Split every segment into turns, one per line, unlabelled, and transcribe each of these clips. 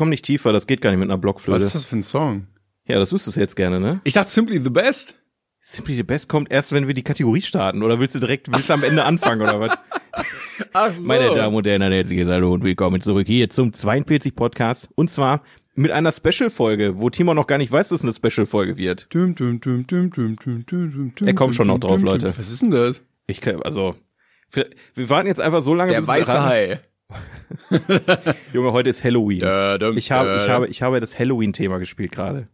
komme nicht tiefer, das geht gar nicht mit einer Blockflöte.
Was ist das für ein Song?
Ja, das wüsstest du jetzt gerne, ne?
Ich dachte Simply the Best.
Simply the Best kommt erst, wenn wir die Kategorie starten. Oder willst du direkt, du am Ende anfangen, oder was?
Ach so.
Meine Damen und Herren, ein herzliches Hallo und willkommen zurück hier zum 42 Podcast. Und zwar mit einer Special-Folge, wo Timo noch gar nicht weiß, dass es eine Special-Folge wird.
Dum, dum, dum, dum, dum, dum, dum, dum,
Er kommt schon noch drauf, Leute.
Was ist denn das?
Ich kann, also, wir warten jetzt einfach so lange,
Der
bis
weiße Hai.
Junge, heute ist Halloween.
Da, dum,
Ich habe,
da,
ich habe, ich habe das Halloween-Thema gespielt gerade.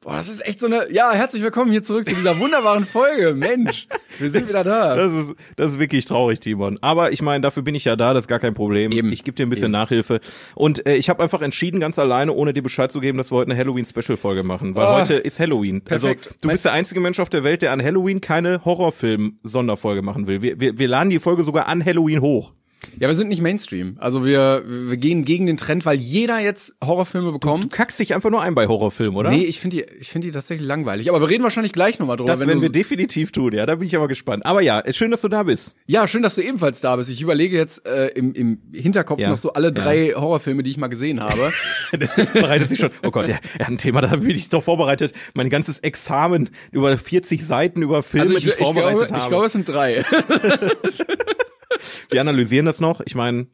Boah, das ist echt so eine. Ja, herzlich willkommen hier zurück zu dieser wunderbaren Folge. Mensch, wir sind wieder da.
Das ist, das ist wirklich traurig, Timon. Aber ich meine, dafür bin ich ja da, das ist gar kein Problem.
Eben.
Ich gebe dir ein bisschen
Eben.
Nachhilfe. Und äh, ich habe einfach entschieden, ganz alleine, ohne dir Bescheid zu geben, dass wir heute eine Halloween-Special-Folge machen. Weil
Oh.
heute ist Halloween.
Perfekt.
Also du
Mein-
bist der einzige Mensch auf der Welt, der an Halloween keine Horrorfilm-Sonderfolge machen will. Wir, wir, wir laden die Folge sogar an Halloween hoch.
Ja, wir sind nicht Mainstream. Also wir, wir gehen gegen den Trend, weil jeder jetzt Horrorfilme
Du
bekommt.
kackst dich einfach nur ein bei Horrorfilmen, oder?
Nee, ich finde die, ich finde die tatsächlich langweilig. Aber wir reden wahrscheinlich gleich nochmal drüber.
das
wenn
werden
du
wir
so-
definitiv tun, ja, da bin ich aber gespannt. Aber ja, schön, dass du da bist.
ja, schön, dass du ebenfalls da bist. Ich überlege jetzt äh, im, im Hinterkopf
Ja.
noch so alle drei Horrorfilme, die ich mal gesehen habe.
bereitet sich schon. Oh Gott, er, er hat ein Thema, da bin ich doch vorbereitet. Mein ganzes Examen über 40 Seiten über Filme,
Also ich,
die ich
ich,
vorbereitet
glaube,
habe.
ich glaube, es sind drei.
wir analysieren das noch. Ich meine,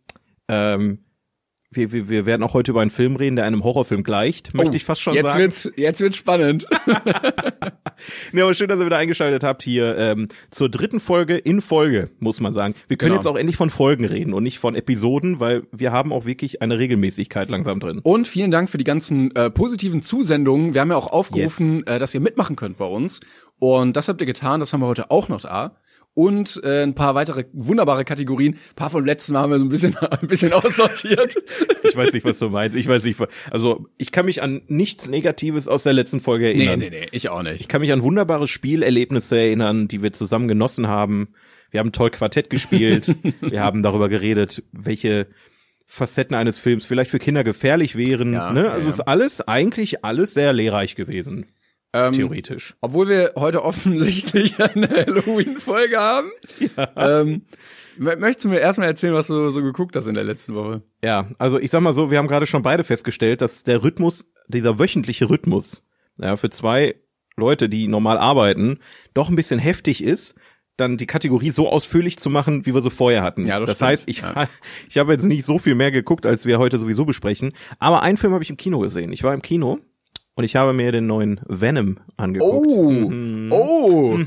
ähm, wir, wir, wir werden auch heute über einen Film reden, der einem Horrorfilm gleicht, möchte ich fast schon
Oh, jetzt
sagen.
wird's, jetzt wird's spannend.
Nee, aber schön, dass ihr wieder eingeschaltet habt hier ähm, zur dritten Folge in Folge, muss man sagen. Wir können
Genau.
jetzt auch endlich von Folgen reden und nicht von Episoden, weil wir haben auch wirklich eine Regelmäßigkeit langsam drin.
Und vielen Dank für die ganzen äh, positiven Zusendungen. Wir haben ja auch aufgerufen, äh, dass ihr mitmachen könnt bei uns. Und das habt ihr getan. Das haben wir heute auch noch da. Und äh, ein paar weitere wunderbare Kategorien. Ein paar vom letzten Mal haben wir so ein bisschen, ein bisschen aussortiert.
Ich weiß nicht, was du meinst. Ich weiß nicht, also ich kann mich an nichts Negatives aus der letzten Folge erinnern.
nee, ich auch nicht.
Ich kann mich an wunderbare Spielerlebnisse erinnern, die wir zusammen genossen haben. Wir haben toll Quartett gespielt. wir haben darüber geredet, welche Facetten eines Films vielleicht für Kinder gefährlich wären.
Ja,
ne? Also
ja.
ist alles, eigentlich alles sehr lehrreich gewesen,
Ähm,
theoretisch.
Obwohl wir heute offensichtlich eine Halloween-Folge haben. Ähm, mö- möchtest du mir erstmal erzählen, was du so geguckt hast in der letzten Woche?
Ja, also ich sag mal so, wir haben gerade schon beide festgestellt, dass der Rhythmus, dieser wöchentliche Rhythmus, ja, für zwei Leute, die normal arbeiten, doch ein bisschen heftig ist, dann die Kategorie so ausführlich zu machen, wie wir sie vorher hatten.
Ja, das
das
stimmt.
heißt, ich,
Ja.
ich habe jetzt nicht so viel mehr geguckt, als wir heute sowieso besprechen. Aber einen Film habe ich im Kino gesehen. Ich war im Kino und ich habe mir den neuen Venom angeguckt.
Oh,
Mhm.
oh,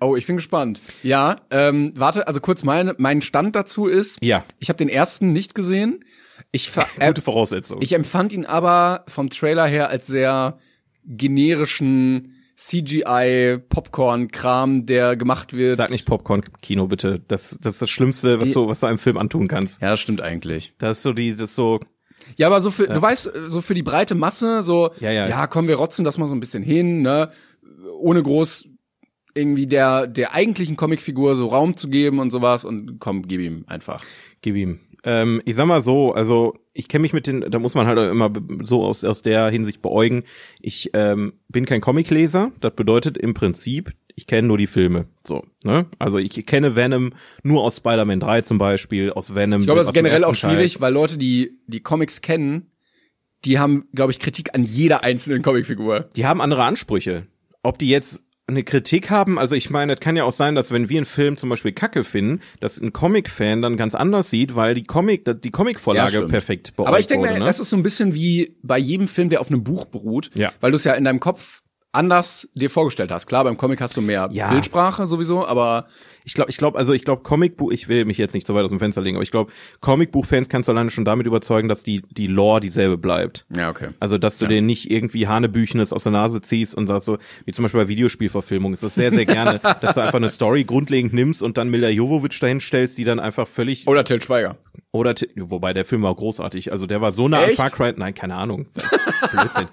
oh, ich bin gespannt. Ja, ähm, warte, also kurz mein, mein Stand dazu ist,
Ja,
ich habe den ersten nicht gesehen. Ich, ver- äh,
gute Voraussetzung.
ich empfand ihn aber vom Trailer her als sehr generischen CGI-Popcorn-Kram, der gemacht wird.
Sag nicht Popcorn-Kino, bitte. Das, das ist das Schlimmste, was du, was du einem Film antun kannst.
Ja, das stimmt eigentlich.
Das ist so die, das ist so,
Ja, aber so für, du weißt, so für die breite Masse, so,
Ja, ja.
ja, komm, wir rotzen das mal so ein bisschen hin, ne, ohne groß irgendwie der, der eigentlichen Comicfigur so Raum zu geben und sowas und komm, gib ihm einfach.
Gib ihm. Ähm, ich sag mal so, also ich kenne mich mit den, da muss man halt immer so aus, aus der Hinsicht beäugen. Ich ähm, bin kein Comicleser. Das bedeutet im Prinzip, ich kenne nur die Filme. So, ne? Also ich kenne Venom nur aus Spider-Man 3 zum Beispiel, aus Venom.
Ich glaube, das ist generell auch
ersten Teil.
schwierig, weil Leute, die die Comics kennen, die haben, glaube ich, Kritik an jeder einzelnen Comicfigur.
Die haben andere Ansprüche. Ob die jetzt eine Kritik haben, also ich meine, es kann ja auch sein, dass wenn wir einen Film zum Beispiel Kacke finden, dass ein Comic-Fan dann ganz anders sieht, weil die Comic, die Comic-Vorlage
Ja,
perfekt beäugt
Aber ich denke,
wurde, ne?
das ist so ein bisschen wie bei jedem Film, der auf einem Buch beruht,
Ja.
weil du es ja in deinem Kopf anders dir vorgestellt hast. Klar, beim Comic hast du mehr
Ja.
Bildsprache sowieso, aber
Ich glaube, ich glaube, also ich glaube, Comicbuch, ich will mich jetzt nicht so weit aus dem Fenster legen, aber ich glaube, Comicbuch-Fans kannst du alleine schon damit überzeugen, dass die, die Lore dieselbe bleibt.
ja, okay.
Also, dass du dir nicht irgendwie Hanebüchenes aus der Nase ziehst und sagst so, wie zum Beispiel bei Videospielverfilmungen, ist das sehr, sehr gerne, dass du einfach eine Story grundlegend nimmst und dann Mila Jovovich dahin stellst, die dann einfach völlig,
Oder Till Schweiger.
Oder, wobei der Film war großartig, also der war so nah
Echt?
an Far Cry, nein, keine Ahnung. Blödsinn.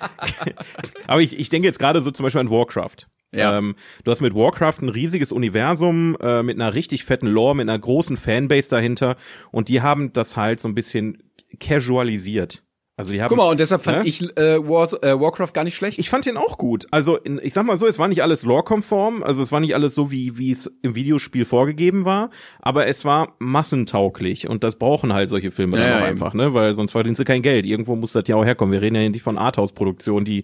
aber ich, ich denke jetzt gerade so zum Beispiel an Warcraft.
Ja.
Ähm, du hast mit Warcraft ein riesiges Universum äh, mit einer richtig fetten Lore, mit einer großen Fanbase dahinter und die haben das halt so ein bisschen casualisiert. Also die haben,
Guck mal, und deshalb fand
ne?
ich äh, Wars, äh, Warcraft gar nicht schlecht.
Ich fand den auch gut. Also in, ich sag mal so, es war nicht alles lore-konform, also es war nicht alles so, wie wie es im Videospiel vorgegeben war, aber es war massentauglich und das brauchen halt solche Filme
Ja,
dann
ja,
auch
eben.
einfach, ne? Weil sonst verdienst du kein Geld. Irgendwo muss das ja auch herkommen. Wir reden ja nicht von Arthouse-Produktionen, die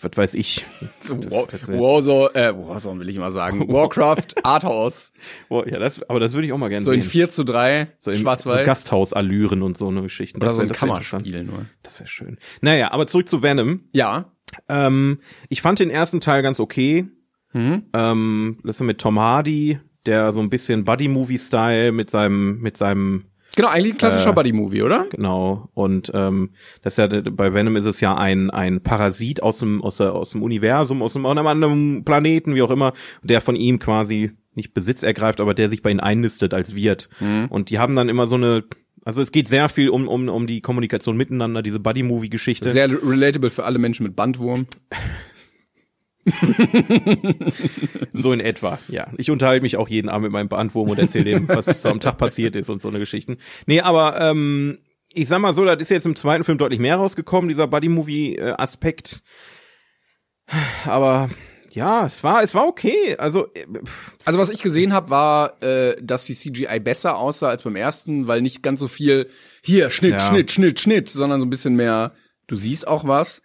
was weiß ich.
War, Warzone, äh, Warzone will ich mal sagen. Warcraft, Arthouse.
Ja, das, aber das würde ich auch mal gerne
So in
sehen.
4 zu 3,
so in
Schwarz-Weiß.
So Gasthausallüren und so eine Geschichten.
oder
Das
so
wär-
ein. Kammerspiel nur.
Das wäre schön. Naja, aber zurück zu Venom.
Ja.
Ähm, ich fand den ersten Teil ganz okay.
Mhm.
Ähm, das ist mit Tom Hardy, der so ein bisschen Buddy-Movie-Style mit seinem, mit seinem,
Genau, eigentlich ein klassischer
Äh,
Buddy-Movie, oder?
genau. Und ähm, das ist ja bei Venom ist es ja ein ein Parasit aus dem aus, der, aus dem Universum, aus einem, aus einem anderen Planeten, wie auch immer, der von ihm quasi nicht Besitz ergreift, aber der sich bei ihnen einnistet als Wirt. Und die haben dann immer so eine also es geht sehr viel um, um, um die Kommunikation miteinander, diese Buddy-Movie-Geschichte.
Sehr relatable für alle Menschen mit Bandwurm.
So in etwa, ja. Ich unterhalte mich auch jeden Abend mit meinem Bandwurm und erzähle dem, was so am Tag passiert ist und so eine Geschichten. Nee, aber ähm, ich sag mal so, das ist jetzt im zweiten Film deutlich mehr rausgekommen, dieser Buddy-Movie-Aspekt. Aber ja, es war, es war okay. Also, äh, pff,
Also was ich gesehen habe, war, äh, dass die CGI besser aussah als beim ersten, weil nicht ganz so viel hier Schnitt,
Ja.
Schnitt, Schnitt, Schnitt, sondern so ein bisschen mehr. Du siehst auch was.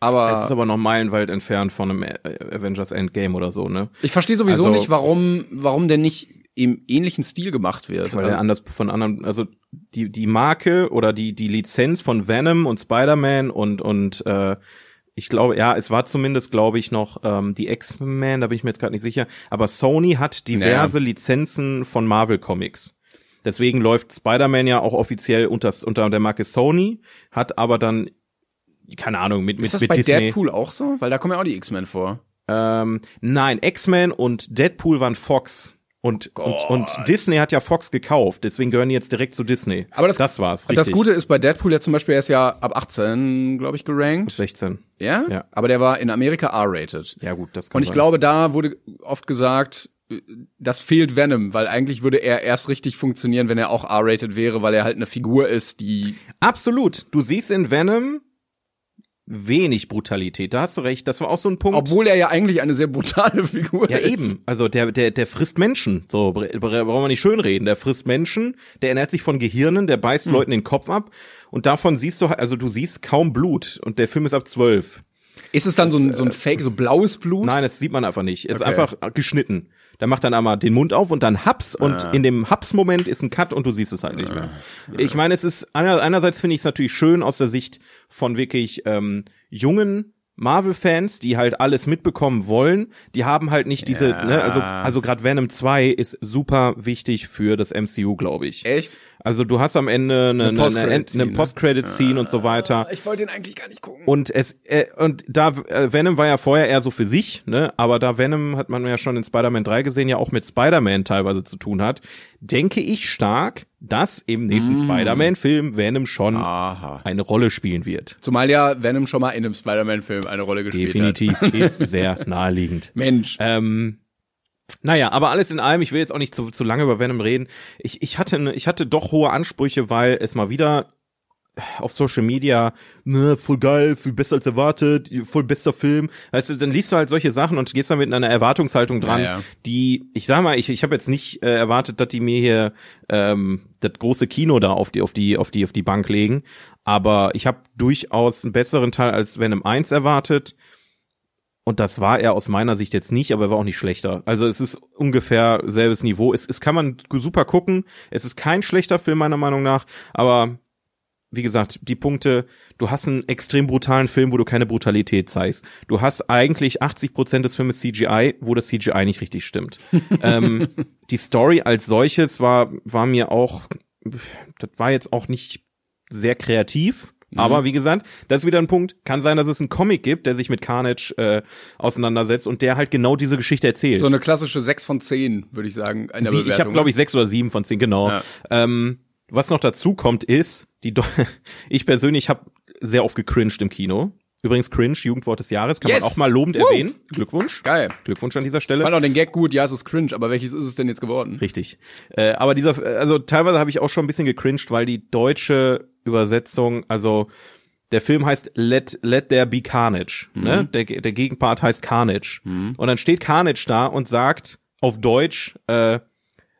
Aber
es ist aber noch meilenweit entfernt von einem Avengers Endgame oder so, ne?
ich verstehe sowieso
also-
nicht, warum, warum denn nicht im ähnlichen Stil gemacht wird.
Weil
Also-
er anders von anderen, also die die Marke oder die die Lizenz von Venom und Spider-Man und und äh, ich glaube, ja, es war zumindest, glaube ich, noch ähm, die X-Men, da bin ich mir jetzt gerade nicht sicher. Aber Sony hat diverse Lizenzen von Marvel Comics. Deswegen läuft Spider-Man ja auch offiziell unter, unter der Marke Sony, hat aber dann, keine Ahnung, mit, mit,
ist das
mit
bei
Disney.
Deadpool auch so? Weil da kommen ja auch die X-Men vor.
Ähm, nein, X-Men und Deadpool waren Fox. Und, und, und Disney hat ja Fox gekauft, deswegen gehören die jetzt direkt zu Disney.
Aber das-
das war's, richtig.
Das Gute ist bei Deadpool ja zum Beispiel, er ist ja ab 18, glaube ich, gerankt.
16.
Ja?
Ja.
Aber der war in Amerika R-rated.
Ja gut, das kann
Und ich
sein.
glaube, da wurde oft gesagt, das fehlt Venom, weil eigentlich würde er erst richtig funktionieren, wenn er auch R-rated wäre, weil er halt eine Figur ist, die
Absolut. Du siehst in Venom wenig Brutalität. Da hast du recht. Das war auch so ein Punkt.
Obwohl er ja eigentlich eine sehr brutale Figur
ja,
ist.
eben. Also der, der, der frisst Menschen. So, br- br- brauchen wir nicht schönreden. Der frisst Menschen, der ernährt sich von Gehirnen, der beißt
Hm.
Leuten den Kopf ab. Und davon siehst du, halt- also du siehst kaum Blut. Und der Film ist ab zwölf.
Ist es dann so ein, so ein Fake, so blaues Blut?
Nein, das sieht man einfach nicht. Es
Okay.
ist einfach geschnitten. Da macht dann einmal den Mund auf und dann Haps und
Ah.
in dem Haps-Moment ist ein Cut und du siehst es halt nicht mehr. Ich meine, es ist einer, einerseits finde ich es natürlich schön aus der Sicht von wirklich ähm, jungen Marvel-Fans, die halt alles mitbekommen wollen, die haben halt nicht diese,
Ja.
ne, also also gerade Venom 2 ist super wichtig für das MCU, glaube ich.
Echt?
Also du hast am Ende eine, eine,
Post-Credit-Scene, ne?
Post-Credit-Scene und so weiter.
Ich wollte den eigentlich gar nicht gucken.
Und es äh, und da äh, Venom war ja vorher eher so für sich, ne, aber da Venom hat man ja schon in Spider-Man 3 gesehen, ja auch mit Spider-Man teilweise zu tun hat, denke ich stark, dass im nächsten Spider-Man Film Venom schon
Aha.
eine Rolle spielen wird.
Zumal ja Venom schon mal in einem Spider-Man-Film eine Rolle gespielt
Definitiv
hat.
ist sehr naheliegend.
Mensch.
Ähm, naja, aber alles in allem, ich will jetzt auch nicht zu, zu lange über Venom reden. Ich, ich, hatte, ne- ich hatte doch hohe Ansprüche, weil es mal wieder auf Social Media, ne, voll geil, viel besser als erwartet, voll bester Film. Weißt du, dann liest du halt solche Sachen und gehst da mit einer Erwartungshaltung dran,
Ja, ja.
die, ich sag mal, ich, ich habe jetzt nicht äh, erwartet, dass die mir hier ähm, das große Kino da auf die, auf die, auf die, auf die Bank legen. Aber ich habe durchaus einen besseren Teil als Venom 1 erwartet. Und das war er aus meiner Sicht jetzt nicht, aber er war auch nicht schlechter. Also es ist ungefähr selbes Niveau. Es, es kann man super gucken. Es ist kein schlechter Film meiner Meinung nach, aber wie gesagt, die Punkte, du hast einen extrem brutalen Film, wo du keine Brutalität zeigst. Du hast eigentlich 80 Prozent des Filmes CGI, wo das CGI nicht richtig stimmt. ähm, die Story als solches war, war mir auch, das war jetzt auch nicht sehr kreativ. Aber wie gesagt, das ist wieder ein Punkt. Kann sein, dass es einen Comic gibt, der sich mit Carnage äh, auseinandersetzt und der halt genau diese Geschichte erzählt.
So eine klassische 6 von 10, würde ich sagen, in der
Sie, ich habe, glaube ich, sechs oder sieben von zehn, genau.
Ja.
Ähm, was noch dazu kommt, ist, die Do ich persönlich habe sehr oft gecringed im Kino. Übrigens Cringe, Jugendwort des Jahres, kann
Yes!
man auch mal lobend
Woo!
erwähnen. Glückwunsch.
Geil.
Glückwunsch an dieser
Ich
Stelle.
fand auch den Gag gut, ja, es ist cringe, aber welches ist es denn jetzt geworden?
Richtig. Äh, aber dieser, also teilweise habe ich auch schon ein bisschen gecringed, weil die deutsche Übersetzung, also der Film heißt Let, Let There Be Carnage.
Mhm.
Ne? Der, der Gegenpart heißt Carnage. Und dann steht Carnage da und sagt auf Deutsch, äh,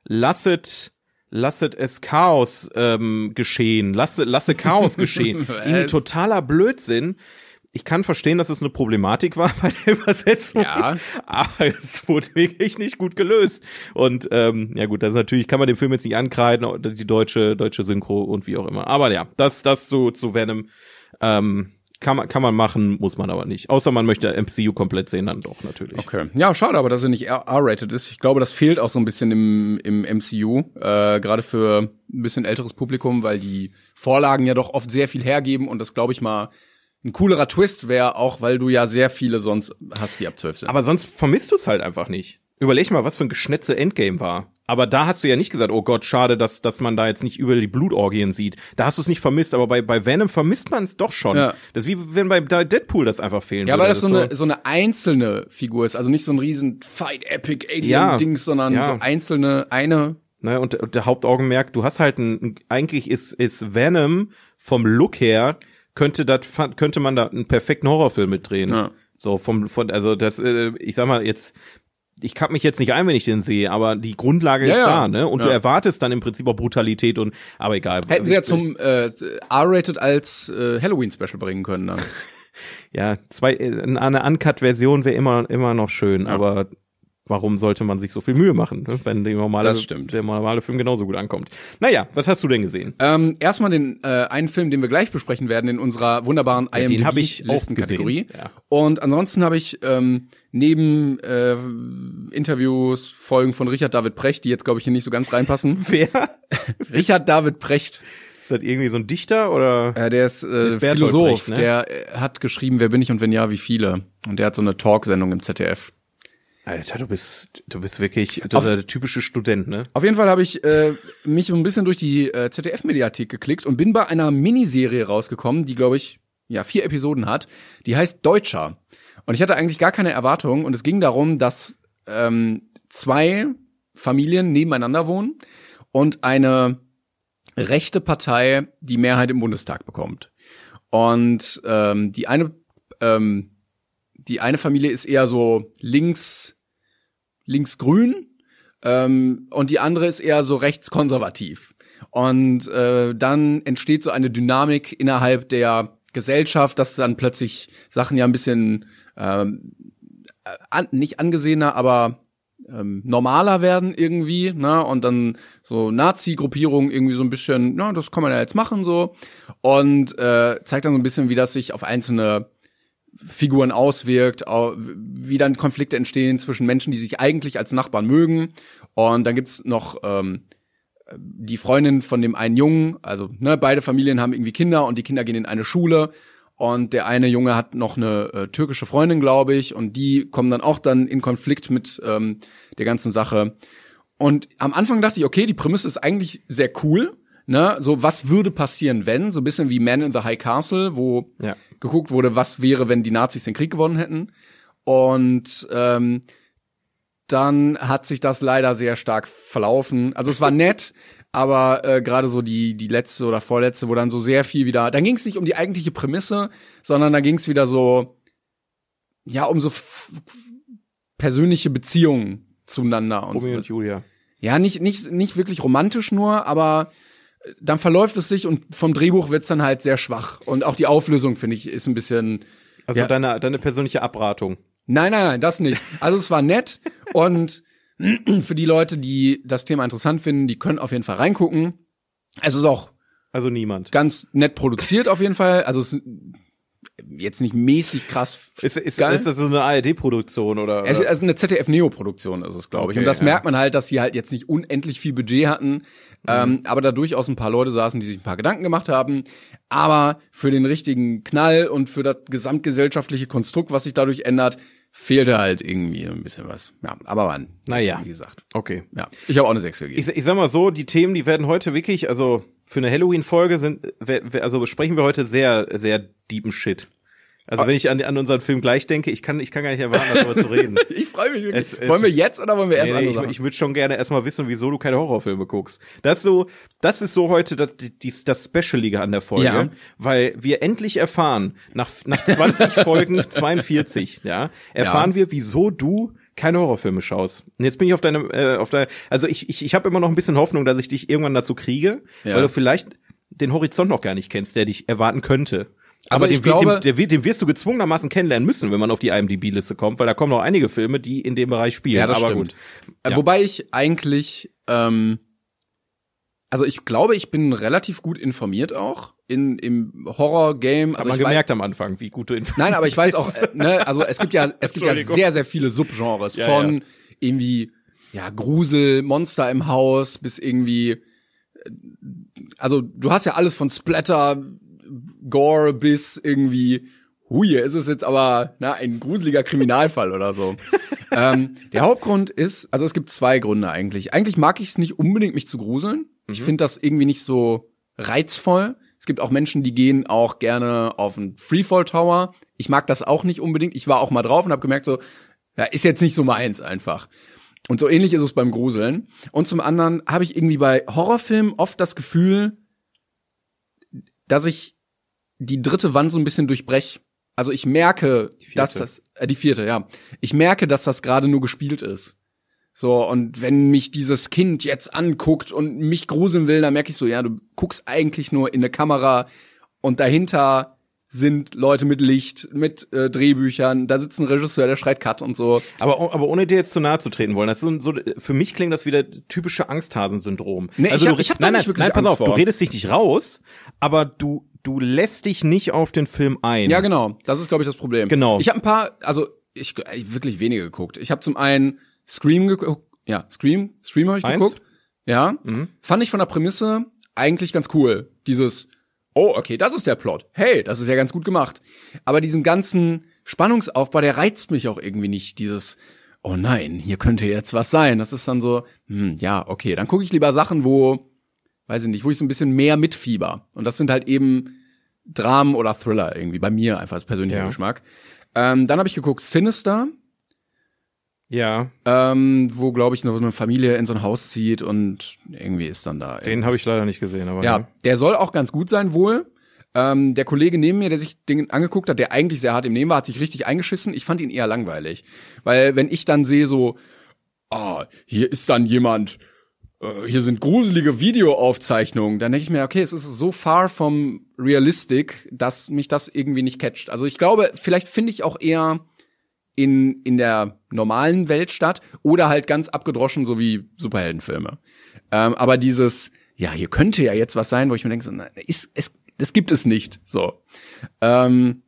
lasset, lasset es Chaos ähm, geschehen, lasse, lasse Chaos geschehen.
Was?
totaler Blödsinn. Ich kann verstehen, dass es eine Problematik war bei der Übersetzung,
Ja.
aber es wurde wirklich nicht gut gelöst. Und ähm, ja gut, das ist natürlich kann man dem Film jetzt nicht ankreiden, die deutsche deutsche Synchro und wie auch immer. Aber ja, das das zu zu Venom ähm, kann man kann man machen, muss man aber nicht. Außer man möchte MCU komplett sehen, dann doch natürlich.
Okay. Ja, schade, aber dass er nicht R-rated ist. Ich glaube, das fehlt auch so ein bisschen im, im MCU, äh, gerade für ein bisschen älteres Publikum, weil die Vorlagen ja doch oft sehr viel hergeben und das, glaube ich mal, ein coolerer Twist wäre, auch weil du ja sehr viele sonst hast, die ab 12 sind.
Aber sonst vermisst du es halt einfach nicht. Überleg mal, was für ein Geschnetze Endgame war. Aber da hast du ja nicht gesagt, oh Gott, schade, dass, dass man da jetzt nicht über die Blutorgien sieht. Da hast du es nicht vermisst, aber bei, bei Venom vermisst man es doch schon.
Ja.
Das ist wie wenn bei Deadpool das einfach fehlen
ja,
würde.
weil das so
ist
eine, so eine einzelne Figur ist, also nicht so ein riesen Fight-Epic-Alien-Dings, sondern
ja.
so einzelne, eine
Ne, und, und der Hauptaugenmerk, du hast halt ein, eigentlich ist, ist Venom vom Look her, könnte das, könnte man da einen perfekten Horrorfilm mitdrehen.
Ja.
So vom, von, also das, äh, ich sag mal jetzt, ich kapp mich jetzt nicht ein, wenn ich den sehe, aber die Grundlage
Ja,
ist
ja.
da, ne? Und du
Ja.
erwartest dann im Prinzip auch Brutalität und, aber egal.
hätten sie ja zum äh, R-rated als äh, Halloween-Special bringen können dann.
ja, zwei, äh, eine Uncut-Version wäre immer, immer noch schön, aber warum sollte man sich so viel Mühe machen, ne? wenn die normale, der normale Film genauso gut ankommt? Naja, was hast du denn gesehen?
Ähm, erstmal den äh, einen Film, den wir gleich besprechen werden in unserer wunderbaren
Ja,
IMDb-Listenkategorie.
ja.
Und ansonsten habe ich ähm, neben äh, Interviews, Folgen von Richard David Precht, die jetzt glaube ich hier nicht so ganz reinpassen.
Wer?
Richard David Precht,
Ist das irgendwie so ein Dichter oder?
äh, der ist, äh, Philosoph,
Brecht, ne?
der äh, hat geschrieben, wer bin ich und wenn ja, wie viele. Und der hat so eine Talksendung im ZDF.
Alter, du bist, du bist wirklich du bist der typische Student, ne?
Auf jeden Fall habe ich äh, mich so ein bisschen durch die äh, ZDF-Mediathek geklickt und bin bei einer Miniserie rausgekommen, die, glaube ich, ja, vier Episoden hat. Die heißt Deutscher. Und ich hatte eigentlich gar keine Erwartungen und es ging darum, dass ähm, zwei Familien nebeneinander wohnen und eine rechte Partei die Mehrheit im Bundestag bekommt. Und ähm, die eine ähm, die eine Familie ist eher so links linksgrün ähm, und die andere ist eher so rechtskonservativ. Und äh, dann entsteht so eine Dynamik innerhalb der Gesellschaft, dass dann plötzlich Sachen ja ein bisschen ähm, an, nicht angesehener, aber ähm, normaler werden irgendwie, ne? Und dann so Nazi-Gruppierungen irgendwie so ein bisschen, na, das kann man ja jetzt machen so. Und äh, zeigt dann so ein bisschen, wie das sich auf einzelne Figuren auswirkt, au- wie dann Konflikte entstehen zwischen Menschen, die sich eigentlich als Nachbarn mögen. Und dann gibt's noch ähm, die Freundin von dem einen Jungen, also ne, beide Familien haben irgendwie Kinder und die Kinder gehen in eine Schule und der eine Junge hat noch eine äh, türkische Freundin, glaube ich, und die kommen dann auch dann in Konflikt mit ähm, der ganzen Sache. Und am Anfang dachte ich, okay, die Prämisse ist eigentlich sehr cool. Ne, so was würde passieren, wenn, so ein bisschen wie Man in the High Castle, wo
Ja.
geguckt wurde, was wäre, wenn die Nazis den Krieg gewonnen hätten. Und ähm, dann hat sich das leider sehr stark verlaufen. Also es war nett, aber äh, gerade so die die letzte oder vorletzte, wo dann so sehr viel wieder, dann ging es nicht um die eigentliche Prämisse, sondern da ging es wieder so ja um so persönliche Beziehungen zueinander und
Romeo
so.
und Julia.
Ja, nicht nicht nicht wirklich romantisch nur, aber dann verläuft es sich und vom Drehbuch wird's dann halt sehr schwach und auch die Auflösung finde ich ist ein bisschen
Also
Ja.
deine, deine persönliche Abratung.
Nein, nein, nein, das nicht. Also es war nett und für die Leute, die das Thema interessant finden, die können auf jeden Fall reingucken. Es ist auch
Also niemand.
ganz nett produziert auf jeden Fall. Also es ist jetzt nicht mäßig krass.
Ist, ist,
geil.
ist das so eine ARD-Produktion oder?
Es also eine ZDF-Neo-Produktion ist es, glaube ich.
Okay,
und das
ja.
merkt man halt, dass sie halt jetzt nicht unendlich viel Budget hatten, ähm, aber da durchaus ein paar Leute saßen, die sich ein paar Gedanken gemacht haben. Aber für den richtigen Knall und für das gesamtgesellschaftliche Konstrukt, was sich dadurch ändert, fehlte halt irgendwie ein bisschen was. Ja, aber wann?
Naja.
Wie gesagt.
Okay.
Ja, ich habe auch eine 6 gegeben.
Ich, ich sag mal so, die Themen, die werden heute wirklich, also für eine Halloween-Folge sind, also besprechen wir heute sehr, sehr deepen Shit. Also wenn ich an, an unseren Film gleich denke, ich kann, ich kann gar nicht erwarten, darüber zu reden.
ich freue mich wirklich. Es, es, wollen wir jetzt oder wollen wir erst
nee, nee, Ich, ich würde schon gerne erstmal wissen, wieso du keine Horrorfilme guckst. Das ist so, das ist so heute das, das, das Specialige an der Folge, ja. weil wir endlich erfahren, nach, nach 20 Folgen 42, ja, erfahren ja. wir, wieso du keine Horrorfilme schaust. Und jetzt bin ich auf deinem, äh, auf deiner, also ich, ich, ich habe immer noch ein bisschen Hoffnung, dass ich dich irgendwann dazu kriege, ja. weil du vielleicht den Horizont noch gar nicht kennst, der dich erwarten könnte. Also Aber den, glaube, den, den, den, wirst du gezwungenermaßen kennenlernen müssen, wenn man auf die IMDb-Liste kommt, weil da kommen noch einige Filme, die in dem Bereich spielen.
Ja, das
Aber
stimmt. Gut. Ja. Wobei ich eigentlich, ähm, also ich glaube, ich bin relativ gut informiert auch in im Horror-Game.
Also Hat man gemerkt weiß, am Anfang, wie gut du informiert
Nein, aber ich weiß auch, äh, ne, also es gibt ja, es gibt ja sehr, sehr viele Subgenres ja, von ja. irgendwie ja Grusel, Monster im Haus bis irgendwie, äh, also du hast ja alles von Splatter Gore bis irgendwie, hui, ist es jetzt aber na, ein gruseliger Kriminalfall oder so. ähm, der Hauptgrund ist, also es gibt zwei Gründe eigentlich. Eigentlich mag ich es nicht unbedingt, mich zu gruseln. Mhm. Ich finde das irgendwie nicht so reizvoll. Es gibt auch Menschen, die gehen auch gerne auf einen Freefall Tower. Ich mag das auch nicht unbedingt. Ich war auch mal drauf und habe gemerkt, so, ja, ist jetzt nicht so meins einfach. Und so ähnlich ist es beim Gruseln. Und zum anderen habe ich irgendwie bei Horrorfilmen oft das Gefühl, dass ich die dritte Wand so ein bisschen durchbrech. Also ich merke, dass das äh, die vierte, ja. Ich merke, dass das gerade nur gespielt ist. So und wenn mich dieses Kind jetzt anguckt und mich gruseln will, dann merke ich so, ja, du guckst eigentlich nur in eine Kamera und dahinter sind Leute mit Licht, mit äh, Drehbüchern, da sitzt ein Regisseur, der schreit Cut und so.
Aber, aber ohne dir jetzt zu nahe zu treten wollen, das ist so, so für mich klingt das wieder typische Angsthasensyndrom.
Nee, also ich hab, ich hab nein, da nicht wirklich
nein, pass
Angst
auf,
vor.
du redest dich nicht raus, aber du du lässt dich nicht auf den Film ein.
Ja, genau. Das ist, glaube ich, das Problem.
Genau.
Ich habe ein paar, also ich, ich wirklich wenige geguckt. Ich habe zum einen Scream geguckt, ja, Scream, Scream habe ich Eins? geguckt. Ja. Mhm. Fand ich von der Prämisse eigentlich ganz cool. Dieses, oh, okay, das ist der Plot. Hey, das ist ja ganz gut gemacht. Aber diesen ganzen Spannungsaufbau, der reizt mich auch irgendwie nicht. Dieses, oh nein, hier könnte jetzt was sein. Das ist dann so, hm, ja, okay, dann gucke ich lieber Sachen, wo weiß ich nicht, wo ich so ein bisschen mehr mitfieber. Und das sind halt eben Dramen oder Thriller irgendwie, bei mir einfach als persönlicher ja. Geschmack. Ähm, dann habe ich geguckt Sinister.
Ja.
Ähm, wo, glaube ich, noch so eine Familie in so ein Haus zieht und irgendwie ist dann da.
Den habe ich leider nicht gesehen, aber.
Ja, ne. der soll auch ganz gut sein, wohl. Ähm, der Kollege neben mir, der sich den angeguckt hat, der eigentlich sehr hart im Nehmen war, hat sich richtig eingeschissen. Ich fand ihn eher langweilig. Weil wenn ich dann sehe so, ah, oh, hier ist dann jemand, hier sind gruselige Videoaufzeichnungen, dann denke ich mir, okay, es ist so far vom realistic, dass mich das irgendwie nicht catcht. Also ich glaube, vielleicht finde ich auch eher in, in der normalen Welt statt oder halt ganz abgedroschen, so wie Superheldenfilme. Ähm, aber dieses, ja, hier könnte ja jetzt was sein, wo ich mir denke, so, na, ist, es, das gibt es nicht. So. Ähm,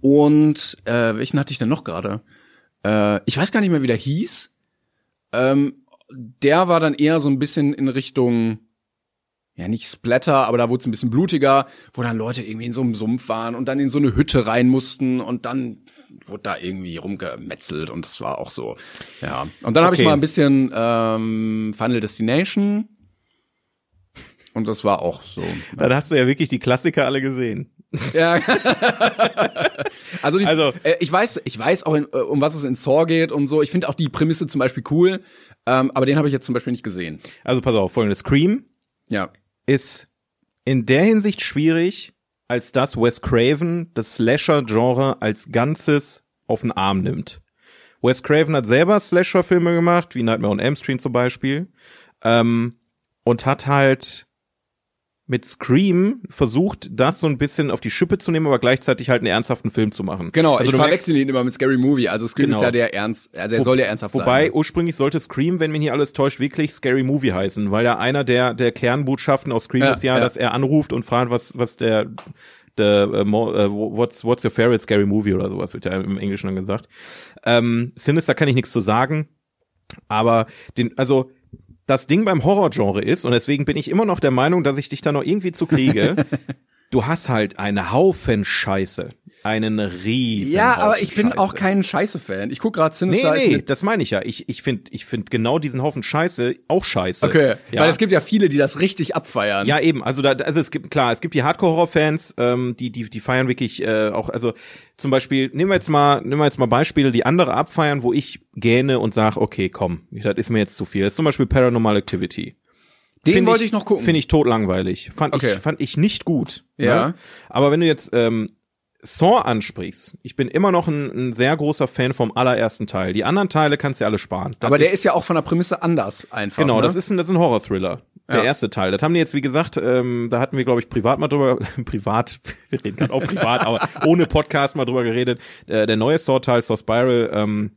und äh, welchen hatte ich denn noch gerade? Äh, ich weiß gar nicht mehr, wie der hieß. Ähm, der war dann eher so ein bisschen in Richtung, ja nicht Splatter, aber da wurde es ein bisschen blutiger, wo dann Leute irgendwie in so einem Sumpf waren und dann in so eine Hütte rein mussten und dann wurde da irgendwie rumgemetzelt und das war auch so, ja. Und dann okay. habe ich mal ein bisschen ähm, Final Destination und das war auch so.
Dann hast du ja wirklich die Klassiker alle gesehen.
Ja. also, die, also äh, ich weiß, ich weiß auch, in, äh, um was es in Saw geht und so. Ich finde auch die Prämisse zum Beispiel cool, ähm, aber den habe ich jetzt zum Beispiel nicht gesehen.
Also pass auf, folgendes Scream
ja.
ist in der Hinsicht schwierig, als dass Wes Craven das Slasher-Genre als Ganzes auf den Arm nimmt. Wes Craven hat selber Slasher-Filme gemacht, wie Nightmare on Elm Street zum Beispiel, ähm, und hat halt mit Scream versucht, das so ein bisschen auf die Schippe zu nehmen, aber gleichzeitig halt einen ernsthaften Film zu machen.
Genau, also ich verwechsel ihn immer mit Scary Movie. Also Scream genau. ist ja der ernst, also er Wo, soll ja ernsthaft
wobei,
sein.
Wobei ursprünglich sollte Scream, wenn mich hier alles täuscht, wirklich Scary Movie heißen, weil ja einer der der Kernbotschaften aus Scream ja, ist ja, ja, dass er anruft und fragt, was was der uh, uh, what's what's your favorite scary movie oder sowas wird ja im Englischen dann gesagt. Ähm, Sinister kann ich nichts zu sagen, aber den also das Ding beim Horrorgenre ist, und deswegen bin ich immer noch der Meinung, dass ich dich da noch irgendwie zu kriege, du hast halt eine Haufen Scheiße. Einen riesen
Ja, aber ich bin
Scheiße.
auch kein Scheiße-Fan. Ich guck gerade
Nee,
Sinister ist
nee,
mit
das meine ich ja. Ich, ich finde ich find genau diesen Haufen Scheiße auch scheiße.
Okay,
ja.
weil es gibt ja viele, die das richtig abfeiern.
Ja, eben. Also da, also es gibt klar, es gibt die Hardcore-Horror-Fans, ähm, die, die, die feiern wirklich äh, auch. Also zum Beispiel nehmen wir jetzt mal, nehmen wir jetzt mal Beispiele, die andere abfeiern, wo ich gähne und sage, okay, komm, das ist mir jetzt zu viel. Das ist zum Beispiel Paranormal Activity.
Den
Find
wollte ich noch gucken.
Finde ich totlangweilig. Fand
Okay.
ich, fand ich nicht gut.
Ja.
Ne? Aber wenn du jetzt ähm, Saw ansprichst, ich bin immer noch ein, ein sehr großer Fan vom allerersten Teil. Die anderen Teile kannst du ja alle sparen. Das
aber der ist ja auch von der Prämisse anders einfach.
Genau,
ne?
das ist ein, das ist ein Horror-Thriller. Der
Ja.
erste Teil. Das haben die jetzt, wie gesagt, ähm, da hatten wir, glaube ich, privat mal drüber, privat, wir reden gerade auch privat, aber ohne Podcast mal drüber geredet. Äh, der neue Saw-Teil, Saw Spiral, ähm,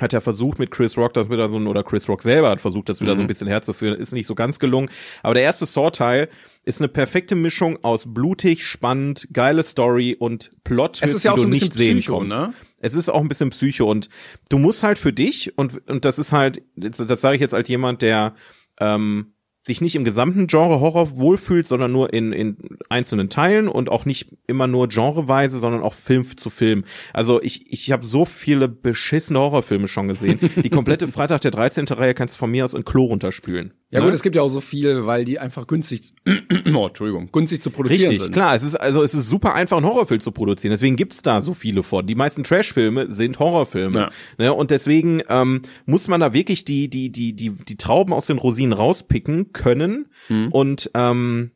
hat ja versucht mit Chris Rock das wieder so ein, oder Chris Rock selber hat versucht, das wieder so ein bisschen herzuführen, ist nicht so ganz gelungen. Aber der erste Saw-Teil ist eine perfekte Mischung aus blutig, spannend, geile Story und Plot,
Es ist ja auch so
du
ein bisschen
nicht sehen
Psycho,
kommst.
ne?
Es ist auch ein bisschen Psycho und du musst halt für dich und und das ist halt das, das sage ich jetzt als jemand, der ähm, sich nicht im gesamten Genre Horror wohlfühlt, sondern nur in, in einzelnen Teilen und auch nicht immer nur genreweise, sondern auch Film zu Film. Also ich, ich habe so viele beschissene Horrorfilme schon gesehen. Die komplette Freitag der 13. Reihe kannst du von mir aus in Klo runterspülen.
Ja
Ne?
gut, es gibt ja auch so viel, weil die einfach günstig, oh, Entschuldigung, günstig zu produzieren
Richtig,
sind.
klar. Es ist also es ist super einfach, einen Horrorfilm zu produzieren. Deswegen gibt's da so viele von. Die meisten Trashfilme sind Horrorfilme.
Ja.
Ne? Und deswegen ähm, muss man da wirklich die die die die die Trauben aus den Rosinen rauspicken können
Mhm.
und ähm,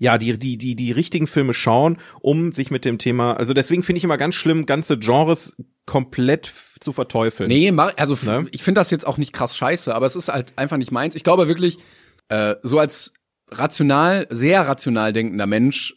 ja, die, die, die, die richtigen Filme schauen, um sich mit dem Thema, also deswegen finde ich immer ganz schlimm, ganze Genres komplett zu verteufeln.
Nee, also
Ne?
ich finde das jetzt auch nicht krass scheiße, aber es ist halt einfach nicht meins. Ich glaube wirklich, äh, so als rational, sehr rational denkender Mensch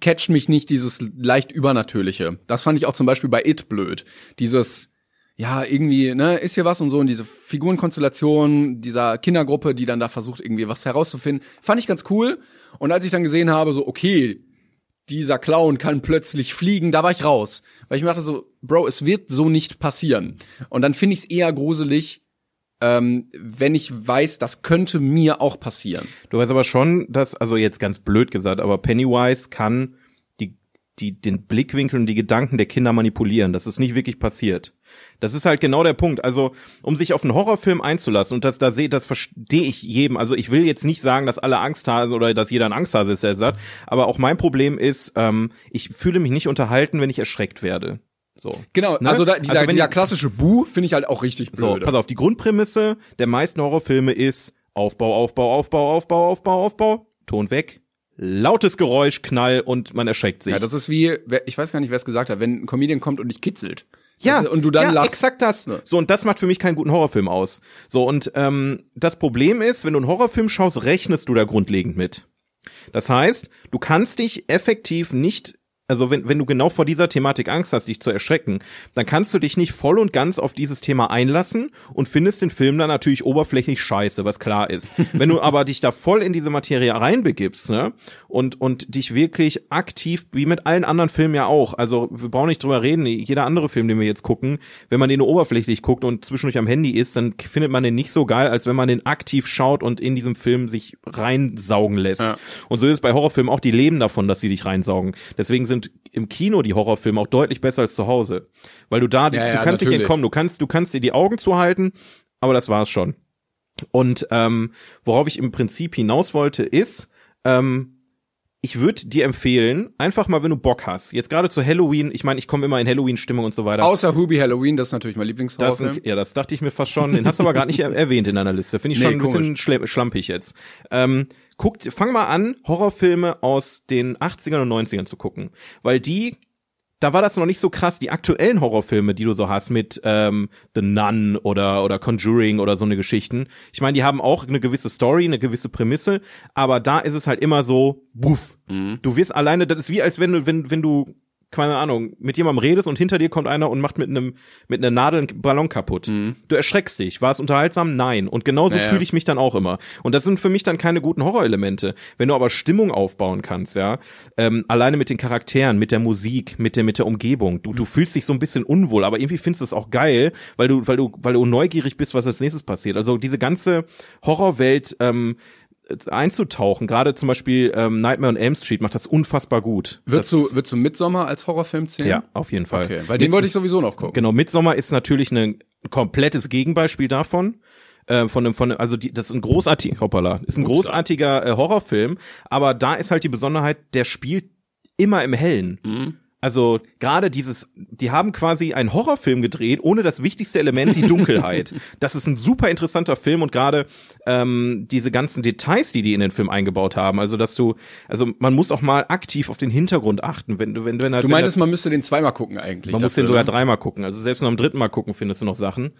catcht mich nicht dieses leicht Übernatürliche. Das fand ich auch zum Beispiel bei It blöd. Dieses, ja, irgendwie, ne, ist hier was und so und diese Figurenkonstellation dieser Kindergruppe, die dann da versucht, irgendwie was herauszufinden, fand ich ganz cool. Und als ich dann gesehen habe, so, okay, dieser Clown kann plötzlich fliegen, da war ich raus. Weil ich mir dachte so, Bro, es wird so nicht passieren. Und dann finde ich es eher gruselig, ähm, wenn ich weiß, das könnte mir auch passieren.
Du weißt aber schon, dass, also jetzt ganz blöd gesagt, aber Pennywise kann die, die, den Blickwinkel und die Gedanken der Kinder manipulieren. Das ist nicht wirklich passiert. Das ist halt genau der Punkt. Also, um sich auf einen Horrorfilm einzulassen, und das, da sehe, das verstehe ich jedem. Also, ich will jetzt nicht sagen, dass alle Angst haben oder dass jeder ein Angsthase ist, der es sagt. Aber auch mein Problem ist, ähm, ich fühle mich nicht unterhalten, wenn ich erschreckt werde. So.
Genau,
Ne?
also da, dieser,
Also wenn
dieser
die-
klassische Bu finde ich halt auch richtig
So,
blöd.
pass auf, die Grundprämisse der meisten Horrorfilme ist Aufbau, Aufbau, Aufbau, Aufbau, Aufbau, Aufbau, Ton weg, lautes Geräusch, Knall und man erschreckt sich.
ja, das ist wie, ich weiß gar nicht, wer es gesagt hat, wenn ein Comedian kommt und dich kitzelt.
Ja,
und du dann
ja,
lachst.
exakt das.
Ja.
So, und das macht für mich keinen guten Horrorfilm aus. So, und ähm, das Problem ist, wenn du einen Horrorfilm schaust, rechnest du da grundlegend mit. Das heißt, du kannst dich effektiv nicht also wenn, wenn du genau vor dieser Thematik Angst hast, dich zu erschrecken, dann kannst du dich nicht voll und ganz auf dieses Thema einlassen und findest den Film dann natürlich oberflächlich scheiße, was klar ist. wenn du aber dich da voll in diese Materie reinbegibst, ne, und, und dich wirklich aktiv, wie mit allen anderen Filmen ja auch, also wir brauchen nicht drüber reden, jeder andere Film, den wir jetzt gucken, wenn man den nur oberflächlich guckt und zwischendurch am Handy ist, dann findet man den nicht so geil, als wenn man den aktiv schaut und in diesem Film sich reinsaugen lässt.
Ja.
Und so ist es bei Horrorfilmen auch, die leben davon, dass sie dich reinsaugen. Deswegen sind im Kino die Horrorfilme auch deutlich besser als zu Hause. Weil du da,
Ja, ja,
du kannst nicht
natürlich.
entkommen, du kannst, du kannst dir die Augen zuhalten, aber das war's schon. Und ähm, worauf ich im Prinzip hinaus wollte, ist, ähm, ich würde dir empfehlen, einfach mal, wenn du Bock hast, jetzt gerade zu Halloween, ich meine, ich komme immer in Halloween-Stimmung und so weiter.
Außer Hubi Halloween, das ist natürlich mein Lieblingshorrorfilm.
sind- ja, das dachte ich mir fast schon. Den hast du aber gerade nicht er erwähnt in deiner Liste. Finde ich
Nee,
schon ein bisschen schle- schlampig jetzt. Ähm, guckt, fang mal an, Horrorfilme aus den 80ern und 90ern zu gucken. Weil die, da war das noch nicht so krass. Die aktuellen Horrorfilme, die du so hast mit ähm, The Nun oder, oder Conjuring oder so eine Geschichten. Ich meine, die haben auch eine gewisse Story, eine gewisse Prämisse, aber da ist es halt immer so, buff. Du wirst alleine, das ist wie als wenn du, wenn, wenn du keine Ahnung, mit jemandem redest und hinter dir kommt einer und macht mit einem mit einer Nadel einen Ballon kaputt. Du erschreckst dich. War es unterhaltsam? Nein. Und genauso
Ja, ja.
fühle ich mich dann auch immer. Und das sind für mich dann keine guten Horrorelemente. Wenn du aber Stimmung aufbauen kannst, ja, ähm, alleine mit den Charakteren, mit der Musik, mit der mit der Umgebung, du du fühlst dich so ein bisschen unwohl, aber irgendwie findest du es auch geil, weil du weil du weil du neugierig bist, was als nächstes passiert. Also diese ganze Horrorwelt ähm, einzutauchen. Gerade zum Beispiel ähm, Nightmare on Elm Street macht das unfassbar gut.
Würdest du, würdest du Midsommar als Horrorfilm zählen?
Ja, auf jeden Fall.
Okay, weil den wollte ich sowieso noch gucken.
Genau, Midsommar ist natürlich ein komplettes Gegenbeispiel davon. Äh, von dem, von dem, also die, das ist ein großartiger, hoppala, ist ein großartiger äh, Horrorfilm, aber da ist halt die Besonderheit, der spielt immer im Hellen.
Mhm.
Also gerade dieses, die haben quasi einen Horrorfilm gedreht, ohne das wichtigste Element, die Dunkelheit. das ist ein super interessanter Film und gerade ähm, diese ganzen Details, die die in den Film eingebaut haben. Also dass du, also man muss auch mal aktiv auf den Hintergrund achten, wenn du, wenn, wenn
Du
wenn
meintest, man müsste den zweimal gucken eigentlich.
man muss den sogar
ne?
dreimal gucken. Also selbst noch am dritten Mal gucken findest du noch Sachen.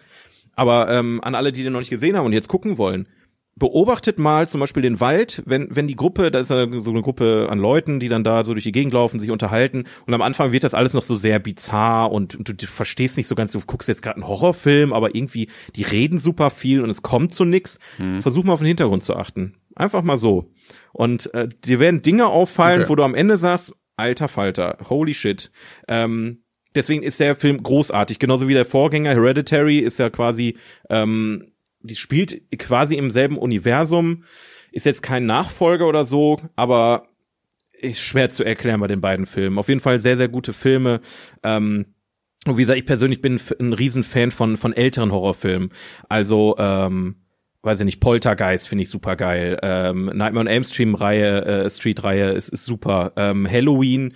Aber ähm, an alle, die den noch nicht gesehen haben und jetzt gucken wollen, beobachtet mal zum Beispiel den Wald, wenn, wenn die Gruppe, da ist ja so eine Gruppe an Leuten, die dann da so durch die Gegend laufen, sich unterhalten und am Anfang wird das alles noch so sehr bizarr und, und du, du verstehst nicht so ganz, du guckst jetzt gerade einen Horrorfilm, aber irgendwie, die reden super viel und es kommt zu nix.
Hm.
Versuch mal auf den Hintergrund zu achten. Einfach mal so. Und äh, dir werden Dinge auffallen,
Okay.
wo du am Ende sagst, alter Falter, holy shit. Ähm, deswegen ist der Film großartig, genauso wie der Vorgänger Hereditary ist ja quasi, ähm, die spielt quasi im selben Universum, ist jetzt kein Nachfolger oder so, aber ist schwer zu erklären bei den beiden Filmen. Auf jeden Fall sehr, sehr gute Filme. Ähm, und wie gesagt, ich persönlich bin ein Riesenfan von, von älteren Horrorfilmen. Also, ähm, weiß ich nicht, Poltergeist finde ich super geil. Ähm, Nightmare on Elm Street Reihe, äh, Street Reihe ist, ist super. Ähm, Halloween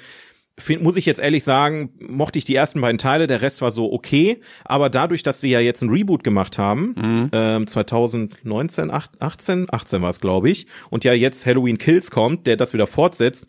find, muss ich jetzt ehrlich sagen, mochte ich die ersten beiden Teile, der Rest war so okay, aber dadurch, dass sie ja jetzt ein Reboot gemacht haben, ähm, 2019, 18, 18 war es, glaube ich, und ja jetzt Halloween Kills kommt, der das wieder fortsetzt,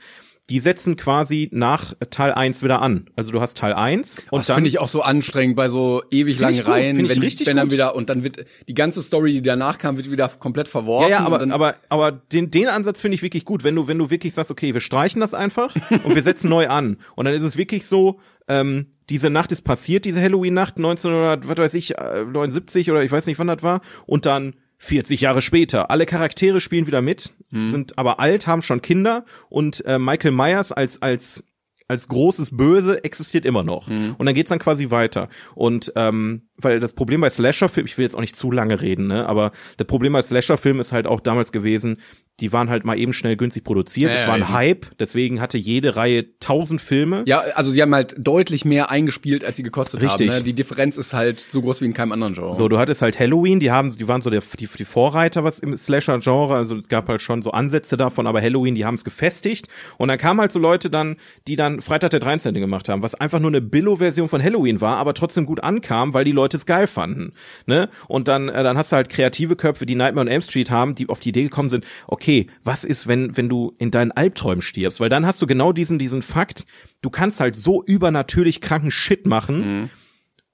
die setzen quasi nach Teil 1 wieder an. Also du hast Teil 1 und
Das
dann
finde ich auch so anstrengend bei so ewig langen
gut,
Reihen, wenn,
richtig
wenn dann wieder und dann wird die ganze Story, die danach kam, wird wieder komplett verworfen.
Ja, ja, aber, aber, aber den, den Ansatz finde ich wirklich gut, wenn du, wenn du wirklich sagst, okay, wir streichen das einfach und wir setzen neu an. Und dann ist es wirklich so, ähm, diese Nacht ist passiert, diese Halloween-Nacht 1900, was weiß ich, äh, 79 oder ich weiß nicht, wann das war. Und dann 40 Jahre später. Alle Charaktere spielen wieder mit, sind aber alt, haben schon Kinder und äh, Michael Myers als, als als großes Böse existiert immer noch. Und dann geht's dann quasi weiter. Und ähm, weil das Problem bei Slasher-Filmen, ich will jetzt auch nicht zu lange reden, ne, aber das Problem bei Slasher-Filmen ist halt auch damals gewesen, die waren halt mal eben schnell günstig produziert.
Ja,
es war ein. Hype, deswegen hatte jede Reihe tausend Filme.
ja, also sie haben halt deutlich mehr eingespielt, als sie gekostet
Richtig.
haben. Ne? Die Differenz ist halt so groß wie in keinem anderen Genre.
So, du hattest halt Halloween, die haben, die waren so der, die, die Vorreiter, was im Slasher-Genre, also es gab halt schon so Ansätze davon, aber Halloween, die haben es gefestigt. Und dann kamen halt so Leute dann, die dann Freitag der 13. gemacht haben, was einfach nur eine Billo-Version von Halloween war, aber trotzdem gut ankam, weil die Leute es geil fanden. Ne? Und dann, äh, dann hast du halt kreative Köpfe, die Nightmare on Elm Street haben, die auf die Idee gekommen sind, okay, was ist, wenn, wenn du in deinen Albträumen stirbst? Weil dann hast du genau diesen, diesen Fakt, du kannst halt so übernatürlich kranken Shit machen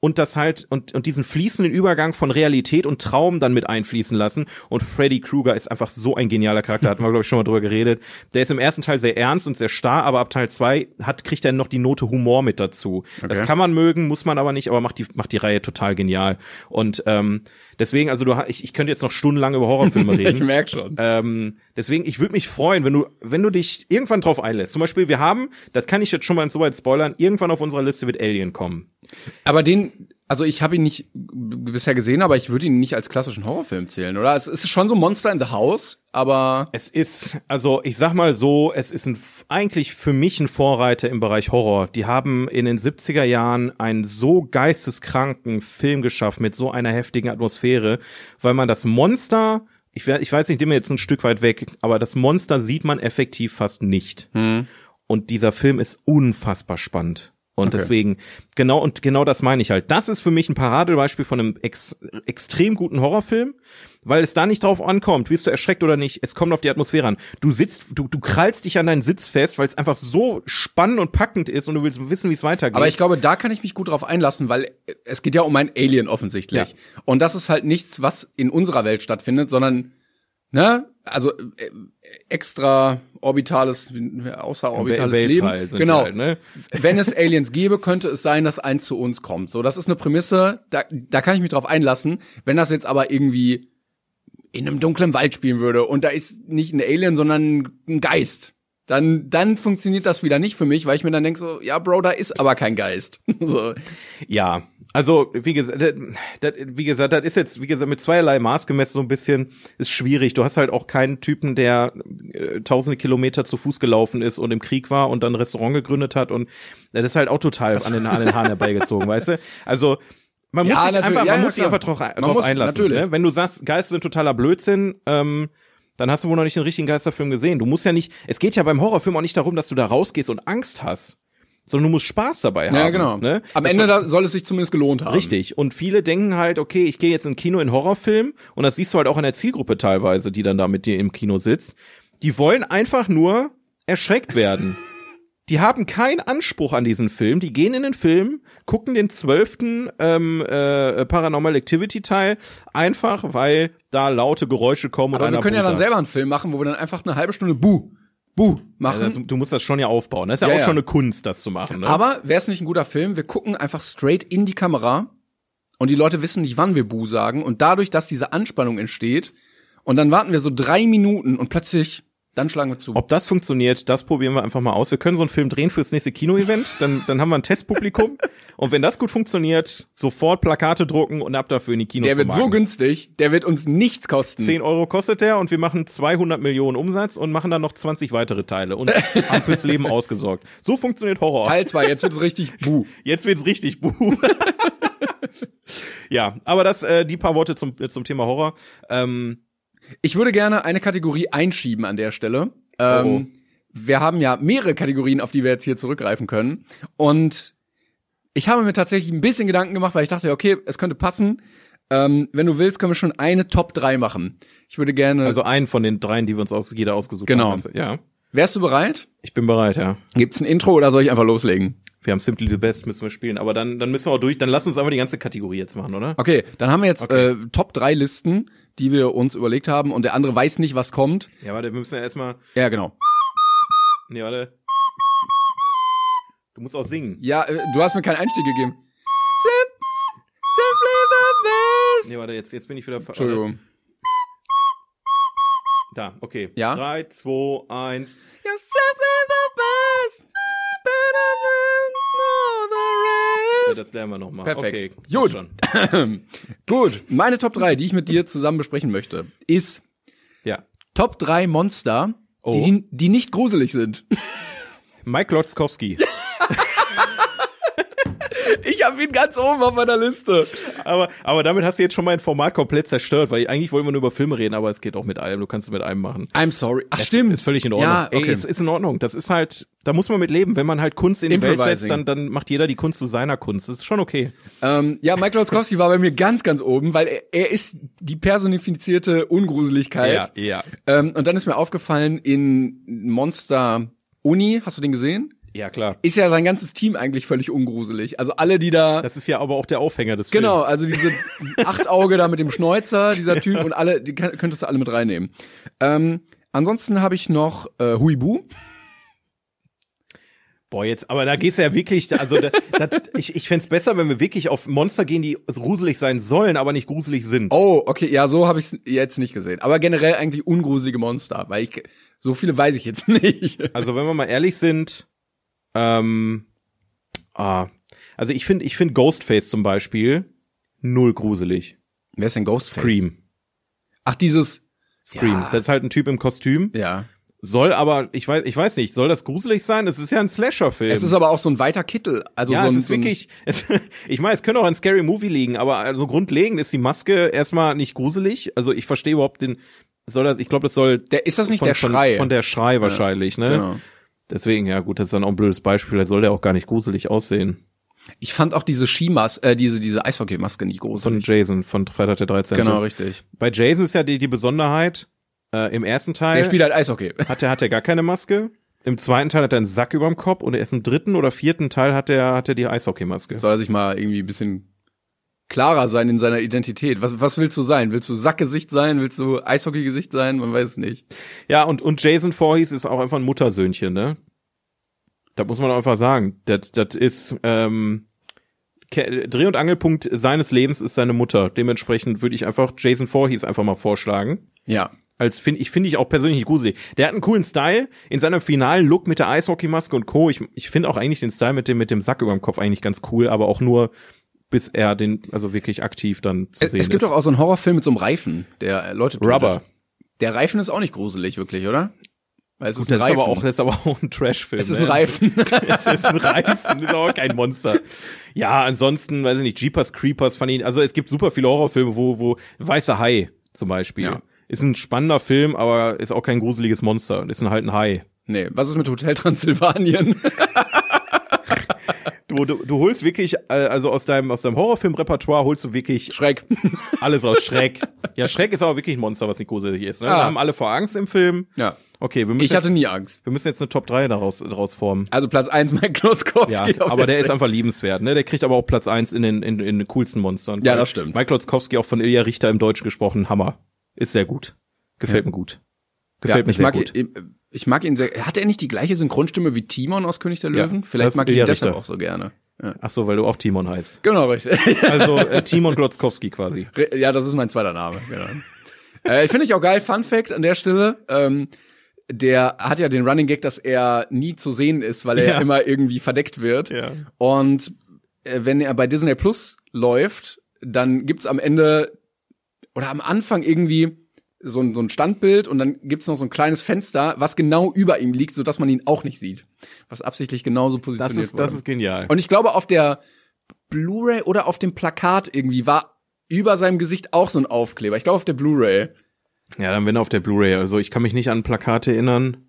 und das halt und und diesen fließenden Übergang von Realität und Traum dann mit einfließen lassen und Freddy Krueger ist einfach so ein genialer Charakter, hatten wir glaube ich schon mal drüber geredet. Der ist im ersten Teil sehr ernst und sehr starr, aber ab Teil zwei hat kriegt er noch die Note Humor mit dazu. Das
Okay.
kann man mögen, muss man aber nicht, aber macht die macht die Reihe total genial und ähm, deswegen also du ich, ich könnte jetzt noch stundenlang über Horrorfilme reden.
ich merk schon.
Ähm, deswegen, ich würde mich freuen, wenn du, wenn du dich irgendwann drauf einlässt. Zum Beispiel, wir haben, das kann ich jetzt schon mal so weit spoilern, irgendwann auf unserer Liste wird Alien kommen.
Aber den, also ich habe ihn nicht bisher gesehen, aber ich würde ihn nicht als klassischen Horrorfilm zählen, oder? Es ist schon so Monster in the House, aber
Es ist, also ich sag mal so, es ist ein, eigentlich für mich ein Vorreiter im Bereich Horror. Die haben in den 70er Jahren einen so geisteskranken Film geschaffen mit so einer heftigen Atmosphäre, weil man das Monster, ich, ich weiß nicht, dem jetzt ein Stück weit weg, aber das Monster sieht man effektiv fast nicht. Und dieser Film ist unfassbar spannend. Und
Okay.
deswegen, genau, und genau das meine ich halt. Das ist für mich ein Paradebeispiel von einem ex, extrem guten Horrorfilm, weil es da nicht drauf ankommt, wirst du erschreckt oder nicht. Es kommt auf die Atmosphäre an. Du sitzt, du, du krallst dich an deinen Sitz fest, weil es einfach so spannend und packend ist und du willst wissen, wie es weitergeht.
Aber ich glaube, da kann ich mich gut drauf einlassen, weil es geht ja um ein Alien offensichtlich.
Ja.
Und das ist halt nichts, was in unserer Welt stattfindet, sondern, ne, also äh, extra orbitales, außerorbitales
Wel-
Leben.
Weltall sind
genau.
halt, ne?
Wenn es Aliens gäbe, könnte es sein, dass eins zu uns kommt. So, das ist eine Prämisse, da, da kann ich mich drauf einlassen. Wenn das jetzt aber irgendwie in einem dunklen Wald spielen würde und da ist nicht ein Alien, sondern ein Geist, dann, dann funktioniert das wieder nicht für mich, weil ich mir dann denke so, ja, Bro, da ist aber kein Geist. so.
Ja, also wie gesagt, das, wie gesagt, das ist jetzt wie gesagt mit zweierlei Maß gemessen so ein bisschen ist schwierig. Du hast halt auch keinen Typen, der äh, tausende Kilometer zu Fuß gelaufen ist und im Krieg war und dann ein Restaurant gegründet hat und das ist halt auch total an den, an den Haaren herbeigezogen, weißt du? Also man muss
Ja,
sich einfach, man
ja,
muss sich einfach drauf,
Man
drauf
muss-
einlassen.
natürlich.
Ne? Wenn du sagst, Geister sind totaler Blödsinn, ähm, dann hast du wohl noch nicht den richtigen Geisterfilm gesehen. Du musst ja nicht, es geht ja beim Horrorfilm auch nicht darum, dass du da rausgehst und Angst hast, sondern du musst Spaß dabei haben.
Ja, genau.
Ne?
Am
Das
Ende da soll es sich zumindest gelohnt haben.
Richtig. Und viele denken halt, okay, ich gehe jetzt in Kino in Horrorfilm und das siehst du halt auch in der Zielgruppe teilweise, die dann da mit dir im Kino sitzt. Die wollen einfach nur erschreckt werden. Die haben keinen Anspruch an diesen Film. Die gehen in den Film, gucken den zwölften ähm, äh, Paranormal Activity Teil, einfach weil da laute Geräusche kommen und
Aber wir können ja dann selber einen Film machen, wo wir dann einfach eine halbe Stunde Buh, Buh machen.
Das, du musst das schon ja aufbauen. Das ist ja,
Ja,
auch
ja.
schon eine Kunst, das zu machen. Ne?
Aber wäre es nicht ein guter Film? Wir gucken einfach straight in die Kamera und die Leute wissen nicht, wann wir Buh sagen und dadurch, dass diese Anspannung entsteht und dann warten wir so drei Minuten und plötzlich dann schlagen wir zu.
Ob das funktioniert, das probieren wir einfach mal aus. Wir können so einen Film drehen fürs nächste Kino-Event, dann, dann haben wir ein Testpublikum. und wenn das gut funktioniert, sofort Plakate drucken und ab dafür in die Kinos
der wird so
vermarkten.
günstig, der wird uns nichts kosten.
10 Euro kostet der und wir machen 200 Millionen Umsatz und machen dann noch 20 weitere Teile und haben fürs Leben ausgesorgt. So funktioniert Horror.
Teil 2, jetzt wird's richtig Buh.
Jetzt wird's richtig buh. ja, aber das, äh, die paar Worte zum, äh, zum Thema Horror. Ähm,
Ich würde gerne eine Kategorie einschieben an der Stelle. Ähm, Wir haben ja mehrere Kategorien, auf die wir jetzt hier zurückgreifen können. Und ich habe mir tatsächlich ein bisschen Gedanken gemacht, weil ich dachte, okay, es könnte passen. Ähm, wenn du willst, können wir schon eine Top 3 machen. Ich würde gerne.
also einen von den dreien, die wir uns aus, jeder ausgesucht
Genau.
haben. Ja,
wärst du bereit?
ich bin bereit, ja.
Gibt's ein Intro oder soll ich einfach loslegen?
Wir haben Simply the Best, müssen wir spielen. Aber dann, dann müssen wir auch durch. Dann lass uns aber die ganze Kategorie jetzt machen, oder?
Okay, dann haben wir jetzt
Okay.
äh, Top 3 Listen, die wir uns überlegt haben und der andere weiß nicht, was kommt.
Ja, warte, wir müssen ja erstmal.
Ja, genau.
Nee, warte. Du musst auch singen.
Ja, äh, du hast mir keinen Einstieg gegeben. Sim Simply the best.
Nee, warte, jetzt, jetzt bin ich wieder. ver-
Entschuldigung.
Da, okay.
Ja?
Drei, zwei, eins.
You're simply the best. Better than rest.
das lernen wir nochmal.
Perfekt.
Okay,
Gut. Gut, meine Top 3, die ich mit dir zusammen besprechen möchte, ist
Ja.
Top 3 Monster,
Oh.
die, die nicht gruselig sind.
Mike Lotzkowski.
Ich habe ihn ganz oben auf meiner Liste.
aber, aber damit hast du jetzt schon mein Format komplett zerstört, weil eigentlich wollen wir nur über Filme reden, aber es geht auch mit allem. Du kannst es mit allem machen.
I'm sorry. Ach, stimmt.
Ist völlig in Ordnung.
Ja, okay.
Ey, es ist in Ordnung. Das ist halt, da muss man mit leben. Wenn man halt Kunst in die Welt setzt, dann, dann macht jeder die Kunst zu seiner Kunst. Das ist schon okay.
Ähm, ja, Mike Lotzkowski war bei mir ganz, ganz oben, weil er, er ist die personifizierte Ungruseligkeit.
ja.
Ähm, und dann ist mir aufgefallen, in Monster Uni, hast du den gesehen?
Ja, klar.
Ist ja sein ganzes Team eigentlich völlig ungruselig. Also alle, die da.
Das ist ja aber auch der Aufhänger des
genau,
Films.
also diese Achtauge da mit dem Schnäuzer, dieser Typ und alle, die könntest du alle mit reinnehmen. Ähm, ansonsten habe ich noch äh, Huibu.
Boah, jetzt, aber da gehst du ja wirklich, also da, das, ich, ich fänd's besser, wenn wir wirklich auf Monster gehen, die gruselig sein sollen, aber nicht gruselig sind.
Oh, okay, ja, so habe ich es jetzt nicht gesehen. Aber generell eigentlich ungruselige Monster, weil ich so viele weiß ich jetzt nicht.
Also wenn wir mal ehrlich sind, ähm, ah, also ich finde, ich finde Ghostface zum Beispiel null gruselig.
Wer ist denn Ghostface?
Scream.
Ach, dieses
Scream.
Ja.
Das ist halt ein Typ im Kostüm.
Ja.
Soll aber, ich weiß, ich weiß nicht, soll das gruselig sein? Es ist ja ein Slasher-Film.
Es ist aber auch so ein weiter Kittel. Also
ja,
so ein,
es ist
so
wirklich, es, ich meine, es könnte auch ein Scary Movie liegen, aber also grundlegend ist die Maske erstmal nicht gruselig. Also ich verstehe überhaupt den, soll das, ich glaube, das soll
Der, ist das nicht
von,
der Schrei?
Von, von der Schrei wahrscheinlich, ne?
Genau.
Deswegen, ja gut, das ist dann auch ein blödes Beispiel, da soll der auch gar nicht gruselig aussehen.
Ich fand auch diese Skimas, äh, diese, diese Eishockey-Maske nicht
Von
gruselig.
Jason, von Freitag der 13.
Genau, richtig.
Bei Jason ist ja die, die Besonderheit, äh, im ersten Teil
Der spielt halt Eishockey.
hat er hat er gar keine Maske. Im zweiten Teil hat er einen Sack überm Kopf und erst im dritten oder vierten Teil hat er hat er die Eishockeymaske.
Soll er sich mal irgendwie ein bisschen klarer sein in seiner Identität. Was, was willst du sein? Willst du Sackgesicht sein? Willst du Eishockeygesicht sein? Man weiß es nicht.
Ja, und, und Jason Voorhees ist auch einfach ein Muttersöhnchen, ne? Da muss man einfach sagen. Das, das ist, ähm, Dreh- und Angelpunkt seines Lebens ist seine Mutter. Dementsprechend würde ich einfach Jason Voorhees einfach mal vorschlagen.
Ja.
als finde ich finde ich auch persönlich gruselig. Der hat einen coolen Style in seinem finalen Look mit der Eishockeymaske und Co. Ich, ich finde auch eigentlich den Style mit dem mit dem Sack über dem Kopf eigentlich ganz cool, aber auch nur bis er den also wirklich aktiv dann zu
Es,
sehen
es gibt
ist.
doch auch so einen Horrorfilm mit so einem Reifen, der Leute tötet.
Rubber.
Der Reifen ist auch nicht gruselig, wirklich, oder? Weil es
Gut,
ist ein
das ist aber
Reifen.
auch das ist aber auch ein Trash-Film.
es ist
ne?
ein Reifen.
es ist ein Reifen, ist aber kein Monster. Ja, ansonsten, weiß ich nicht, Jeepers Creepers fand ich, also es gibt super viele Horrorfilme, wo, wo Weißer Hai zum Beispiel.
Ja.
Ist ein spannender Film, aber ist auch kein gruseliges Monster. Ist ein halt ein Hai.
nee, was ist mit Hotel Transsilvanien?
Du, du, du holst wirklich, äh, also aus deinem, aus deinem Horrorfilm-Repertoire holst du wirklich
Schreck.
alles aus Schreck. Ja, Schreck ist aber wirklich ein Monster, was nicht gruselig ist. Ne?
Ah.
Wir haben alle vor Angst im Film.
ja.
Okay, wir müssen,
Ich hatte
jetzt,
nie Angst.
wir müssen jetzt eine Top 3 daraus, daraus formen.
Also Platz eins Mike Kloskowski.
Ja, aber der ist einfach liebenswert, ne? Der kriegt aber auch Platz eins in den, in, in den coolsten Monstern.
Ja, das stimmt.
Mike Lotzkowski auch von Ilja Richter im Deutsch gesprochen, Hammer. Ist sehr gut. Gefällt mir gut. Gefällt
ja,
mir
ich
sehr
mag
gut.
Ihn, ich mag ihn sehr. Hat er nicht die gleiche Synchronstimme wie Timon aus König der
Ja,
Löwen?
das
Vielleicht mag ich ihn deshalb auch so gerne. Ja.
Ach so, weil du auch Timon heißt.
Genau, richtig.
Also äh, Timon Glotzkowski quasi.
Ja, das ist mein zweiter Name. Genau. äh, Finde ich auch geil. Fun Fact an der Stelle. Ähm, der hat ja den Running Gag, dass er nie zu sehen ist, weil er ja,
Ja.
immer irgendwie verdeckt wird.
Ja.
Und äh, wenn er bei Disney Plus läuft, dann gibt's am Ende oder am Anfang irgendwie so ein, so ein Standbild und dann gibt's noch so ein kleines Fenster, was genau über ihm liegt, sodass man ihn auch nicht sieht. Was absichtlich genauso
Das
positioniert
ist, das
wurde.
ist genial.
Und ich glaube, auf der Blu-ray oder auf dem Plakat irgendwie war über seinem Gesicht auch so ein Aufkleber. Ich glaube, auf der Blu-ray.
Ja, dann wenn auf der Blu-ray. Also ich kann mich nicht an Plakate erinnern.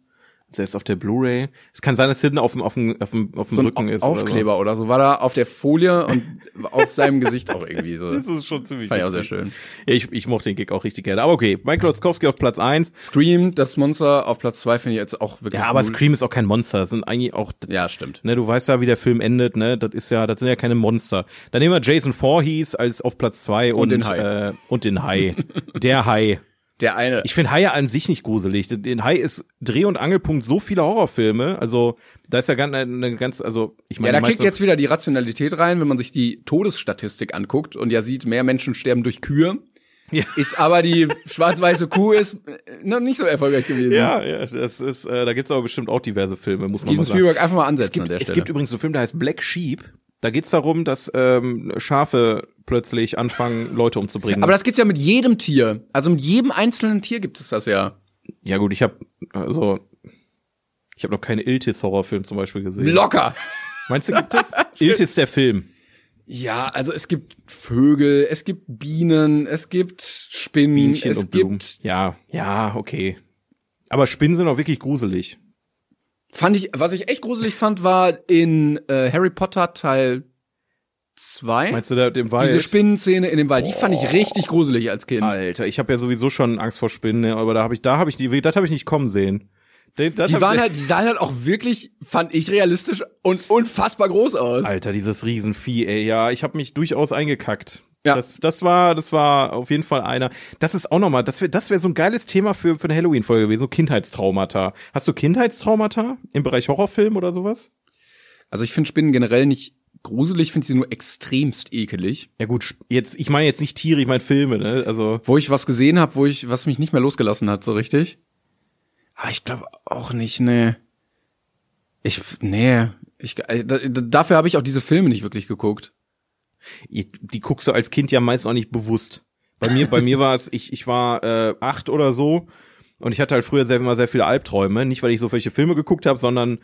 Selbst auf der Blu-ray. Es kann sein, dass hinten auf dem, auf dem, auf dem, auf dem
So
Rücken ist.
Aufkleber oder so. War da auf der Folie und auf seinem Gesicht auch irgendwie so.
Oder so. Das ist schon ziemlich
Fand ich auch sehr schön.
Ja, ich, ich mochte den Gig auch richtig gerne. Aber okay, Mike Lotzkowski auf Platz eins.
Scream, das Monster auf Platz zwei finde ich jetzt auch wirklich
Ja, aber
cool.
Scream ist auch kein Monster. Das sind eigentlich auch,
Ja, stimmt.
ne, du weißt ja, wie der Film endet, ne? Das ist ja, das sind ja keine Monster. Dann nehmen wir Jason Voorhees als auf Platz zwei und,
den Hai.
Äh, und den Hai. der Hai.
Der eine.
Ich finde Haie an sich nicht gruselig. Den Hai ist Dreh- und Angelpunkt so vieler Horrorfilme. Also, da ist ja ganz, eine ganz, also, ich
ja,
meine,
da
die
kickt
meiste-
jetzt wieder die Rationalität rein, wenn man sich die Todesstatistik anguckt und ja sieht, mehr Menschen sterben durch Kühe.
Ja.
Ist aber die schwarz-weiße Kuh ist äh, noch nicht so erfolgreich gewesen.
Ja, ja, das ist, äh, da gibt's aber bestimmt auch diverse Filme, muss man
Steven
mal sagen.
Spielberg einfach mal ansetzen
Es gibt,
an der
es
Stelle.
gibt übrigens einen Film, der heißt Black Sheep. Da geht's darum, dass ähm, Schafe plötzlich anfangen, Leute umzubringen.
aber das gibt's ja mit jedem Tier. Also mit jedem einzelnen Tier gibt es das ja.
ja gut, ich habe also ich habe noch keinen Iltis-Horrorfilm zum Beispiel gesehen.
Locker.
Meinst du, gibt es? Iltis der Film.
Ja, also es gibt Vögel, es gibt Bienen, es gibt Spinnen,
Bienchen
es
und Blumen.
gibt
Ja, ja, okay. Aber Spinnen sind auch wirklich gruselig.
Fand ich, was ich echt gruselig fand, war in äh, Harry Potter Teil 2.
Meinst du da dem Wald?
Diese Spinnenszene in dem Wald, die fand ich richtig gruselig als Kind.
Alter, ich habe ja sowieso schon Angst vor Spinnen, ne, aber da habe ich, da habe ich die, das habe ich nicht kommen sehen. Den- das
Die waren halt, die sahen halt auch wirklich, fand ich realistisch und unfassbar groß aus.
Alter, dieses Riesenvieh, ey, ja, ich habe mich durchaus eingekackt.
Ja.
Das, das war, das war auf jeden Fall einer. Das ist auch nochmal, das wäre, das wäre so ein geiles Thema für, für eine Halloween-Folge gewesen, so Kindheitstraumata. Hast du Kindheitstraumata im Bereich Horrorfilm oder sowas?
Also ich finde Spinnen generell nicht gruselig, finde sie nur extremst ekelig.
Ja gut, jetzt, ich meine jetzt nicht Tiere, ich meine Filme, ne, also.
Wo ich was gesehen habe, wo ich, was mich nicht mehr losgelassen hat, so richtig. Aber ich glaube auch nicht, nee. Ich, nee. Ich, äh, da- dafür habe ich auch diese Filme nicht wirklich geguckt.
Die guckst du als Kind ja meist auch nicht bewusst. Bei mir, bei mir war es, ich, ich war äh, acht oder so und ich hatte halt früher sehr, immer sehr viele Albträume. Nicht, weil ich so welche Filme geguckt habe, sondern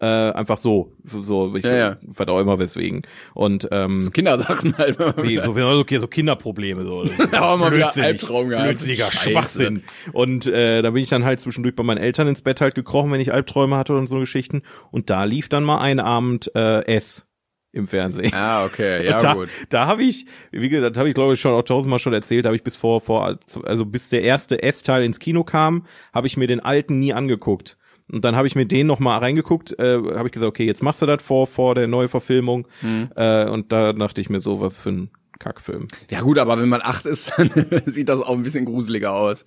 äh, einfach so. So, ich
Ja, ja.
weiß auch immer weswegen. Und ähm,
Kindersachen halt.
wie, so, okay, so Kinderprobleme. So.
Ja, mal wieder Albtraum gehabt.
Blödsinniger. Schwachsinn. Und äh, da bin ich dann halt zwischendurch bei meinen Eltern ins Bett halt gekrochen, wenn ich Albträume hatte und so Geschichten. Und da lief dann mal ein Abend äh, S im Fernsehen.
Ah, okay, ja
da,
gut.
Da habe ich, wie gesagt, habe ich glaube ich schon auch tausendmal schon erzählt, habe ich bis vor, vor, also bis der erste S-Teil ins Kino kam, habe ich mir den alten nie angeguckt. Und dann habe ich mir den noch mal reingeguckt, äh, habe ich gesagt, okay, jetzt machst du das vor, vor der Neuverfilmung.
Mhm.
Äh, und da dachte ich mir so, was für ein Kackfilm.
Ja gut, aber wenn man acht ist, dann sieht das auch ein bisschen gruseliger aus.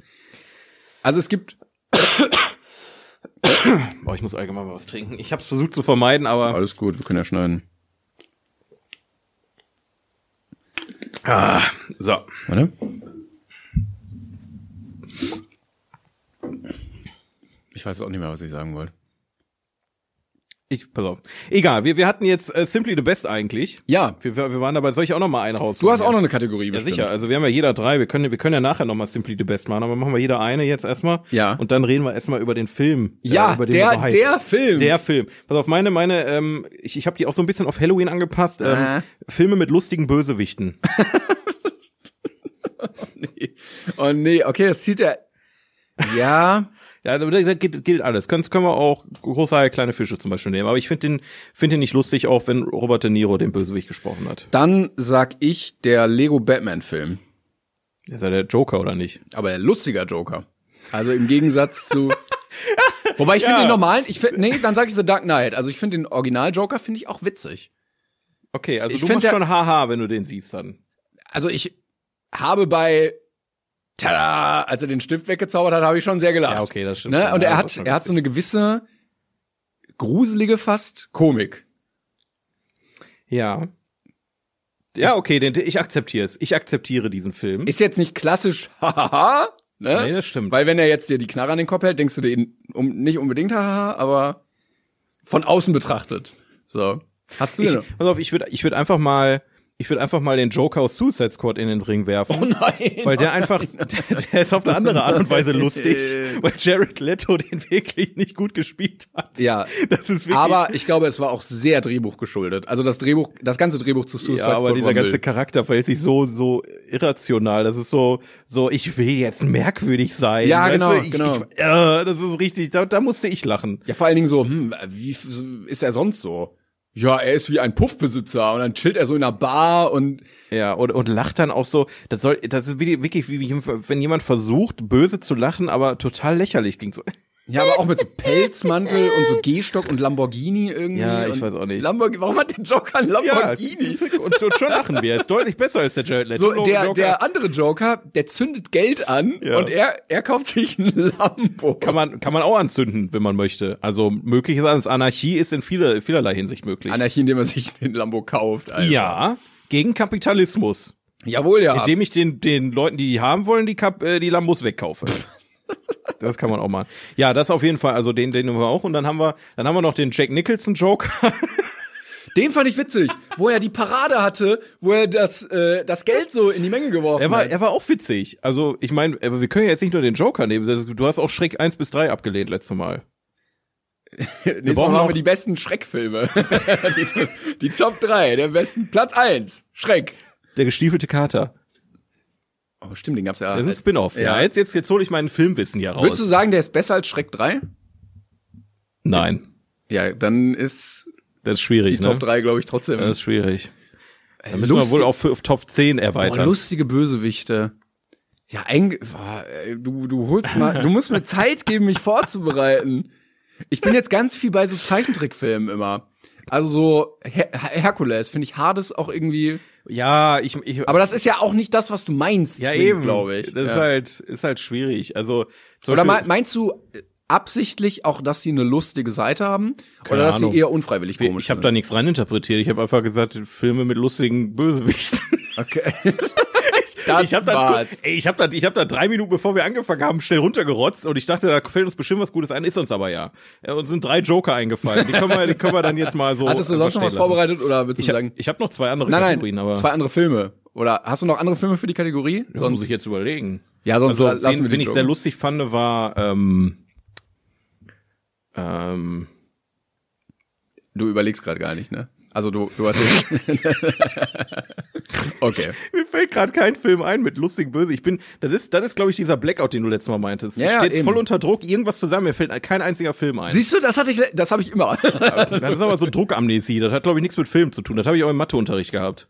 Also es gibt,
Boah, ich muss allgemein mal was trinken. Ich habe es versucht zu vermeiden, aber
alles gut, wir können ja schneiden.
Ah, so.
Warte. Ich weiß auch nicht mehr, was ich sagen wollte.
Ich, pass auf. Egal, wir, wir hatten jetzt äh, Simply the Best eigentlich.
Ja.
Wir, wir waren dabei, soll ich auch noch mal einen raus?
Du hast auch noch eine Kategorie,
Ja,
bestimmt.
sicher. Also wir haben ja jeder drei. Wir können, wir können ja nachher noch mal Simply the Best machen, aber machen wir jeder eine jetzt erstmal.
Ja.
Und dann reden wir erstmal über den Film.
Ja,
äh, über den
der-
so
der Film.
Der Film. Pass auf, meine, meine, ähm, ich, ich habe die auch so ein bisschen auf Halloween angepasst. Ähm,
Aha.
Filme mit lustigen Bösewichten.
Nee. Oh nee, okay, das zieht er. Ja.
Ja, da, da gilt, gilt alles. Können, können wir auch große Haie, kleine Fische zum Beispiel nehmen. Aber ich finde den, finde den nicht lustig, auch wenn Robert De Niro den Bösewicht gesprochen hat.
Dann sag ich der Lego Batman Film.
Ist ja der Joker oder nicht?
Aber der lustiger Joker. Also im Gegensatz zu. Wobei ich finde
Ja.
den normalen, ich finde, nee, dann sag ich The Dark Knight. Also ich finde den Original Joker finde ich auch witzig.
Okay, also
Ich
du
find
machst
der-
schon haha, wenn du den siehst dann.
Also ich habe bei Tada, als er den Stift weggezaubert hat, habe ich schon sehr gelacht.
Ja, okay, das stimmt
Ne?
schon.
Und er hat, er hat so eine gewisse gruselige fast Komik.
Ja. Ja, okay, den, ich akzeptiere es. Ich akzeptiere diesen Film.
Ist jetzt nicht klassisch, hahaha, ne?
nee, das stimmt.
Weil wenn er jetzt dir die Knarre an den Kopf hält, denkst du dir ihn um, nicht unbedingt haha, aber von außen betrachtet. So. Hast du
ich, pass auf, ich würde ich würd einfach mal, ich würde einfach mal den Joker aus Suicide Squad in den Ring werfen.
Oh nein.
Weil der einfach, der, der ist auf eine andere Art und Weise lustig, weil Jared Leto den wirklich nicht gut gespielt hat.
Ja.
Das ist wirklich,
Aber ich glaube, es war auch sehr Drehbuch geschuldet. Also das Drehbuch, das ganze Drehbuch zu Suicide
ja, aber
Squad
dieser
war
ganze. Charakter verhält sich so, so irrational. Das ist so, so, ich will jetzt merkwürdig sein.
Ja,
weißt
genau,
ich,
genau.
Ich, äh, das ist richtig, da, da musste ich lachen.
Ja, vor allen Dingen so, hm, wie ist er sonst so? Ja, er ist wie ein Puffbesitzer und dann chillt er so in einer Bar und
Ja, und, und lacht dann auch so, das soll, das ist wirklich wie, wenn jemand versucht, böse zu lachen, aber total lächerlich klingt so.
Ja, aber auch mit so Pelzmantel und so Gehstock und Lamborghini irgendwie.
Ja, ich
und
weiß auch nicht.
Lamborghini, warum hat der Joker ein Lamborghini?
Ja, und, und schon lachen wir. Ist deutlich besser als der Jared Leto.
so, der,
Joker.
der andere Joker, der zündet Geld an
Ja.
und er, er kauft sich ein Lambo.
kann man, kann man auch anzünden, wenn man möchte. Also möglich ist alles. Anarchie ist in viele, vielerlei Hinsicht möglich.
Anarchie, indem er sich den Lambo kauft. Alter.
ja, gegen Kapitalismus.
Jawohl, ja.
Indem ich den, den Leuten, die die haben wollen, die, Kap äh, die Lambos wegkaufe. Das kann man auch machen. Ja, das auf jeden Fall. Also den, den nehmen wir auch. Und dann haben wir, dann haben wir noch den Jack Nicholson Joker.
Den fand ich witzig, wo er die Parade hatte, wo er das, äh, das Geld so in die Menge geworfen
Er war,
hat.
er war auch witzig. Also ich meine, aber wir können ja jetzt nicht nur den Joker nehmen. Du hast auch Schreck 1 bis 3 abgelehnt letztes Mal.
Nächstes Mal
brauchen
machen wir die besten Schreckfilme. die, die Top 3, der besten Platz 1, Schreck.
Der gestiefelte Kater.
Oh, stimmt, den gab's ja.
Das ist ein Spin-off. Ja,
Ja.
jetzt, jetzt, jetzt hole ich meinen Filmwissen hier raus.
Würdest du sagen, der ist besser als Schreck 3?
Nein.
Ja, dann ist
Das ist schwierig,
die
ne?
Top 3, glaube ich, trotzdem.
Das ist schwierig. Da müssen
lustig-
wir wohl auf, auf Top 10
Boah,
erweitern.
lustige Bösewichte. Ja, eigentlich, boah, du, du holst mal, du musst mir Zeit geben, mich vorzubereiten. Ich bin jetzt ganz viel bei so Zeichentrickfilmen immer. Also so Her Herkules finde ich Hades auch irgendwie.
ja, ich, ich
Aber das ist ja auch nicht das, was du meinst,
ja eben,
glaube ich.
Das
ja.
ist halt, ist halt schwierig. Also zum
Oder
Beispiel-
me- meinst du äh, absichtlich auch, dass sie eine lustige Seite haben?
Keine
oder dass
Ahnung.
sie eher unfreiwillig komisch
ich habe
sind?
da nichts reininterpretiert. Ich habe einfach gesagt, Filme mit lustigen Bösewichten.
Okay. das
ich habe da,
war's.
ey, ich habe da, ich habe da drei Minuten bevor wir angefangen haben schnell runtergerotzt und ich dachte, da fällt uns bestimmt was Gutes ein, ist uns aber ja. ja uns sind drei Joker eingefallen. Die können wir, die können wir dann jetzt mal so.
Hattest du sonst noch was
lassen.
vorbereitet oder würdest
Ich
du
habe
sagen?
ich hab noch zwei andere
Nein,
Kategorien,
nein,
aber
zwei andere Filme. Oder hast du noch andere Filme für die Kategorie?
sonst muss ich jetzt überlegen.
Ja, sonst
Also,
lassen wir
wen,
die
wen ich sehr lustig fand, war ähm, ähm,
Du überlegst gerade gar nicht, ne? Also du, du hast jetzt. okay.
Mir fällt gerade kein Film ein mit lustig böse. Ich bin, das ist, das ist, glaube ich, dieser Blackout, den du letztes Mal meintest.
Ja,
ich stehe jetzt
eben.
voll unter Druck, irgendwas zusammen. Mir fällt kein einziger Film ein.
Siehst du, das hatte ich, das habe ich immer.
das ist aber so Druckamnesie. Das hat, glaube ich, nichts mit Film zu tun. Das habe ich auch im Matheunterricht gehabt.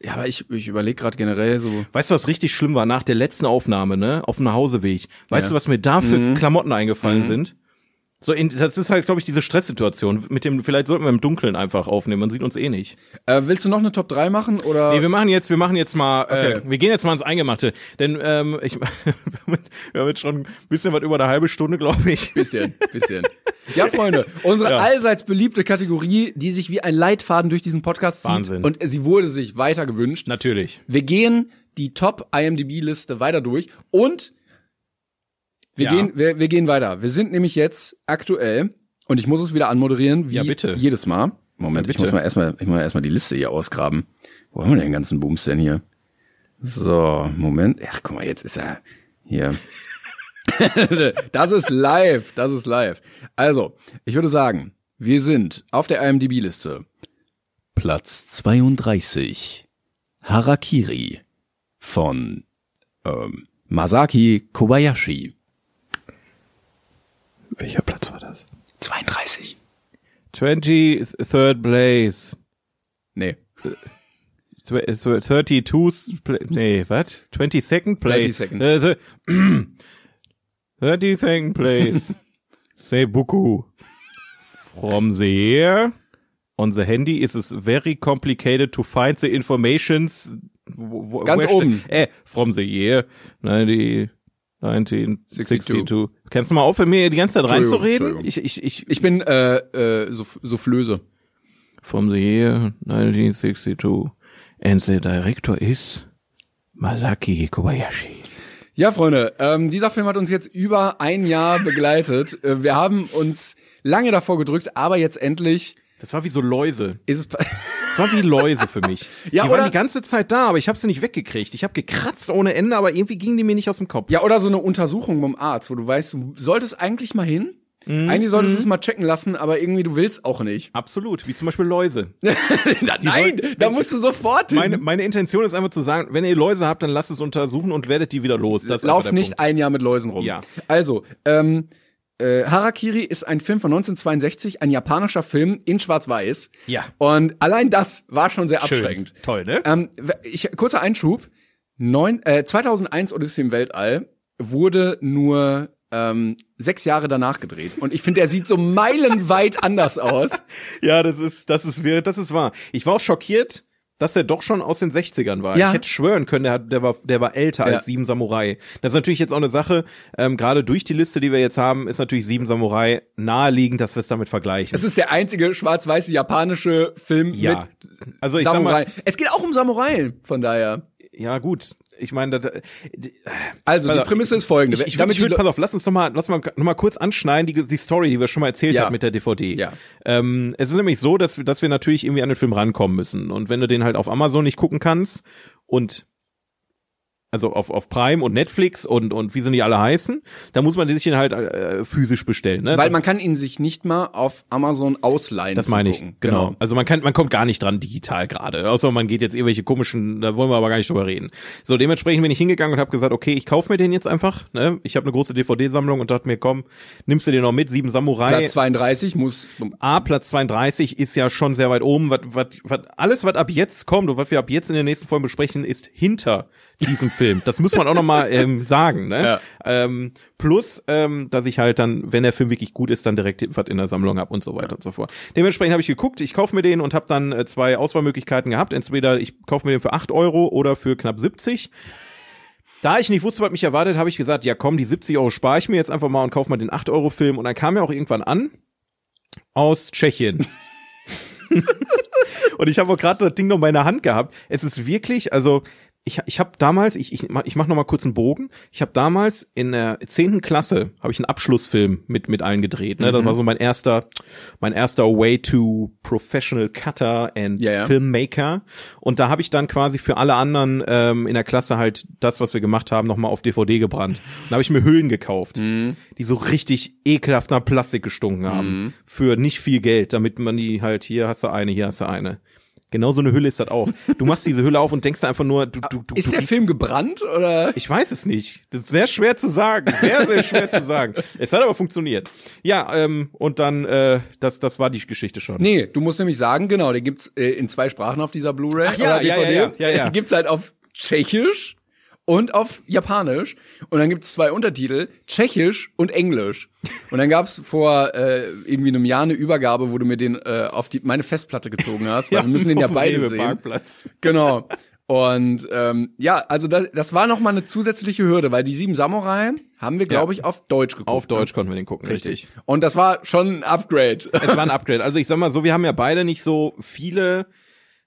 ja, aber ich, ich überlege gerade generell so.
Weißt du, was richtig schlimm war nach der letzten Aufnahme, ne? Auf dem Nachhauseweg. Weißt
Ja.
du, was mir da für
Mhm.
Klamotten eingefallen sind? So, in, das ist halt, glaube ich, diese Stresssituation. Mit dem, vielleicht sollten wir im Dunkeln einfach aufnehmen. Man sieht uns eh nicht.
Äh, willst du noch eine Top 3 machen oder?
Nee, wir machen jetzt, wir machen jetzt mal, äh,
Okay.
wir gehen jetzt mal ins Eingemachte. Denn ähm, ich, wir haben jetzt- schon ein bisschen was über eine halbe Stunde, glaube ich.
Bisschen, bisschen. Ja, Freunde, unsere
Ja.
allseits beliebte Kategorie, die sich wie ein Leitfaden durch diesen Podcast zieht.
Wahnsinn.
Und sie wurde sich weiter gewünscht.
Natürlich.
Wir gehen die Top IMDb-Liste weiter durch und Wir,
Ja.
gehen, wir, wir gehen weiter. Wir sind nämlich jetzt aktuell, und ich muss es wieder anmoderieren, wie
Ja, bitte.
jedes Mal. Moment,
Ja,
ich muss mal erstmal, ich muss mal erstmal die Liste hier ausgraben. Wo haben wir denn den ganzen Booms denn hier? So, Moment. Ach, guck mal, jetzt ist er hier. das ist live, das ist live. Also, ich würde sagen, wir sind auf der IMDb-Liste. Platz 32. Harakiri von ähm, Masaki Kobayashi.
Welcher Platz war das?
32.
23rd place.
Nee.
Tw- äh, 32 pla- nee, was? 22nd place.
32nd.
Äh, the- 32nd place. Seibuku. From the year on the handy is it very complicated to find the informations. wo- wo-
Ganz oben.
Äh, from the year 90, 1962.
62.
Kannst du mal aufhören, mir die ganze Zeit reinzureden? Ich, ich, ich,
Ich bin äh, äh, so, so Flöse.
from the year 1962. And the director is Masaki Kobayashi.
Ja, Freunde, ähm, dieser Film hat uns jetzt über ein Jahr begleitet. Äh, wir haben uns lange davor gedrückt, aber jetzt endlich
Das war wie so Läuse.
ist es.
Das war wie Läuse für mich.
Ja,
die
oder-
waren die ganze Zeit da, aber ich habe sie nicht weggekriegt. Ich habe gekratzt ohne Ende, aber irgendwie gingen die mir nicht aus dem Kopf.
ja, oder so eine Untersuchung beim Arzt, wo du weißt, du solltest eigentlich mal hin.
Mhm.
Eigentlich solltest du es mal checken lassen, aber irgendwie du willst auch nicht.
Absolut, wie zum Beispiel Läuse.
Nein, da musst du sofort hin.
Meine, meine Intention ist einfach zu sagen, wenn ihr Läuse habt, dann lasst es untersuchen und werdet die wieder los. Das
Lauf nicht
Punkt.
ein Jahr mit Läusen rum.
Ja.
Also, ähm, äh, Harakiri ist ein Film von 1962, ein japanischer Film in Schwarz-Weiß.
Ja.
Und allein das war schon sehr
Schön.
abschreckend.
Toll, ne?
Ähm, ich, kurzer Einschub. Neun, äh, 2001 Odyssey im Weltall wurde nur ähm, sechs Jahre danach gedreht. Und ich finde, der sieht so meilenweit anders aus.
Ja, das ist, das ist, das ist wahr. Ich war auch schockiert, dass er doch schon aus den 60ern war.
Ja.
Ich hätte schwören können, der, hat, der, war, der war älter
Ja.
als Sieben Samurai. Das ist natürlich jetzt auch eine Sache, ähm, gerade durch die Liste, die wir jetzt haben, ist natürlich Sieben Samurai naheliegend, dass wir es damit vergleichen.
Es ist der einzige schwarz-weiße japanische Film
ja.
mit
Also ich
Samurai.
sag mal,
Es geht auch um Samurai, von daher.
ja gut. Ich meine, das, die-
Also, die Prämisse ist folgende.
Ich, ich,
Damit
ich
Le-
pass auf, lass uns noch mal, lass mal, noch mal kurz anschneiden, die, die Story, die wir schon mal erzählt
Ja.
haben mit der DVD.
Ja.
Ähm, es ist nämlich so, dass, dass wir natürlich irgendwie an den Film rankommen müssen. Und wenn du den halt auf Amazon nicht gucken kannst und also auf, auf Prime und Netflix und, und wie sie nicht alle heißen, da muss man sich den halt äh, physisch bestellen. Ne?
Weil man kann ihn sich nicht mal auf Amazon ausleihen.
das meine ich,
Gucken.
genau. Also man kann, man kommt gar nicht dran digital gerade. Außer man geht jetzt irgendwelche komischen, da wollen wir aber gar nicht drüber reden. So, dementsprechend bin ich hingegangen und habe gesagt, okay, ich kaufe mir den jetzt einfach. Ne? Ich habe eine große DVD-Sammlung und dachte mir, komm, nimmst du den noch mit, sieben Samurai.
Platz 32 muss.
A, Platz 32 ist ja schon sehr weit oben. Was, was, was, alles, was ab jetzt kommt und was wir ab jetzt in den nächsten Folgen besprechen, ist hinter diesem Film. Das muss man auch noch mal ähm, sagen. Ne?
Ja.
Ähm, plus, ähm, dass ich halt dann, wenn der Film wirklich gut ist, dann direkt was in der Sammlung hab und so weiter und so fort. Dementsprechend habe ich geguckt, ich kaufe mir den und habe dann äh, zwei Auswahlmöglichkeiten gehabt. Entweder ich kaufe mir den für 8 Euro oder für knapp 70. Da ich nicht wusste, was mich erwartet, habe ich gesagt, ja komm, die 70 Euro spare ich mir jetzt einfach mal und kaufe mal den 8-Euro-Film. Und dann kam er auch irgendwann an aus Tschechien. und ich habe auch gerade das Ding noch in meiner Hand gehabt. Es ist wirklich, also ich, ich habe damals, ich, ich, mach- ich mache noch mal kurz einen Bogen. Ich habe damals in der zehnten Klasse habe ich einen Abschlussfilm mit mit allen gedreht. Ne? Das war so mein erster, mein erster Way to Professional Cutter and
Ja, ja.
Filmmaker. Und da habe ich dann quasi für alle anderen ähm, in der Klasse halt das, was wir gemacht haben, noch mal auf DVD gebrannt. Da habe ich mir Hüllen gekauft, die so richtig ekelhaft nach Plastik gestunken haben für nicht viel Geld, damit man die halt hier hast du eine, hier hast du eine. Genau so eine Hülle ist das auch. Du machst diese Hülle auf und denkst einfach nur, du, du, du
Ist
du
der
riechst-
Film gebrannt oder?
ich weiß es nicht. Das ist sehr schwer zu sagen. Sehr, sehr schwer zu sagen. Es hat aber funktioniert. Ja, ähm, und dann, äh, das, das war die Geschichte schon.
Nee, du musst nämlich sagen, genau, den gibt's äh, in zwei Sprachen auf dieser Blu-ray.
Ach ja, ja, ja, ja, ja, ja.
Den gibt's halt auf Tschechisch und auf Japanisch. Und dann gibt's zwei Untertitel, Tschechisch und Englisch. Und dann gab's vor äh, irgendwie einem Jahr eine Übergabe, wo du mir den äh, auf die meine Festplatte gezogen hast, weil wir müssen den ja beide sehen. Genau. Und ähm, ja, also das, das war noch mal eine zusätzliche Hürde, weil die sieben Samurai haben wir, glaube ich, auf Deutsch geguckt.
Auf
ne?
Deutsch konnten wir den gucken, richtig.
Und das war schon ein Upgrade.
Es war ein Upgrade. Also ich sag mal so, wir haben ja beide nicht so viele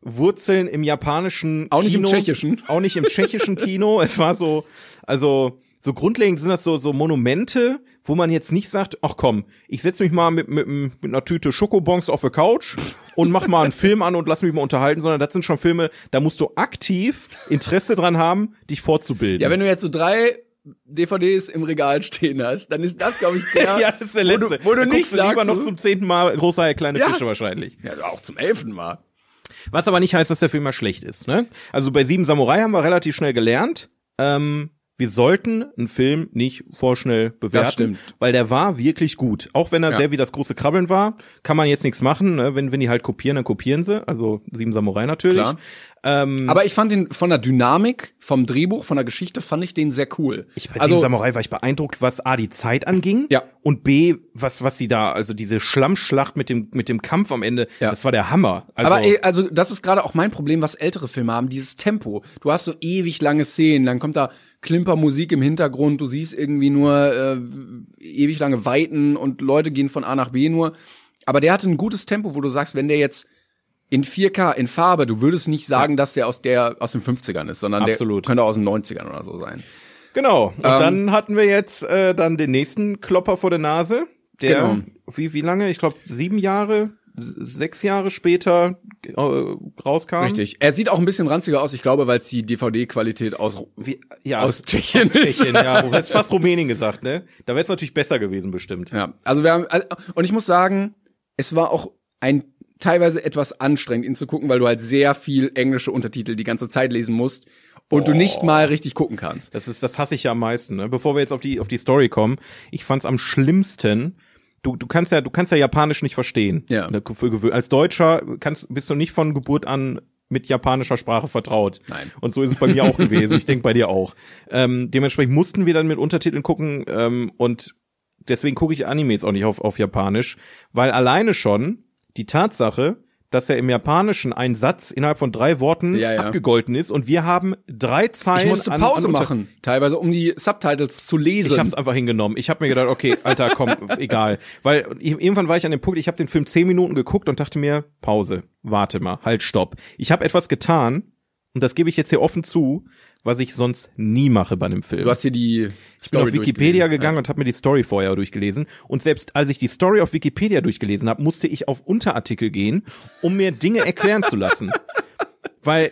Wurzeln im japanischen
Auch nicht im
Kino,
Tschechischen.
Auch nicht im tschechischen Kino. Es war so, also so grundlegend sind das so, so Monumente, wo man jetzt nicht sagt, ach komm, ich setz mich mal mit, mit, mit einer Tüte Schokobons auf der Couch und mach mal einen Film an und lass mich mal unterhalten, sondern das sind schon Filme, da musst du aktiv Interesse dran haben, dich fortzubilden.
Ja, wenn du jetzt so drei DVDs im Regal stehen hast, dann ist das, glaube ich, der,
ja, das ist der letzte.
wo du, wo du nicht
guckst du lieber
sagst,
noch zum zehnten Mal große kleine
Ja.
Fische wahrscheinlich.
ja, auch zum elften Mal.
Was aber nicht heißt, dass der Film mal schlecht ist. Ne? Also bei Sieben Samurai haben wir relativ schnell gelernt, ähm, wir sollten einen Film nicht vorschnell bewerten,
stimmt.
weil der war wirklich gut. Auch wenn er
Ja.
sehr wie das große Krabbeln war, kann man jetzt nichts machen. Ne? Wenn, wenn die halt kopieren, dann kopieren sie. Also Sieben Samurai natürlich.
Klar.
Ähm,
Aber ich fand den von der Dynamik, vom Drehbuch, von der Geschichte fand ich den sehr cool.
ich bei
also
Samurai war ich beeindruckt, was A, die Zeit anging.
Ja.
Und B, was, was sie da, also diese Schlammschlacht mit dem, mit dem Kampf am Ende,
Ja.
das war der Hammer. Also,
aber ey, also das ist gerade auch mein Problem, was ältere Filme haben, dieses Tempo. Du hast so ewig lange Szenen, dann kommt da Klimpermusik im Hintergrund, du siehst irgendwie nur äh, ewig lange Weiten und Leute gehen von A nach B nur. Aber der hatte ein gutes Tempo, wo du sagst, wenn der jetzt in 4K, in Farbe, du würdest nicht sagen, dass der aus der aus den 50ern ist, sondern
Absolut.
der könnte aus den 90ern oder so sein.
Genau. Und
Ähm,
dann hatten wir jetzt äh, dann den nächsten Klopper vor der Nase, der
Genau.
wie wie lange? Ich glaube sieben Jahre, sechs Jahre später äh, rauskam.
Richtig. Er sieht auch ein bisschen ranziger aus, ich glaube, weil es die DVD-Qualität aus
Wie, ja,
Aus Tschechien ist.
Tschechien, ja. Du hast fast Rumänien gesagt, ne? Da wäre es natürlich besser gewesen, bestimmt.
Ja, also wir haben, also, und ich muss sagen, es war auch ein teilweise etwas anstrengend, ihn zu gucken, weil du halt sehr viel englische Untertitel die ganze Zeit lesen musst und du nicht mal richtig gucken kannst.
Das ist, das hasse ich ja am meisten. Ne? Bevor wir jetzt auf die auf die Story kommen, ich fand's am schlimmsten. Du, du kannst ja, du kannst ja Japanisch nicht verstehen.
Ja.
Ne, Als Deutscher kannst, bist du nicht von Geburt an mit japanischer Sprache vertraut.
Nein.
Und so ist es bei mir auch gewesen. Ich denke bei dir auch. Ähm, dementsprechend mussten wir dann mit Untertiteln gucken ähm, und deswegen gucke ich Animes auch nicht auf, auf Japanisch, weil alleine schon die Tatsache, dass ja im Japanischen ein Satz innerhalb von drei Worten
Ja, ja.
abgegolten ist und wir haben drei Zeilen.
Ich musste
an-
Pause
an Unter-
machen, teilweise um die Subtitles zu lesen.
ich hab's einfach hingenommen. Ich habe mir gedacht, okay, Alter, komm, egal. Weil irgendwann war ich an dem Punkt, ich habe den Film zehn Minuten geguckt und dachte mir, Pause, warte mal, halt, stopp. Ich habe etwas getan, und das gebe ich jetzt hier offen zu, was ich sonst nie mache bei einem Film.
du hast hier die
ich bin auf
Story
Wikipedia gegangen und habe mir die Story vorher durchgelesen. Und selbst als ich die Story auf Wikipedia durchgelesen habe, musste ich auf Unterartikel gehen, um mir Dinge erklären zu lassen. Weil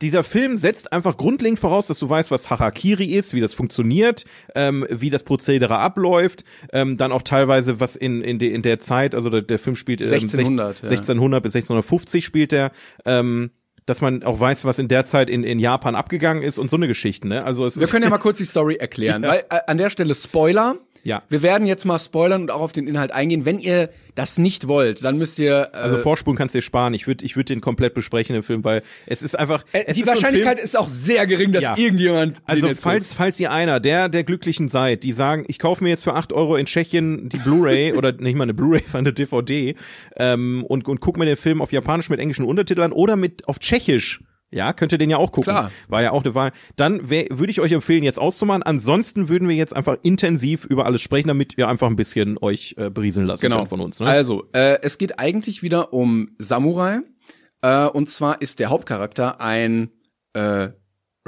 dieser Film setzt einfach grundlegend voraus, dass du weißt, was Harakiri ist, wie das funktioniert, ähm, wie das Prozedere abläuft, ähm, dann auch teilweise was in in, de, in der Zeit, also der, der Film spielt ähm,
1600,
sech-
ja.
1600 bis 1650 spielt der, ähm, dass man auch weiß, was in der Zeit in, in Japan abgegangen ist und so eine Geschichte, ne? Also es
Wir können ja mal kurz die Story erklären, weil äh, an der Stelle Spoiler.
Ja.
Wir werden jetzt mal spoilern und auch auf den Inhalt eingehen. Wenn ihr das nicht wollt, dann müsst ihr äh,
Also Vorspulen kannst du dir sparen. Ich würde ich würd den komplett besprechen, den Film, weil es ist einfach.
äh,
es
die
ist so ein
Wahrscheinlichkeit
Film,
ist auch sehr gering, dass
Ja.
irgendjemand
also falls, falls ihr einer der der Glücklichen seid, die sagen, ich kaufe mir jetzt für 8 Euro in Tschechien die Blu-ray oder nicht mal eine Blu-ray, sondern eine DVD ähm, und, und guck mir den Film auf Japanisch mit englischen Untertiteln oder mit auf Tschechisch. Ja, könnt ihr den ja auch gucken.
Klar.
War ja auch eine Wahl. Dann würde ich euch empfehlen, jetzt auszumachen. Ansonsten würden wir jetzt einfach intensiv über alles sprechen, damit ihr einfach ein bisschen euch äh, berieseln lassen
genau.
könnt von uns. Ne?
Also, äh, es geht eigentlich wieder um Samurai. Äh, und zwar ist der Hauptcharakter ein äh,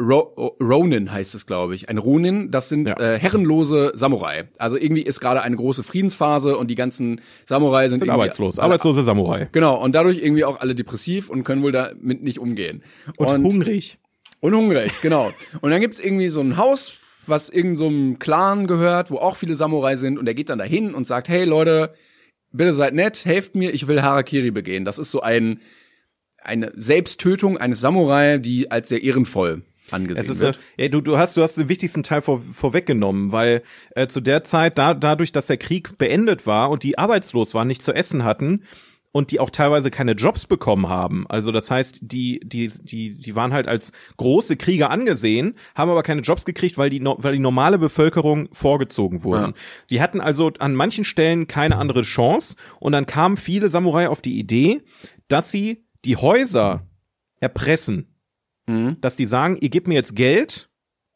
Ro Ronin heißt es, glaube ich. Ein Ronin, das sind
Ja.
äh, herrenlose Samurai. Also irgendwie ist gerade eine große Friedensphase und die ganzen Samurai sind,
Sind
irgendwie
arbeitslos.
alle-
Arbeitslose Samurai.
Genau, und dadurch irgendwie auch alle depressiv und können wohl damit nicht umgehen.
Und, hungrig.
Und hungrig, genau. Und dann gibt's irgendwie so ein Haus, was irgendeinem so einem Clan gehört, wo auch viele Samurai sind. Und er geht dann dahin und sagt, hey Leute, bitte seid nett, helft mir, ich will Harakiri begehen. Das ist so ein, eine Selbsttötung eines Samurai, die als sehr ehrenvoll angesehen
Es ist,
wird.
äh, du, du hast, du hast den wichtigsten Teil vor, vorweggenommen, weil äh, zu der Zeit, da, dadurch, dass der Krieg beendet war und die arbeitslos waren, nicht zu essen hatten und die auch teilweise keine Jobs bekommen haben. Also das heißt, die, die, die, die waren halt als große Krieger angesehen, haben aber keine Jobs gekriegt, weil die, weil die normale Bevölkerung vorgezogen wurden.
Ja.
Die hatten also an manchen Stellen keine andere Chance und dann kamen viele Samurai auf die Idee, dass sie die Häuser erpressen
Mhm.
dass die sagen, ihr gebt mir jetzt Geld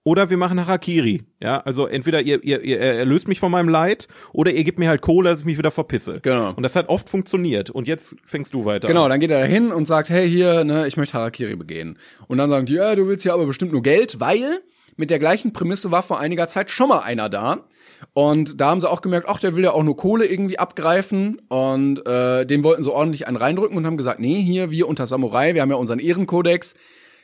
oder wir machen Harakiri. Ja, also entweder ihr, ihr, ihr erlöst mich von meinem Leid oder ihr gebt mir halt Kohle, dass ich mich wieder verpisse.
Genau.
Und das hat oft funktioniert. Und jetzt fängst du weiter.
Genau, dann geht er dahin und sagt, hey, hier, ne, ich möchte Harakiri begehen. Und dann sagen die, ja, du willst ja aber bestimmt nur Geld, weil mit der gleichen Prämisse war vor einiger Zeit schon mal einer da. Und da haben sie auch gemerkt, ach, der will ja auch nur Kohle irgendwie abgreifen. Und äh, dem wollten sie ordentlich einen reindrücken und haben gesagt, nee, hier, wir unter Samurai, wir haben ja unseren Ehrenkodex,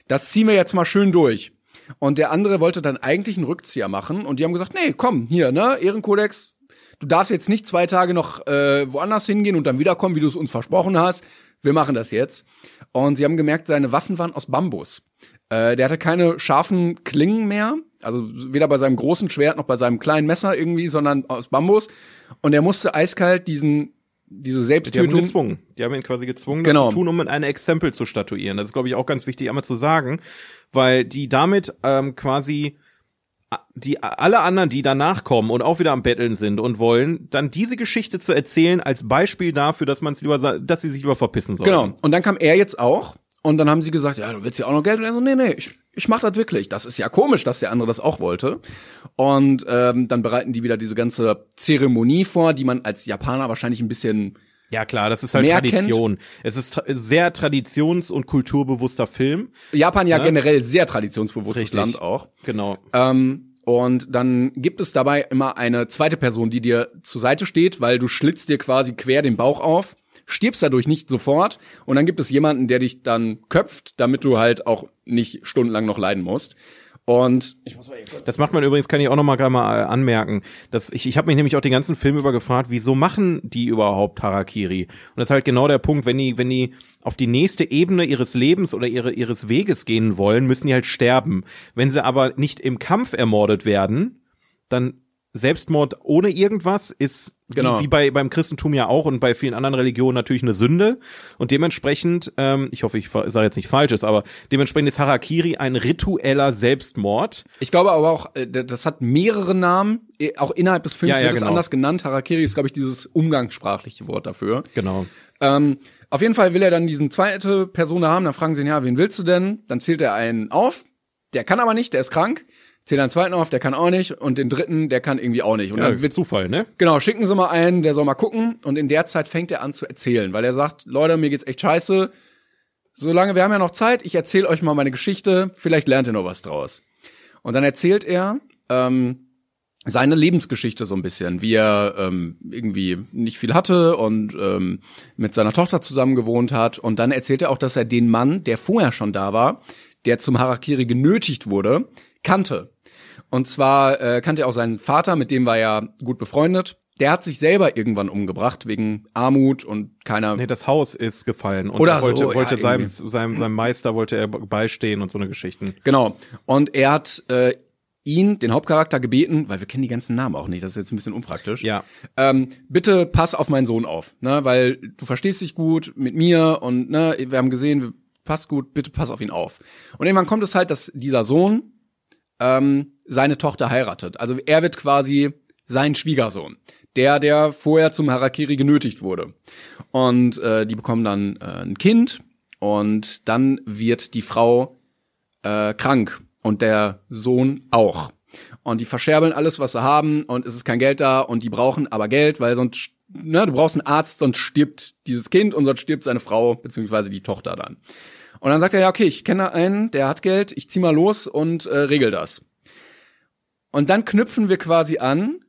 das ziehen wir jetzt mal schön durch. Und der andere wollte dann eigentlich einen Rückzieher machen und die haben gesagt, nee, komm, hier, ne, Ehrenkodex, du darfst jetzt nicht zwei Tage noch äh, woanders hingehen und dann wiederkommen, wie du es uns versprochen hast. Wir machen das jetzt. Und sie haben gemerkt, seine Waffen waren aus Bambus. Äh, der hatte keine scharfen Klingen mehr, also weder bei seinem großen Schwert noch bei seinem kleinen Messer irgendwie, sondern aus Bambus. Und er musste eiskalt diesen diese Selbsttötung.
Die haben ihn gezwungen. Die haben ihn quasi gezwungen, das
Genau.
zu tun, um ein Exempel zu statuieren. Das ist, glaube ich, auch ganz wichtig, einmal zu sagen, weil die damit ähm, quasi die alle anderen, die danach kommen und auch wieder am Betteln sind und wollen, dann diese Geschichte zu erzählen als Beispiel dafür, dass man es lieber, dass sie sich lieber verpissen sollen.
Genau. Und dann kam er jetzt auch. Und dann haben sie gesagt, ja, du willst ja auch noch Geld. Und er so, nee, nee, ich, ich mach das wirklich. Das ist ja komisch, dass der andere das auch wollte. Und ähm, dann bereiten die wieder diese ganze Zeremonie vor, die man als Japaner wahrscheinlich ein bisschen
Ja klar, das ist halt
Mehr
Tradition. Es ist tra sehr traditions- und kulturbewusster Film.
Japan ja
Ne?
generell sehr traditionsbewusstes
Richtig.
Land auch.
Genau.
Ähm, und dann gibt es dabei immer eine zweite Person, die dir zur Seite steht, weil du schlitzt dir quasi quer den Bauch auf, stirbst dadurch nicht sofort und dann gibt es jemanden, der dich dann köpft, damit du halt auch nicht stundenlang noch leiden musst. Und
Das macht man übrigens, kann ich auch noch mal gerade mal äh, anmerken. Dass ich ich habe mich nämlich auch den ganzen Film über gefragt, wieso machen die überhaupt Harakiri? Und das ist halt genau der Punkt, wenn die wenn die auf die nächste Ebene ihres Lebens oder ihre, ihres Weges gehen wollen, müssen die halt sterben. Wenn sie aber nicht im Kampf ermordet werden, dann Selbstmord ohne irgendwas ist
Genau.
wie, wie bei beim Christentum ja auch und bei vielen anderen Religionen natürlich eine Sünde und dementsprechend, ähm, ich hoffe, ich sage jetzt nicht falsches, aber dementsprechend ist Harakiri ein ritueller Selbstmord.
Ich glaube aber auch, äh, das hat mehrere Namen, eh, auch innerhalb des Films
Ja, ja,
wird es
genau.
anders genannt. Harakiri ist, glaube ich, dieses umgangssprachliche Wort dafür.
Genau.
Ähm, auf jeden Fall will er dann diesen zweite Person haben, dann fragen sie ihn, ja, wen willst du denn? Dann zählt er einen auf, der kann aber nicht, der ist krank. Zählt einen zweiten auf, der kann auch nicht. Und den dritten, der kann irgendwie auch nicht. Und
Ja,
dann
wird Zufall, ne?
Genau, schicken Sie mal einen, der soll mal gucken. Und in der Zeit fängt er an zu erzählen, weil er sagt, Leute, mir geht's echt scheiße. Solange, wir haben ja noch Zeit, ich erzähle euch mal meine Geschichte, vielleicht lernt ihr noch was draus. Und dann erzählt er ähm, seine Lebensgeschichte so ein bisschen, wie er ähm, irgendwie nicht viel hatte und ähm, mit seiner Tochter zusammen gewohnt hat. Und dann erzählt er auch, dass er den Mann, der vorher schon da war, der zum Harakiri genötigt wurde, kannte. Und zwar äh, kannte er auch seinen Vater, mit dem war er gut befreundet. Der hat sich selber irgendwann umgebracht wegen Armut und keiner.
Nee, das Haus ist gefallen und
Oder
er wollte,
so, ja,
wollte seinem, seinem, seinem Meister wollte er beistehen und so eine Geschichten.
Genau. Und er hat äh, ihn, den Hauptcharakter, gebeten, weil wir kennen die ganzen Namen auch nicht, das ist jetzt ein bisschen unpraktisch.
Ja.
Ähm, bitte pass auf meinen Sohn auf, ne, weil du verstehst dich gut mit mir und ne, wir haben gesehen, passt gut, bitte pass auf ihn auf. Und irgendwann kommt es halt, dass dieser Sohn ähm, seine Tochter heiratet. Also er wird quasi sein Schwiegersohn, der, der vorher zum Harakiri genötigt wurde. Und äh, die bekommen dann äh, ein Kind und dann wird die Frau äh, krank und der Sohn auch. Und die verscherbeln alles, was sie haben und es ist kein Geld da und die brauchen aber Geld, weil sonst, ne, du brauchst einen Arzt, sonst stirbt dieses Kind und sonst stirbt seine Frau beziehungsweise die Tochter dann. Und dann sagt er, ja, okay, ich kenne einen, der hat Geld, ich zieh mal los und äh, regel das. Und dann knüpfen wir quasi an,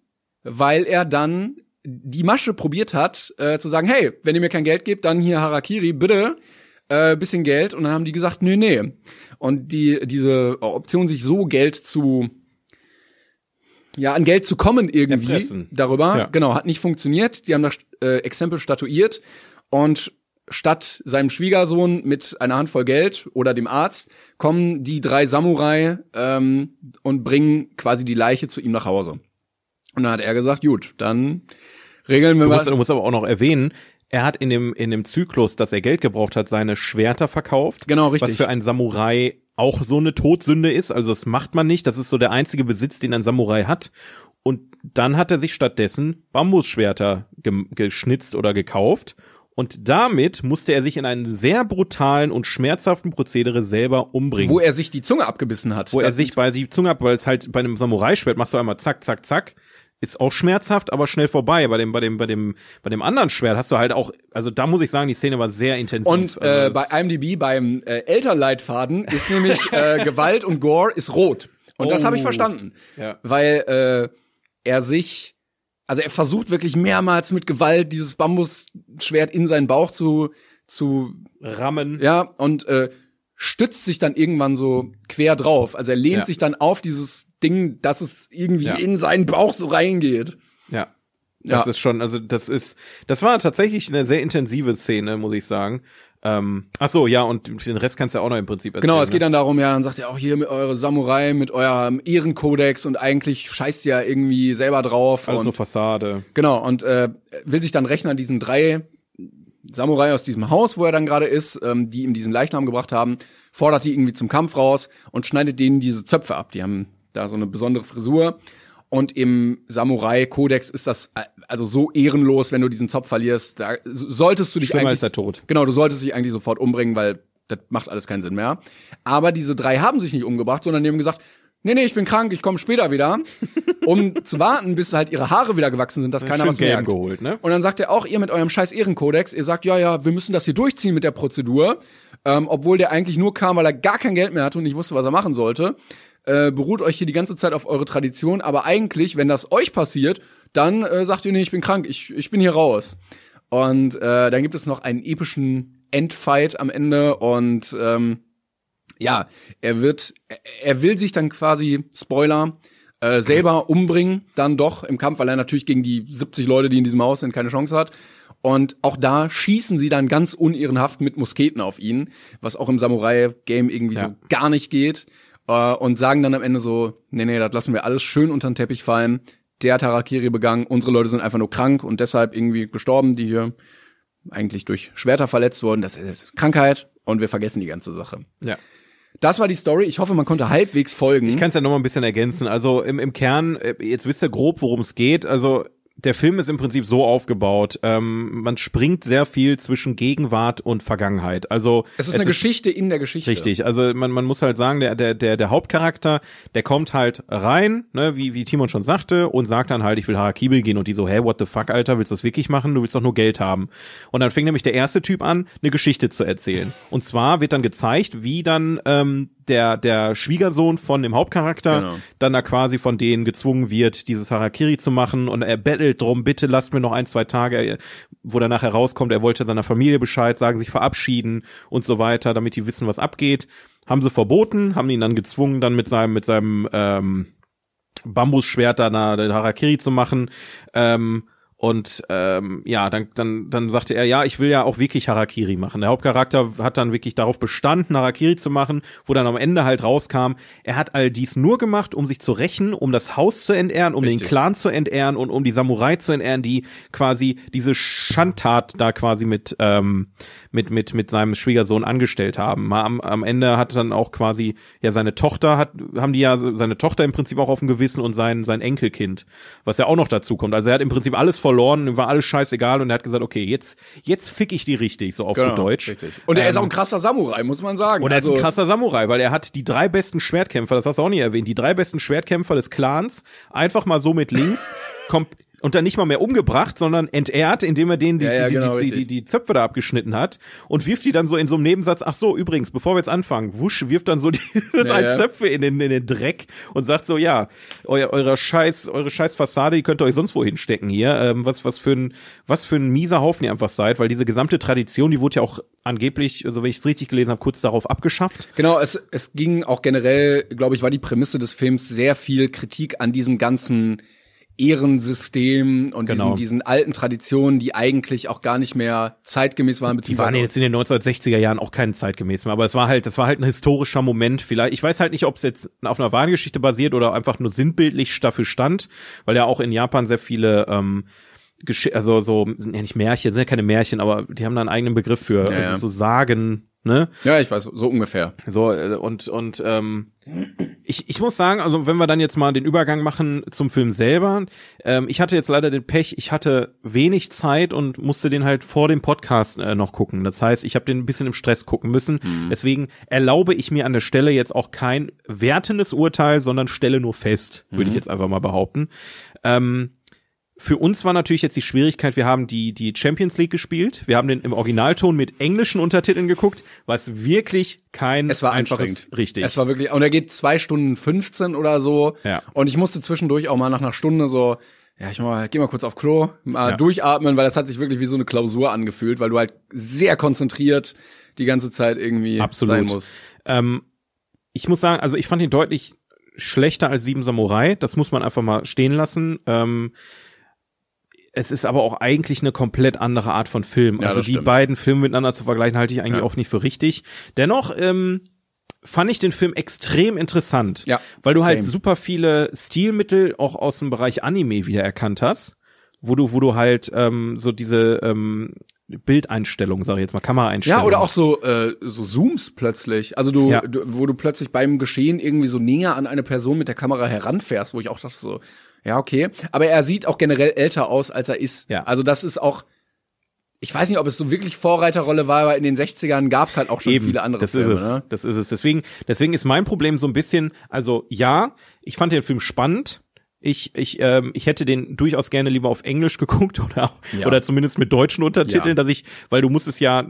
weil er dann die Masche probiert hat, äh, zu sagen, hey, wenn ihr mir kein Geld gebt, dann hier Harakiri, bitte, äh, bisschen Geld. Und dann haben die gesagt, nee, nee. Und die, diese Option, sich so Geld zu, ja, an Geld zu kommen irgendwie
Erpressen.
darüber,
Ja.
genau, hat nicht funktioniert. Die haben das äh, Exempel statuiert und statt seinem Schwiegersohn mit einer Handvoll Geld oder dem Arzt kommen die drei Samurai ähm, und bringen quasi die Leiche zu ihm nach Hause. Und dann hat er gesagt, gut, dann regeln wir
Du
mal.
musst, du musst aber auch noch erwähnen, er hat in dem, in dem Zyklus, dass er Geld gebraucht hat, seine Schwerter verkauft.
Genau, richtig.
Was für einen Samurai auch so eine Todsünde ist. Also das macht man nicht. Das ist so der einzige Besitz, den ein Samurai hat. Und dann hat er sich stattdessen Bambusschwerter geschnitzt oder gekauft. Und damit musste er sich in einen sehr brutalen und schmerzhaften Prozedere selber umbringen.
wo er sich die Zunge abgebissen hat.
wo er sich bei die Zunge ab, weil es halt bei einem Samurai-Schwert machst du einmal zack, zack, zack. Ist auch schmerzhaft, aber schnell vorbei. Bei dem, bei dem, bei dem, bei dem anderen Schwert hast du halt auch, also da muss ich sagen, die Szene war sehr intensiv.
Und äh,
also
bei IMDb beim äh, Elternleitfaden ist nämlich äh, Gewalt und Gore ist rot. Und das habe ich
Oh.
verstanden.
Ja.
Weil äh, er sich, also er versucht wirklich mehrmals mit Gewalt dieses Bambusschwert in seinen Bauch zu, zu
Rammen.
ja, und äh, stützt sich dann irgendwann so quer drauf. Also er lehnt
Ja.
sich dann auf dieses Ding, dass es irgendwie
Ja.
in seinen Bauch so reingeht.
Ja. Das
Ja.
ist schon, also das ist, das war tatsächlich eine sehr intensive Szene, muss ich sagen. Ähm, ach so, ja, und den Rest kannst du ja auch noch im Prinzip erzählen.
Genau, es geht
ne?
dann darum, ja, dann sagt er auch hier mit eure Samurai, mit eurem Ehrenkodex und eigentlich scheißt ihr ja irgendwie selber drauf.
Alles
und
nur Fassade.
Genau, und äh, will sich dann rächen an diesen drei Samurai aus diesem Haus, wo er dann gerade ist, ähm, die ihm diesen Leichnam gebracht haben, fordert die irgendwie zum Kampf raus und schneidet denen diese Zöpfe ab. Die haben da so eine besondere Frisur. Und im Samurai-Kodex ist das äh, also so ehrenlos, wenn du diesen Zopf verlierst. Da solltest du dich
Schlimmer
eigentlich.
als der Tod.
Genau, du solltest dich eigentlich sofort umbringen, weil das macht alles keinen Sinn mehr. Aber diese drei haben sich nicht umgebracht, sondern die haben gesagt, nee, nee, ich bin krank, ich komme später wieder, um zu warten, bis halt ihre Haare wieder gewachsen sind, dass keiner
Schön
was
Game
merkt.
geholt, ne?
Und dann sagt er auch, ihr mit eurem scheiß Ehrenkodex, ihr sagt, ja, ja, wir müssen das hier durchziehen mit der Prozedur, ähm, obwohl der eigentlich nur kam, weil er gar kein Geld mehr hatte und nicht wusste, was er machen sollte. Äh, beruht euch hier die ganze Zeit auf eure Tradition, aber eigentlich, wenn das euch passiert, dann äh, sagt ihr, nee, ich bin krank, ich, ich bin hier raus. Und äh, dann gibt es noch einen epischen Endfight am Ende und ähm, ja, er wird, er- will sich dann quasi, Spoiler, äh, selber umbringen, dann doch im Kampf, weil er natürlich gegen die 70 Leute, die in diesem Haus sind, keine Chance hat. Und auch da schießen sie dann ganz unehrenhaft mit Musketen auf ihn, was auch im Samurai-Game irgendwie
Ja.
so gar nicht geht. Äh, und sagen dann am Ende so, nee, nee, das lassen wir alles schön unter den Teppich fallen. Der hat Harakiri begangen, unsere Leute sind einfach nur krank und deshalb irgendwie gestorben, die hier eigentlich durch Schwerter verletzt wurden. Das ist Krankheit und wir vergessen die ganze Sache.
Ja.
Das war die Story. Ich hoffe, man konnte halbwegs folgen.
Ich kann es ja noch mal ein bisschen ergänzen. Also im, im Kern, äh, jetzt wisst ihr grob, worum es geht. Also der Film ist im Prinzip so aufgebaut. Ähm, man springt sehr viel zwischen Gegenwart und Vergangenheit. Also
es ist eine Geschichte in der Geschichte.
Richtig, also man, man muss halt sagen, der, der, der, der Hauptcharakter, der kommt halt rein, ne, wie, wie Timon schon sagte, und sagt dann halt, ich will Harakiri gehen und die so, hä, what the fuck, Alter, willst du das wirklich machen? Du willst doch nur Geld haben. Und dann fing nämlich der erste Typ an, eine Geschichte zu erzählen. Und zwar wird dann gezeigt, wie dann ähm, der, der Schwiegersohn von dem Hauptcharakter
Genau.
dann da quasi von denen gezwungen wird, dieses Harakiri zu machen und er bettelt drum, bitte lasst mir noch ein, zwei Tage, wo danach herauskommt, er wollte seiner Familie Bescheid sagen, sich verabschieden und so weiter, damit die wissen, was abgeht. Haben sie verboten, haben ihn dann gezwungen, dann mit seinem, mit seinem ähm, Bambusschwert da den Harakiri zu machen. Ähm, und ähm, ja, dann, dann, dann sagte er, ja, ich will ja auch wirklich Harakiri machen. Der Hauptcharakter hat dann wirklich darauf bestanden, Harakiri zu machen, wo dann am Ende halt rauskam, er hat all dies nur gemacht, um sich zu rächen, um das Haus zu entehren, um
Richtig.
den Clan zu entehren und um die Samurai zu entehren, die quasi diese Schandtat da quasi mit, ähm, mit, mit, mit seinem Schwiegersohn angestellt haben. Am, am Ende hat dann auch quasi, ja, seine Tochter hat, haben die ja seine Tochter im Prinzip auch auf dem Gewissen und sein, sein Enkelkind, was ja auch noch dazu kommt. Also er hat im Prinzip alles verloren, ihm war alles scheißegal und er hat gesagt, okay, jetzt, jetzt fick ich die richtig, so auf gut Deutsch.
Genau, Richtig. Und er ist
Ähm,
auch ein krasser Samurai, muss man sagen.
und er ist ein
Also,
krasser Samurai, weil er hat die drei besten Schwertkämpfer, das hast du auch nie erwähnt, die drei besten Schwertkämpfer des Clans einfach mal so mit links kommt und dann nicht mal mehr umgebracht, sondern entehrt, indem er denen die,
Ja, ja,
die,
genau,
die, die, die, die Zöpfe da abgeschnitten hat und wirft die dann so in so einem Nebensatz, ach so, übrigens, bevor wir jetzt anfangen, wusch, wirft dann so diese drei. Zöpfe in den, in den Dreck und sagt so, ja, euer, eure scheiß, eure scheiß Fassade, die könnt ihr euch sonst wohin stecken hier, ähm, was, was für ein, was für ein mieser Haufen ihr einfach seid, weil diese gesamte Tradition, die wurde ja auch angeblich, also wenn ich es richtig gelesen habe, kurz darauf abgeschafft.
Genau, es, es ging auch generell, glaube ich, war die Prämisse des Films sehr viel Kritik an diesem ganzen Ehrensystem und
Genau.
diesen, diesen alten Traditionen, die eigentlich auch gar nicht mehr zeitgemäß waren,
Die waren
beziehungsweise
jetzt in den 1960er Jahren auch kein zeitgemäß mehr, aber es war halt, das war halt ein historischer Moment. Vielleicht, ich weiß halt nicht, ob es jetzt auf einer wahren Geschichte basiert oder einfach nur sinnbildlich dafür stand, weil ja auch in Japan sehr viele ähm, Gesch also so sind ja nicht Märchen, sind ja keine Märchen, aber die haben da einen eigenen Begriff für,
Ja, ja.
also so Sagen, ne?
ja, ich weiß, so ungefähr.
So, äh, und, und ähm, ich, ich muss sagen, also wenn wir dann jetzt mal den Übergang machen zum Film selber, ähm, ich hatte jetzt leider den Pech, ich hatte wenig Zeit und musste den halt vor dem Podcast äh, noch gucken. Das heißt, ich habe den ein bisschen im Stress gucken müssen. Deswegen erlaube ich mir an der Stelle jetzt auch kein wertendes Urteil, sondern stelle nur fest, würde ich jetzt einfach mal behaupten. Ähm, für uns war natürlich jetzt die Schwierigkeit, wir haben die, die Champions League gespielt, wir haben den im Originalton mit englischen Untertiteln geguckt, was wirklich kein
es war
einfaches, richtig.
Es war wirklich, und er geht zwei Stunden 15 oder so.
Ja.
Und ich musste zwischendurch auch mal nach einer Stunde so, ja, ich mal, geh mal kurz auf Klo, mal
Ja.
durchatmen, weil das hat sich wirklich wie so eine Klausur angefühlt, weil du halt sehr konzentriert die ganze Zeit irgendwie
Absolut.
sein musst.
Ähm, ich muss sagen, also ich fand ihn deutlich schlechter als Sieben Samurai. Das muss man einfach mal stehen lassen. Ähm, es ist aber auch eigentlich eine komplett andere Art von Film.
Ja,
also die
stimmt.
beiden Filme miteinander zu vergleichen, halte ich eigentlich
Ja.
auch nicht für richtig. Dennoch ähm, fand ich den Film extrem interessant,
Ja,
weil du halt
same.
super viele Stilmittel auch aus dem Bereich Anime wiedererkannt hast, wo du, wo du halt ähm, so diese ähm, Bildeinstellung, sage ich jetzt mal, Kameraeinstellung.
Ja, oder auch so, äh, so Zooms plötzlich. Also du,
Ja.
du, wo du plötzlich beim Geschehen irgendwie so näher an eine Person mit der Kamera heranfährst, wo ich auch dachte so, ja, okay. Aber er sieht auch generell älter aus, als er ist.
Ja.
Also das ist auch, ich weiß nicht, ob es so wirklich Vorreiterrolle war, aber in den 60ern gab es halt auch schon
Eben,
viele andere
das
Filme.
ist es,
Ne?
das ist es. Deswegen, deswegen ist mein Problem so ein bisschen, also ja, ich fand den Film spannend. Ich, ich, ähm, ich hätte den durchaus gerne lieber auf Englisch geguckt oder
Ja.
oder zumindest mit deutschen Untertiteln,
Ja.
dass ich, weil du musstest ja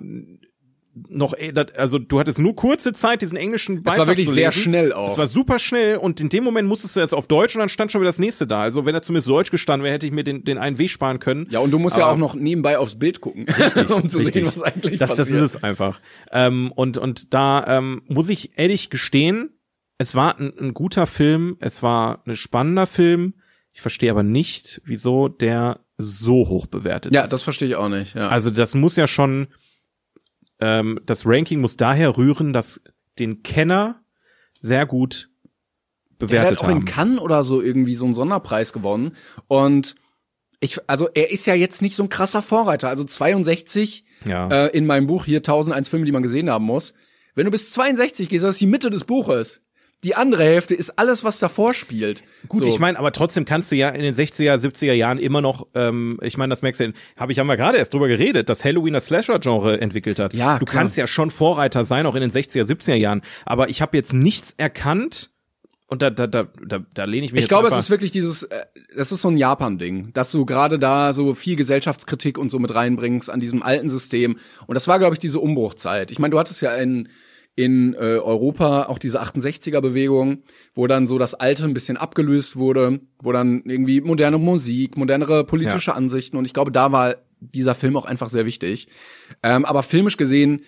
noch, dat- also du hattest nur kurze Zeit, diesen englischen Beitrag
war wirklich
zu
sehr schnell auch.
Es war super schnell und in dem Moment musstest du erst auf Deutsch und dann stand schon wieder das nächste da. Also wenn er zumindest Deutsch gestanden wäre, hätte ich mir den, den einen Weg sparen können.
Ja, und du musst ja
Aber-
auch noch nebenbei aufs Bild gucken, um zu sehen, was eigentlich
das, das
passiert.
ist es einfach. Ähm, und, und da ähm, muss ich ehrlich gestehen, es war ein, ein guter Film, es war ein spannender Film. Ich verstehe aber nicht, wieso der so hoch bewertet
Ja,
ist.
das verstehe ich auch nicht. Ja.
also das muss ja schon, ähm, das Ranking muss daher rühren, dass den Kenner sehr gut
Der
bewertet
hat auch in
haben.
Cannes oder so irgendwie so einen Sonderpreis gewonnen. Und ich, also er ist ja jetzt nicht so ein krasser Vorreiter. Also 62
Ja.
äh, in meinem Buch hier 1001 Filme, die man gesehen haben muss. Wenn du bis 62 gehst, das ist die Mitte des Buches. Die andere Hälfte ist alles, was davor spielt.
Gut,
so.
ich meine, aber trotzdem kannst du ja in den 60er, 70er Jahren immer noch, ähm, ich meine, das merkst du, habe ich haben wir gerade erst drüber geredet, dass Halloween das Slasher-Genre entwickelt hat.
Ja,
du
klar.
kannst ja schon Vorreiter sein, auch in den 60er, 70er Jahren. Aber ich habe jetzt nichts erkannt und da, da, da, da, da lehne ich mich
Ich glaube, es ist wirklich dieses, äh, das ist so ein Japan-Ding, dass du gerade da so viel Gesellschaftskritik und so mit reinbringst an diesem alten System. Und das war, glaube ich, diese Umbruchzeit. Ich meine, du hattest ja in, in äh, Europa auch diese 68er-Bewegung, wo dann so das Alte ein bisschen abgelöst wurde, wo dann irgendwie moderne Musik, modernere politische Ansichten und ich glaube, da war dieser Film auch einfach sehr wichtig. Ähm, aber filmisch gesehen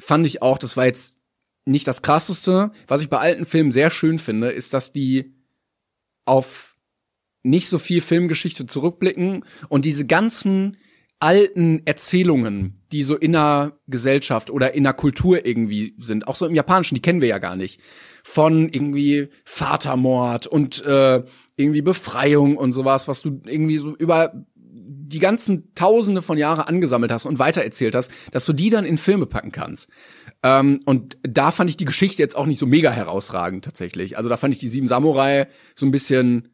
fand ich auch, das war jetzt nicht das krasseste. Was ich bei alten Filmen sehr schön finde, ist, dass die auf nicht so viel Filmgeschichte zurückblicken und diese ganzen alten Erzählungen, die so in einer Gesellschaft oder in einer Kultur irgendwie sind, auch so im Japanischen, die kennen wir ja gar nicht, von irgendwie Vatermord und äh, irgendwie Befreiung und sowas, was du irgendwie so über die ganzen Tausende von Jahre angesammelt hast und weitererzählt hast, dass du die dann in Filme packen kannst. Ähm, und da fand ich die Geschichte jetzt auch nicht so mega herausragend tatsächlich. Also da fand ich die Sieben Samurai so ein bisschen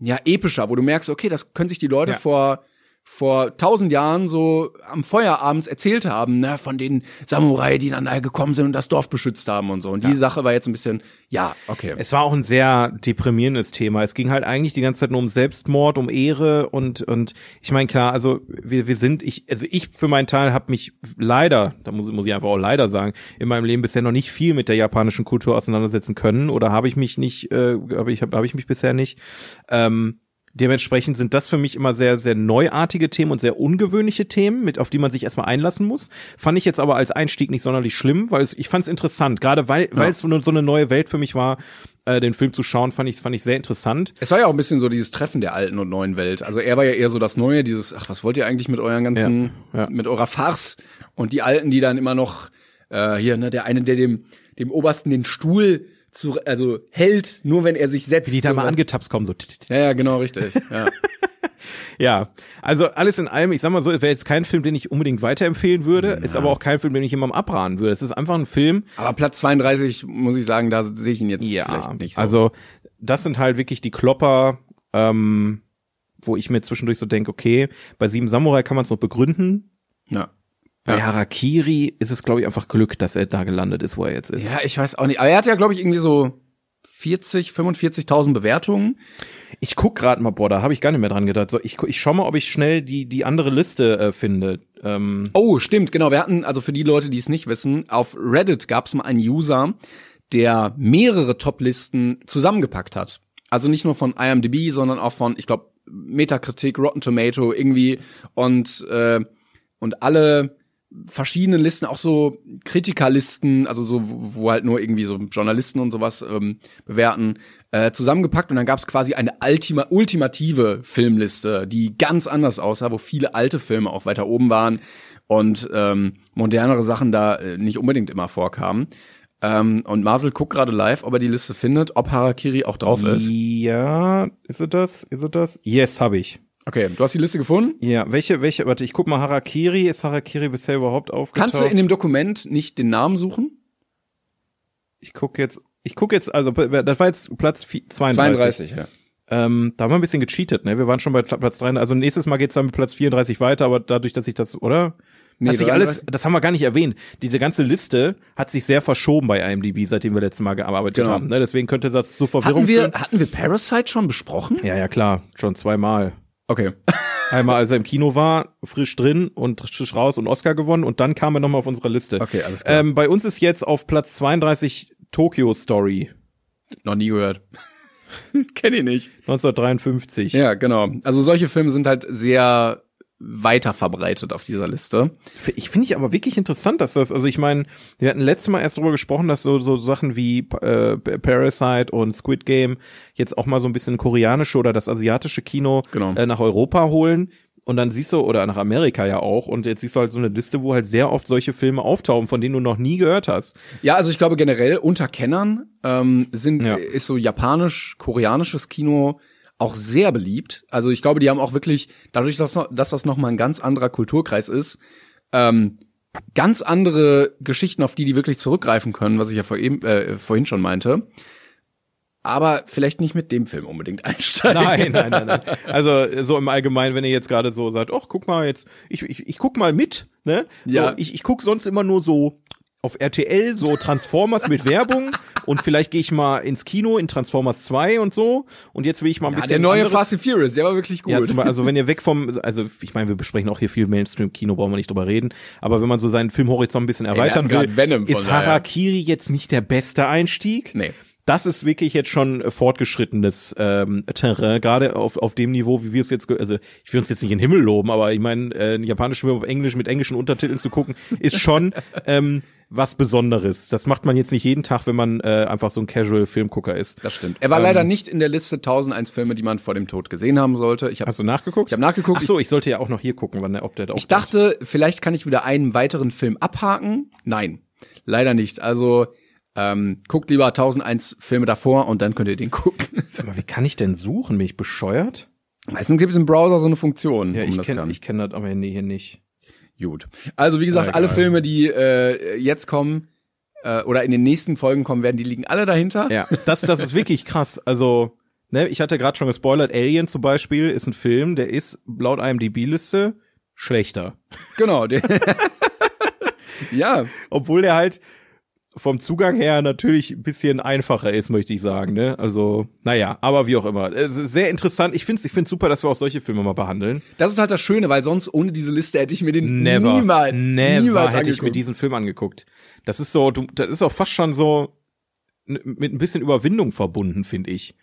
ja epischer, wo du merkst, okay, das können sich die Leute
Ja.
vor vor tausend Jahren so am Feuerabends erzählt haben, ne, von den Samurai, die dann da gekommen sind und das Dorf beschützt haben und so. Und die Sache war jetzt ein bisschen, ja, okay.
Es war auch ein sehr deprimierendes Thema. Es ging halt eigentlich die ganze Zeit nur um Selbstmord, um Ehre und und ich meine klar, also wir wir sind ich also ich für meinen Teil habe mich leider, da muss, muss ich einfach auch leider sagen, in meinem Leben bisher noch nicht viel mit der japanischen Kultur auseinandersetzen können oder habe ich mich nicht äh, habe ich habe hab ich mich bisher nicht ähm, Dementsprechend sind das für mich immer sehr, sehr neuartige Themen und sehr ungewöhnliche Themen, mit auf die man sich erstmal einlassen muss. Fand ich jetzt aber als Einstieg nicht sonderlich schlimm, weil es, ich fand es interessant, gerade weil weil es so eine, so eine neue Welt für mich war, äh, den Film zu schauen, fand ich fand ich sehr interessant.
Es war ja auch ein bisschen so dieses Treffen der alten und neuen Welt. Also er war ja eher so das Neue, dieses, ach, was wollt ihr eigentlich mit euren ganzen,
Ja, ja.
mit eurer Farce? Und die Alten, die dann immer noch, äh, hier, ne, der eine, der dem, dem Obersten den Stuhl zu, also hält, nur wenn er sich setzt.
Die da mal angetapst kommen so.
Ja, ja, genau, richtig. Ja.
Ja, also alles in allem, ich sag mal so, wäre jetzt kein Film, den ich unbedingt weiterempfehlen würde, ist aber auch kein Film, den ich jemandem abraten würde. Es ist einfach ein Film,
Aber Platz 32, muss ich sagen, da sehe ich ihn jetzt
Ja,
vielleicht nicht so.
also das sind halt wirklich die Klopper, ähm, wo ich mir zwischendurch so denke, okay, bei Sieben Samurai kann man es noch begründen.
ja.
Bei
Ja.
Harakiri ist es, glaube ich, einfach Glück, dass er da gelandet ist, wo er jetzt ist.
Ja, ich weiß auch nicht. Aber er hat ja, glaube ich, irgendwie so 40, 45.000 Bewertungen.
Ich guck gerade mal, boah, da habe ich gar nicht mehr dran gedacht. So, ich, ich schau mal, ob ich schnell die, die andere Liste äh, finde. Ähm,
Oh, stimmt, genau. Wir hatten, also für die Leute, die es nicht wissen, auf Reddit gab es mal einen User, der mehrere Top-Listen zusammengepackt hat. Also nicht nur von IMDb, sondern auch von, ich glaube, Metakritik, Rotten Tomato irgendwie und äh, und alle verschiedenen Listen, auch so Kritikerlisten, also so, wo halt nur irgendwie so Journalisten und sowas ähm, bewerten, äh, zusammengepackt und dann gab es quasi eine ultima ultimative Filmliste, die ganz anders aussah, wo viele alte Filme auch weiter oben waren und ähm, modernere Sachen da äh, nicht unbedingt immer vorkamen. Ähm, und Marcel guckt gerade live, ob er die Liste findet, ob Harakiri auch drauf ist.
Ja, ist es das? Ist es das? Yes, habe ich.
Okay, du hast die Liste gefunden?
Ja, welche, welche, warte, ich guck mal, Harakiri, ist Harakiri bisher überhaupt aufgetaucht?
Kannst du in dem Dokument nicht den Namen suchen?
ich guck jetzt, ich guck jetzt, also, das war jetzt Platz vi- 32.
ja.
Ähm, da haben wir ein bisschen gecheatet, ne? Wir waren schon bei Platz 3, also nächstes Mal geht's dann mit Platz 34 weiter, aber dadurch, dass ich das, oder?
Nee,
hat sich
33.
alles, das haben wir gar nicht erwähnt. Diese ganze Liste hat sich sehr verschoben bei IMDb, seitdem wir letztes Mal gearbeitet
Genau.
haben. Ne? Deswegen könnte das zu Verwirrung
Hatten wir,
führen.
hatten wir Parasite schon besprochen?
Ja, ja, klar, schon zweimal.
Okay.
Einmal, als er im Kino war, frisch drin und frisch raus und Oscar gewonnen und dann kam er nochmal auf unsere Liste.
Okay, alles klar.
Ähm, bei uns ist jetzt auf Platz 32 Tokyo Story
Noch nie gehört. Kenn ich nicht.
1953.
Ja, genau. Also solche Filme sind halt sehr weiter verbreitet auf dieser Liste.
Ich finde ich aber wirklich interessant, dass das, also ich meine, wir hatten letztes Mal erst darüber gesprochen, dass so, so Sachen wie äh, Parasite und Squid Game jetzt auch mal so ein bisschen koreanische oder das asiatische Kino
Genau.
äh, nach Europa holen. Und dann siehst du, oder nach Amerika ja auch, und jetzt siehst du halt so eine Liste, wo halt sehr oft solche Filme auftauchen, von denen du noch nie gehört hast.
Ja, also ich glaube generell unter Kennern ähm, sind
Ja.
ist so japanisch, koreanisches Kino auch sehr beliebt. Also ich glaube, die haben auch wirklich dadurch, dass, dass das noch mal ein ganz anderer Kulturkreis ist, ähm, ganz andere Geschichten, auf die die wirklich zurückgreifen können, was ich ja vor eben, äh, vorhin schon meinte. Aber vielleicht nicht mit dem Film unbedingt einsteigen.
Nein, nein, nein, nein. Also so im Allgemeinen, wenn ihr jetzt gerade so sagt, ach, guck mal jetzt, ich, ich, ich guck mal mit, ne? So,
Ja.
Ich, ich guck sonst immer nur so auf RTL, so Transformers mit Werbung und vielleicht gehe ich mal ins Kino in Transformers 2 und so und jetzt will ich mal ein
Ja,
bisschen
der neue
anderes.
Fast and Furious, der war wirklich gut.
Ja, Beispiel, also wenn ihr weg vom, also ich meine, wir besprechen auch hier viel Mainstream-Kino, brauchen wir nicht drüber reden, aber wenn man so seinen Filmhorizont ein bisschen erweitern
hatten
will, ist
daher.
Harakiri jetzt nicht der beste Einstieg?
nee.
Das ist wirklich jetzt schon fortgeschrittenes ähm, Terrain, gerade auf, auf dem Niveau, wie wir es jetzt, also ich will uns jetzt nicht in den Himmel loben, aber ich meine, äh, japanischen Film auf Englisch mit englischen Untertiteln zu gucken, ist schon ähm, was Besonderes. Das macht man jetzt nicht jeden Tag, wenn man äh, einfach so ein Casual-Filmgucker ist.
Das stimmt. Er war
Ähm.
leider nicht in der Liste 1001 Filme, die man vor dem Tod gesehen haben sollte. Ich habe
Hast du nachgeguckt?
Ich hab nachgeguckt.
Ach so, ich sollte ja auch noch hier gucken, wann der, der da
Ich dachte, vielleicht kann ich wieder einen weiteren Film abhaken. Nein, leider nicht. Also ähm, guckt lieber 1001 Filme davor und dann könnt ihr den gucken.
Mal, wie kann ich denn suchen? Bin ich bescheuert?
Meistens gibt es im Browser so eine Funktion,
Ja,
um
ich
das
kenne
kann.
ich kenn das Handy hier nicht.
Gut. Also wie gesagt,
Na,
alle
egal.
Filme, die äh, jetzt kommen äh, oder in den nächsten Folgen kommen werden, die liegen alle dahinter.
Ja, das, das ist wirklich krass. Also, ne, ich hatte gerade schon gespoilert, Alien zum Beispiel ist ein Film, der ist laut IMDb-Liste schlechter.
Genau. der- ja,
Obwohl der halt vom Zugang her natürlich ein bisschen einfacher ist, möchte ich sagen. Ne? Also, naja, aber wie auch immer. Sehr interessant. Ich finde es ich find's super, dass wir auch solche Filme mal behandeln.
das ist halt das Schöne, weil sonst ohne diese Liste hätte ich mir den
Never,
niemals,
never
niemals
hätte ich mir
angeguckt.
diesen Film angeguckt. Das ist so, du, das ist auch fast schon so mit ein bisschen Überwindung verbunden, finde ich.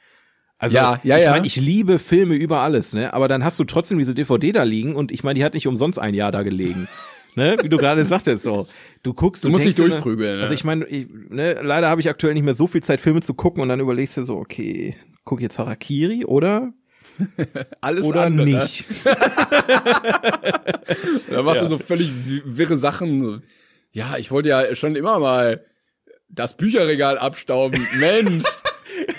Also,
Ja, ja,
ich
ja.
meine, ich liebe Filme über alles, ne? Aber dann hast du trotzdem diese DVD da liegen und ich meine, die hat nicht umsonst ein Jahr da gelegen. Ne? Wie du gerade sagtest, so. Du guckst,
Du musst dich durchprügeln, ne?
Also ich meine, ne, leider habe ich aktuell nicht mehr so viel Zeit, Filme zu gucken und dann überlegst du so, okay, guck jetzt Harakiri oder
Alles
oder
andere.
nicht.
Da machst
Ja.
du so völlig wi- wirre Sachen. Ja, ich wollte ja schon immer mal das Bücherregal abstauben. Mensch,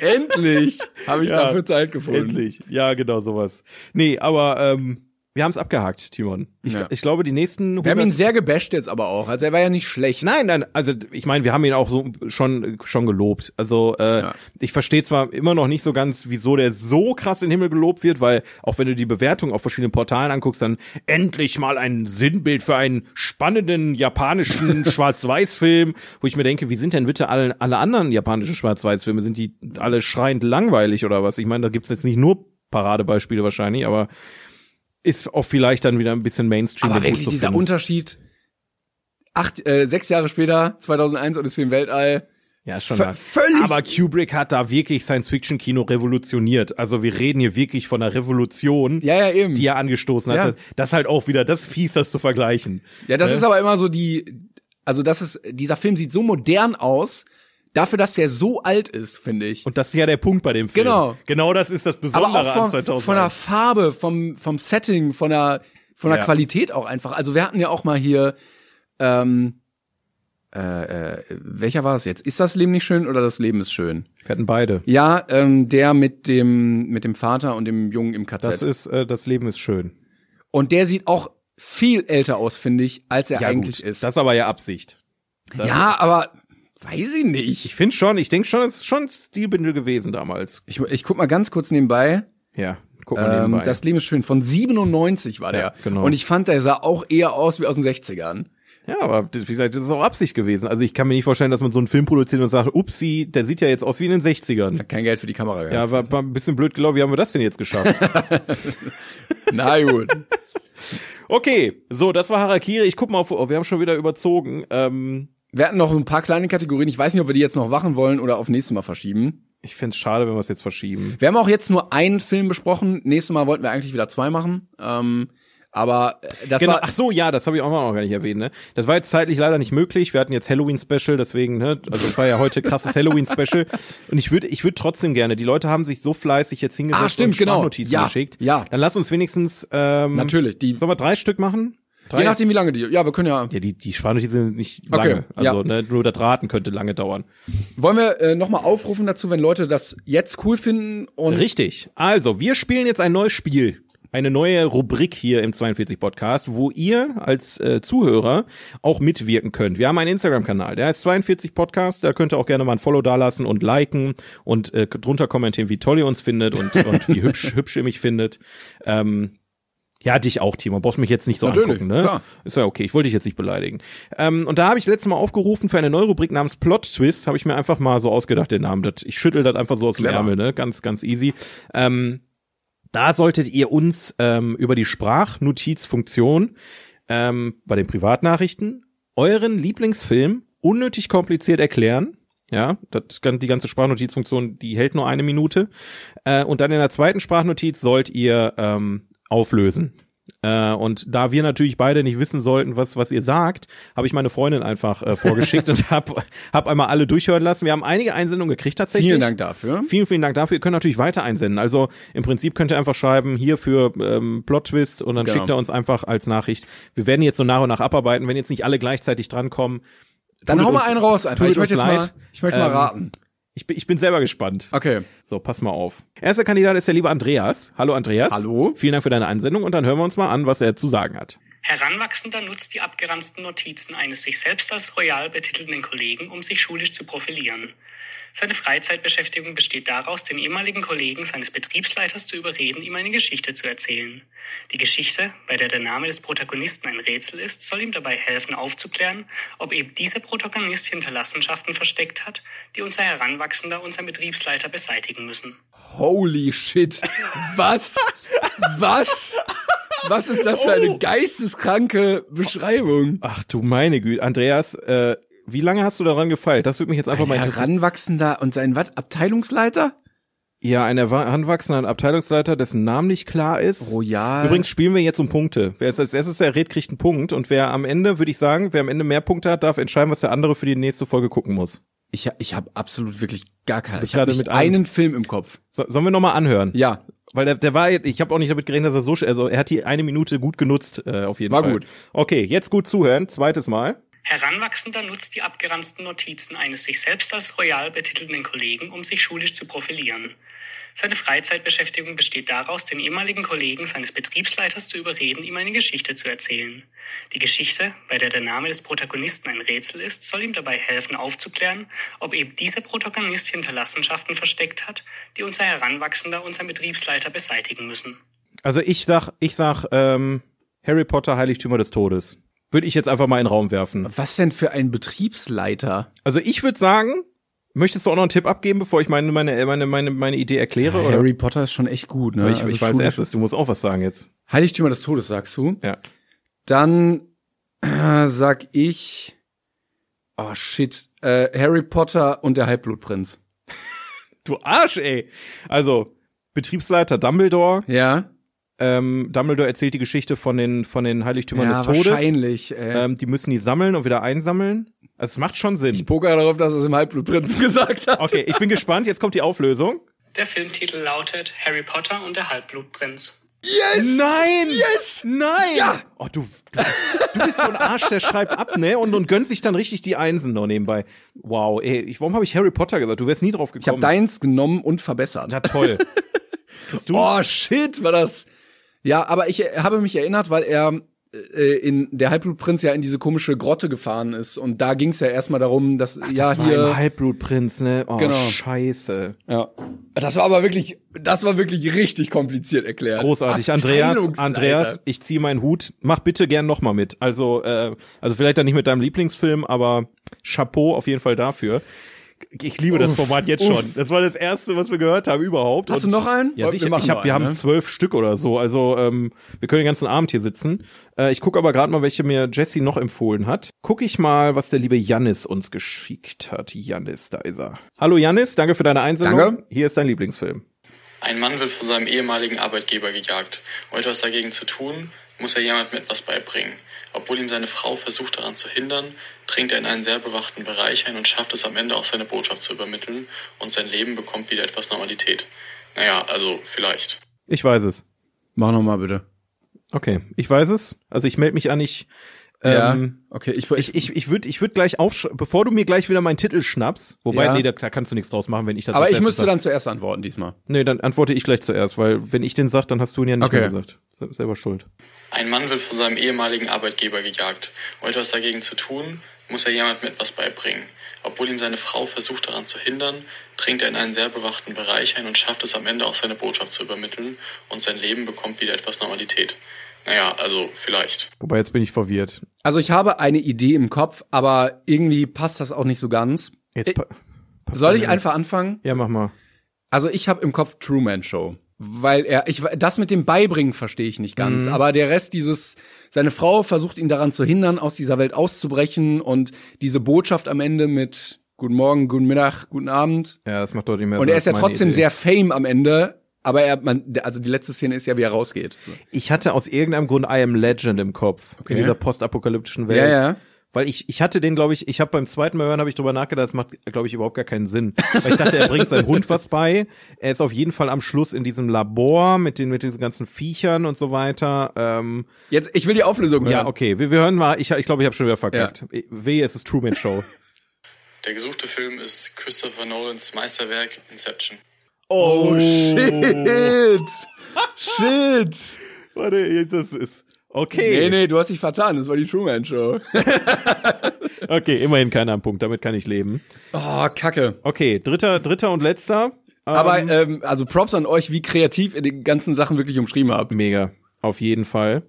endlich habe ich
Ja,
dafür Zeit gefunden.
Endlich. Ja, genau sowas. Nee, aber ähm, wir haben es abgehakt, Timon. Ich,
Ja.
ich glaube, die nächsten
Wir haben ihn
100
sehr gebasht jetzt aber auch. Also er war ja nicht schlecht.
Nein, nein, also ich meine, wir haben ihn auch so schon schon gelobt. Also äh,
Ja.
ich verstehe zwar immer noch nicht so ganz, wieso der so krass in den Himmel gelobt wird, weil auch wenn du die Bewertung auf verschiedenen Portalen anguckst, dann endlich mal ein Sinnbild für einen spannenden japanischen Schwarz-Weiß-Film, wo ich mir denke, wie sind denn bitte alle, alle anderen japanischen Schwarz-Weiß-Filme? Sind die alle schreiend langweilig oder was? Ich meine, da gibt's jetzt nicht nur Paradebeispiele wahrscheinlich, aber ist auch vielleicht dann wieder ein bisschen Mainstream.
aber wirklich dieser. Unterschied. Acht, äh, sechs Jahre später, 2001 Odyssey im Weltall.
Ja, ist schon
V-
lang.
völlig-
Aber Kubrick hat da wirklich Science-Fiction-Kino revolutioniert. Also wir reden hier wirklich von einer Revolution,
Ja, ja, eben.
die er angestoßen hat.
Ja.
Das, ist halt auch wieder, das fies, das zu vergleichen.
Ja, das
Ne?
ist aber immer so die, also das ist, dieser Film sieht so modern aus, dafür, dass der so alt ist, finde ich.
Und das ist ja der Punkt bei dem Film.
Genau.
Genau das ist das
aber
Besondere
auch
an
von,
2000.
von der Farbe, vom, vom Setting, von der, von der
Ja.
Qualität auch einfach. Also wir hatten ja auch mal hier, ähm, äh, äh, welcher war es jetzt? Ist das Leben nicht schön oder das Leben ist schön?
Wir hatten beide.
Ja, ähm, der mit dem, mit dem Vater und dem Jungen im KZ.
Das ist, äh, das Leben ist schön.
und der sieht auch viel älter aus, finde ich, als er eigentlich
gut.
ist.
Das ist aber ja Absicht. Das
ja, aber weiß ich nicht.
Ich finde schon, ich denke schon, es ist schon Stilbündel gewesen damals.
Ich, ich guck mal ganz kurz nebenbei.
Ja, guck mal
Ähm,
nebenbei.
das Leben ist schön. Von 97 war der.
Ja, genau.
Und ich fand, der sah auch eher aus wie aus den 60ern.
Ja, aber vielleicht ist es auch Absicht gewesen. Also ich kann mir nicht vorstellen, dass man so einen Film produziert und sagt, upsi, der sieht ja jetzt aus wie in den 60ern.
Hat kein Geld für die Kamera gehabt.
Ja, war, war ein bisschen blöd gelaufen. Wie haben wir das denn jetzt geschafft?
Na gut.
okay, so, das war Harakiri. Ich guck mal, auf, oh, wir haben schon wieder überzogen. Ähm,
Wir hatten noch ein paar kleine Kategorien. Ich weiß nicht, ob wir die jetzt noch machen wollen oder auf nächstes Mal verschieben.
ich find's schade, wenn wir es jetzt verschieben.
Wir haben auch jetzt nur einen Film besprochen. Nächstes Mal wollten wir eigentlich wieder zwei machen. Ähm, aber äh, das
Genau,
war
ach so, ja, das habe ich auch noch gar nicht erwähnt. Ne? Das war jetzt zeitlich leider nicht möglich. Wir hatten jetzt Halloween-Special, deswegen, ne, also es war ja heute krasses Halloween-Special. Und ich würde, ich würde trotzdem gerne. Die Leute haben sich so fleißig jetzt hingesetzt
Ah, stimmt,
und
genau.
Sprachnotizen
Ja,
geschickt.
ja.
Dann lass uns wenigstens, ähm,
natürlich die.
Sollen wir drei Stück machen? Drei?
Je nachdem, wie lange die. Ja, wir können ja.
Ja, die, die Sprachnotizen sind nicht
Okay,
lange. Also,
ja.
ne, nur das Raten könnte lange dauern.
Wollen wir äh, nochmal aufrufen dazu, wenn Leute das jetzt cool finden und
Richtig. Also, wir spielen jetzt ein neues Spiel. Eine neue Rubrik hier im 42 Podcast, wo ihr als äh, Zuhörer auch mitwirken könnt. Wir haben einen Instagram-Kanal, der heißt 42 Podcast. Da könnt ihr auch gerne mal ein Follow dalassen und liken und äh, drunter kommentieren, wie toll ihr uns findet und, und wie hübsch, hübsch ihr mich findet. Ähm, ja, dich auch, Timo. Brauchst mich jetzt nicht so
Natürlich,
angucken, ne?
klar.
Ist ja okay. Ich wollte dich jetzt nicht beleidigen. Ähm, und da habe ich letztes Mal aufgerufen für eine neue Rubrik namens Plot Twist. Habe ich mir einfach mal so ausgedacht, den Namen. Das, ich schüttel das einfach so aus dem
Clever.
Ärmel, ne? Ganz, ganz easy. Ähm, da solltet ihr uns ähm, über die Sprachnotizfunktion ähm, bei den Privatnachrichten euren Lieblingsfilm unnötig kompliziert erklären. Ja, das kann die ganze Sprachnotizfunktion, die hält nur eine Minute. Äh, und dann in der zweiten Sprachnotiz sollt ihr ähm, auflösen. Äh, und da wir natürlich beide nicht wissen sollten, was was ihr sagt, habe ich meine Freundin einfach äh, vorgeschickt und hab hab einmal alle durchhören lassen. Wir haben einige Einsendungen gekriegt tatsächlich.
vielen Dank dafür.
Vielen, vielen Dank dafür. Ihr könnt natürlich weiter einsenden. Also im Prinzip könnt ihr einfach schreiben, hier für ähm, Plot Twist und dann
Genau.
schickt er uns einfach als Nachricht. Wir werden jetzt so nach und nach abarbeiten. Wenn jetzt nicht alle gleichzeitig drankommen,
Dann hau mal einen raus einfach. Ich möchte jetzt mal, ich möchte mal
Ähm,
raten.
Ich bin, ich bin selber gespannt.
Okay.
So, pass mal auf. Erster Kandidat ist der liebe Andreas. Hallo Andreas.
Hallo.
Vielen Dank für deine Einsendung und dann hören wir uns mal an, was er zu sagen hat.
Heranwachsender nutzt die abgeranzten Notizen eines sich selbst als royal betitelnden Kollegen, um sich schulisch zu profilieren. Seine Freizeitbeschäftigung besteht daraus, den ehemaligen Kollegen seines Betriebsleiters zu überreden, ihm eine Geschichte zu erzählen. Die Geschichte, bei der der Name des Protagonisten ein Rätsel ist, soll ihm dabei helfen aufzuklären, ob eben dieser Protagonist Hinterlassenschaften versteckt hat, die unser Heranwachsender und sein Betriebsleiter beseitigen müssen.
Holy shit. Was? Was? Was ist das für eine geisteskranke Beschreibung?
Ach du meine Güte. Andreas, äh, wie lange hast du daran gefeilt? Das würde mich jetzt einfach mal
Ein
interessieren.
Heranwachsender und sein was? Abteilungsleiter?
Ja, ein heranwachsender Abteilungsleiter, dessen Name nicht klar ist.
Royal.
Übrigens spielen wir jetzt um Punkte. Wer als erstes errät, kriegt einen Punkt. Und wer am Ende, würde ich sagen, wer am Ende mehr Punkte hat, darf entscheiden, was der andere für die nächste Folge gucken muss.
ich, ich habe absolut wirklich gar keine. Ich habe
gerade
mit
einem-
einen Film im Kopf.
So, sollen wir nochmal anhören?
Ja.
Weil der, der war, ich habe auch nicht damit gerechnet, dass er so, also er hat die eine Minute gut genutzt, äh, auf jeden
War
Fall.
gut.
Okay, jetzt gut zuhören. Zweites Mal.
Heranwachsender nutzt die abgeranzten Notizen eines sich selbst als royal betitelnden Kollegen, um sich schulisch zu profilieren. Seine Freizeitbeschäftigung besteht daraus, den ehemaligen Kollegen seines Betriebsleiters zu überreden, ihm eine Geschichte zu erzählen. Die Geschichte, bei der der Name des Protagonisten ein Rätsel ist, soll ihm dabei helfen aufzuklären, ob eben dieser Protagonist Hinterlassenschaften versteckt hat, die unser Heranwachsender und sein Betriebsleiter beseitigen müssen.
Also ich sag, ich sag, ähm, Harry Potter, Heiligtümer des Todes. Würde ich jetzt einfach mal in den Raum werfen.
Was denn für ein Betriebsleiter?
Also ich würde sagen, möchtest du auch noch einen Tipp abgeben, bevor ich meine, meine, meine, meine, meine Idee erkläre? Oder?
Harry Potter ist schon echt gut, ne?
Ich,
Also
ich weiß erstes, du musst auch was sagen jetzt.
Heiligtümer des Todes, sagst du?
Ja.
Dann äh, sag ich, oh shit, äh, Harry Potter und der Halbblutprinz.
Du Arsch, ey. Also, Betriebsleiter Dumbledore.
Ja?
Ähm, Dumbledore erzählt die Geschichte von den, von den Heiligtümern
ja,
des Todes.
wahrscheinlich. Äh.
Ähm, die müssen die sammeln und wieder einsammeln. Also es macht schon Sinn.
ich poker darauf, dass er es im Halbblutprinzen gesagt hat.
Okay, ich bin gespannt. Jetzt kommt die Auflösung.
Der Filmtitel lautet Harry Potter und der Halbblutprinz.
Yes!
Nein! Yes! Nein!
Ja!
Oh, du, du, bist, du bist so ein Arsch, der schreibt ab, ne? Und, und gönnt sich dann richtig die Einsen noch nebenbei. Wow, ey, ich, warum habe ich Harry Potter gesagt? Du wärst nie drauf
Ich habe
gekommen.
deins genommen und verbessert.
Na toll. Bist du?
Oh shit, war das. Ja, aber ich äh, habe mich erinnert, weil er äh, in der Halbblutprinz ja in diese komische Grotte gefahren ist und da ging es ja erstmal darum, dass ja
das war
hier
ein Halbblutprinz, ne? Oh,
Genau.
scheiße.
ja. Das war aber wirklich das war wirklich richtig kompliziert erklärt.
Großartig. Andreas. Andreas, ich ziehe meinen Hut. Mach bitte gern noch mal mit. Also, äh, also vielleicht dann nicht mit deinem Lieblingsfilm, aber Chapeau auf jeden Fall dafür. Ich liebe das
Uff,
Format jetzt
uff.
schon. Das war das erste, was wir gehört haben überhaupt.
Hast
Und-
du noch einen?
Ja,
Wir
sicher.
machen
ich hab, wir
einen,
haben
ne?
zwölf Stück oder so. Also ähm, wir können den ganzen Abend hier sitzen. Äh, ich gucke aber gerade mal, welche mir Jesse noch empfohlen hat. Guck ich mal, was der liebe Jannis uns geschickt hat. Jannis, da ist er. Hallo Jannis, danke für deine Einsendung.
Danke.
Hier ist dein Lieblingsfilm.
Ein Mann wird von seinem ehemaligen Arbeitgeber gejagt. Um etwas dagegen zu tun, muss er jemandem etwas beibringen. Obwohl ihm seine Frau versucht daran zu hindern, dringt er in einen sehr bewachten Bereich ein und schafft es am Ende auch seine Botschaft zu übermitteln und sein Leben bekommt wieder etwas Normalität. Naja, also vielleicht.
Ich weiß es.
Mach noch mal bitte.
Okay, ich weiß es. Also ich melde mich an, ich
Ja.
ähm,
Okay, ich
ich ich ich würde ich würd gleich aufsch bevor du mir gleich wieder meinen Titel schnappst, wobei
Ja.
nee, da, da kannst du nichts draus machen, wenn ich das
aber ich müsste
sag.
dann zuerst antworten diesmal.
Nee, dann antworte ich gleich zuerst, weil wenn ich den sag, dann hast du ihn ja nicht
Okay.
mehr gesagt. Se- Selber schuld.
Ein Mann wird von seinem ehemaligen Arbeitgeber gejagt. Um etwas dagegen zu tun, muss er jemandem etwas beibringen. Obwohl ihm seine Frau versucht daran zu hindern, dringt er in einen sehr bewachten Bereich ein und schafft es am Ende auch seine Botschaft zu übermitteln und sein Leben bekommt wieder etwas Normalität. Naja, also vielleicht.
Wobei jetzt bin ich verwirrt.
Also ich habe eine Idee im Kopf, aber irgendwie passt das auch nicht so ganz.
Jetzt
Ich-
pa passt
Soll ich einfach anfangen?
Ja, mach mal.
Also ich habe im Kopf Truman Show, weil er ich das mit dem Beibringen verstehe ich nicht ganz, aber der Rest dieses seine Frau versucht ihn daran zu hindern, aus dieser Welt auszubrechen und diese Botschaft am Ende mit Guten Morgen, guten Mittag, guten Abend
Ja, das macht deutlich mehr
und er ist ja trotzdem
Idee.
sehr fame am Ende, aber er man also die letzte Szene ist ja wie er rausgeht.
Ich hatte aus irgendeinem Grund I Am Legend im Kopf.
Okay.
In dieser postapokalyptischen Welt.
Ja, ja.
Weil ich, ich hatte den, glaube ich, ich habe beim zweiten Mal hören, habe ich drüber nachgedacht, das macht, glaube ich, überhaupt gar keinen Sinn. Weil ich dachte, er bringt seinem Hund was bei. Er ist auf jeden Fall am Schluss in diesem Labor mit den, mit diesen ganzen Viechern und so weiter. Ähm,
Jetzt ich will die Auflösung hören.
ja, okay, wir, wir hören mal, ich, ich glaube, ich habe schon wieder verkackt. Wehe, es ist Truman Show.
Der gesuchte Film ist Christopher Nolans Meisterwerk Inception.
Oh, shit. shit.
Warte, das ist, okay.
Nee, nee, du hast dich vertan, das war die Truman Show.
Okay, immerhin keiner am Punkt, damit kann ich leben.
Oh, Kacke.
Okay, dritter, dritter und letzter.
Aber ähm, also Props an euch, wie kreativ ihr die ganzen Sachen wirklich umschrieben habt.
Mega, auf jeden Fall.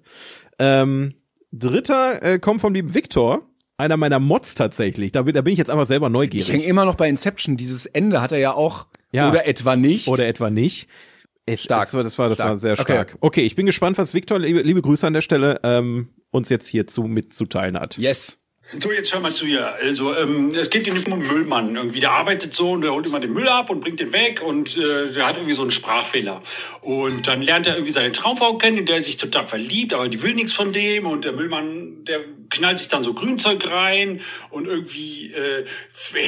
Ähm, dritter äh, kommt vom lieben Victor, einer meiner Mods tatsächlich. Da, bin- da bin ich jetzt einfach selber
Ich
neugierig.
hänge immer noch bei Inception. Dieses Ende hat er ja auch
Ja.
oder etwa nicht.
Oder etwa nicht. Es,
Stark.
Das war, das war, das
Stark.
war sehr
Okay.
stark. Okay. ich bin gespannt, was Victor, liebe, liebe Grüße an der Stelle, ähm, uns jetzt hierzu mitzuteilen hat.
yes.
So, jetzt hör mal zu ihr. Also, ähm, es geht nicht um Müllmann. Irgendwie, der arbeitet so und der holt immer den Müll ab und bringt den weg und äh, der hat irgendwie so einen Sprachfehler. Und dann lernt er irgendwie seine Traumfrau kennen, in der er sich total verliebt, aber die will nichts von dem und der Müllmann, der knallt sich dann so Grünzeug rein und irgendwie äh,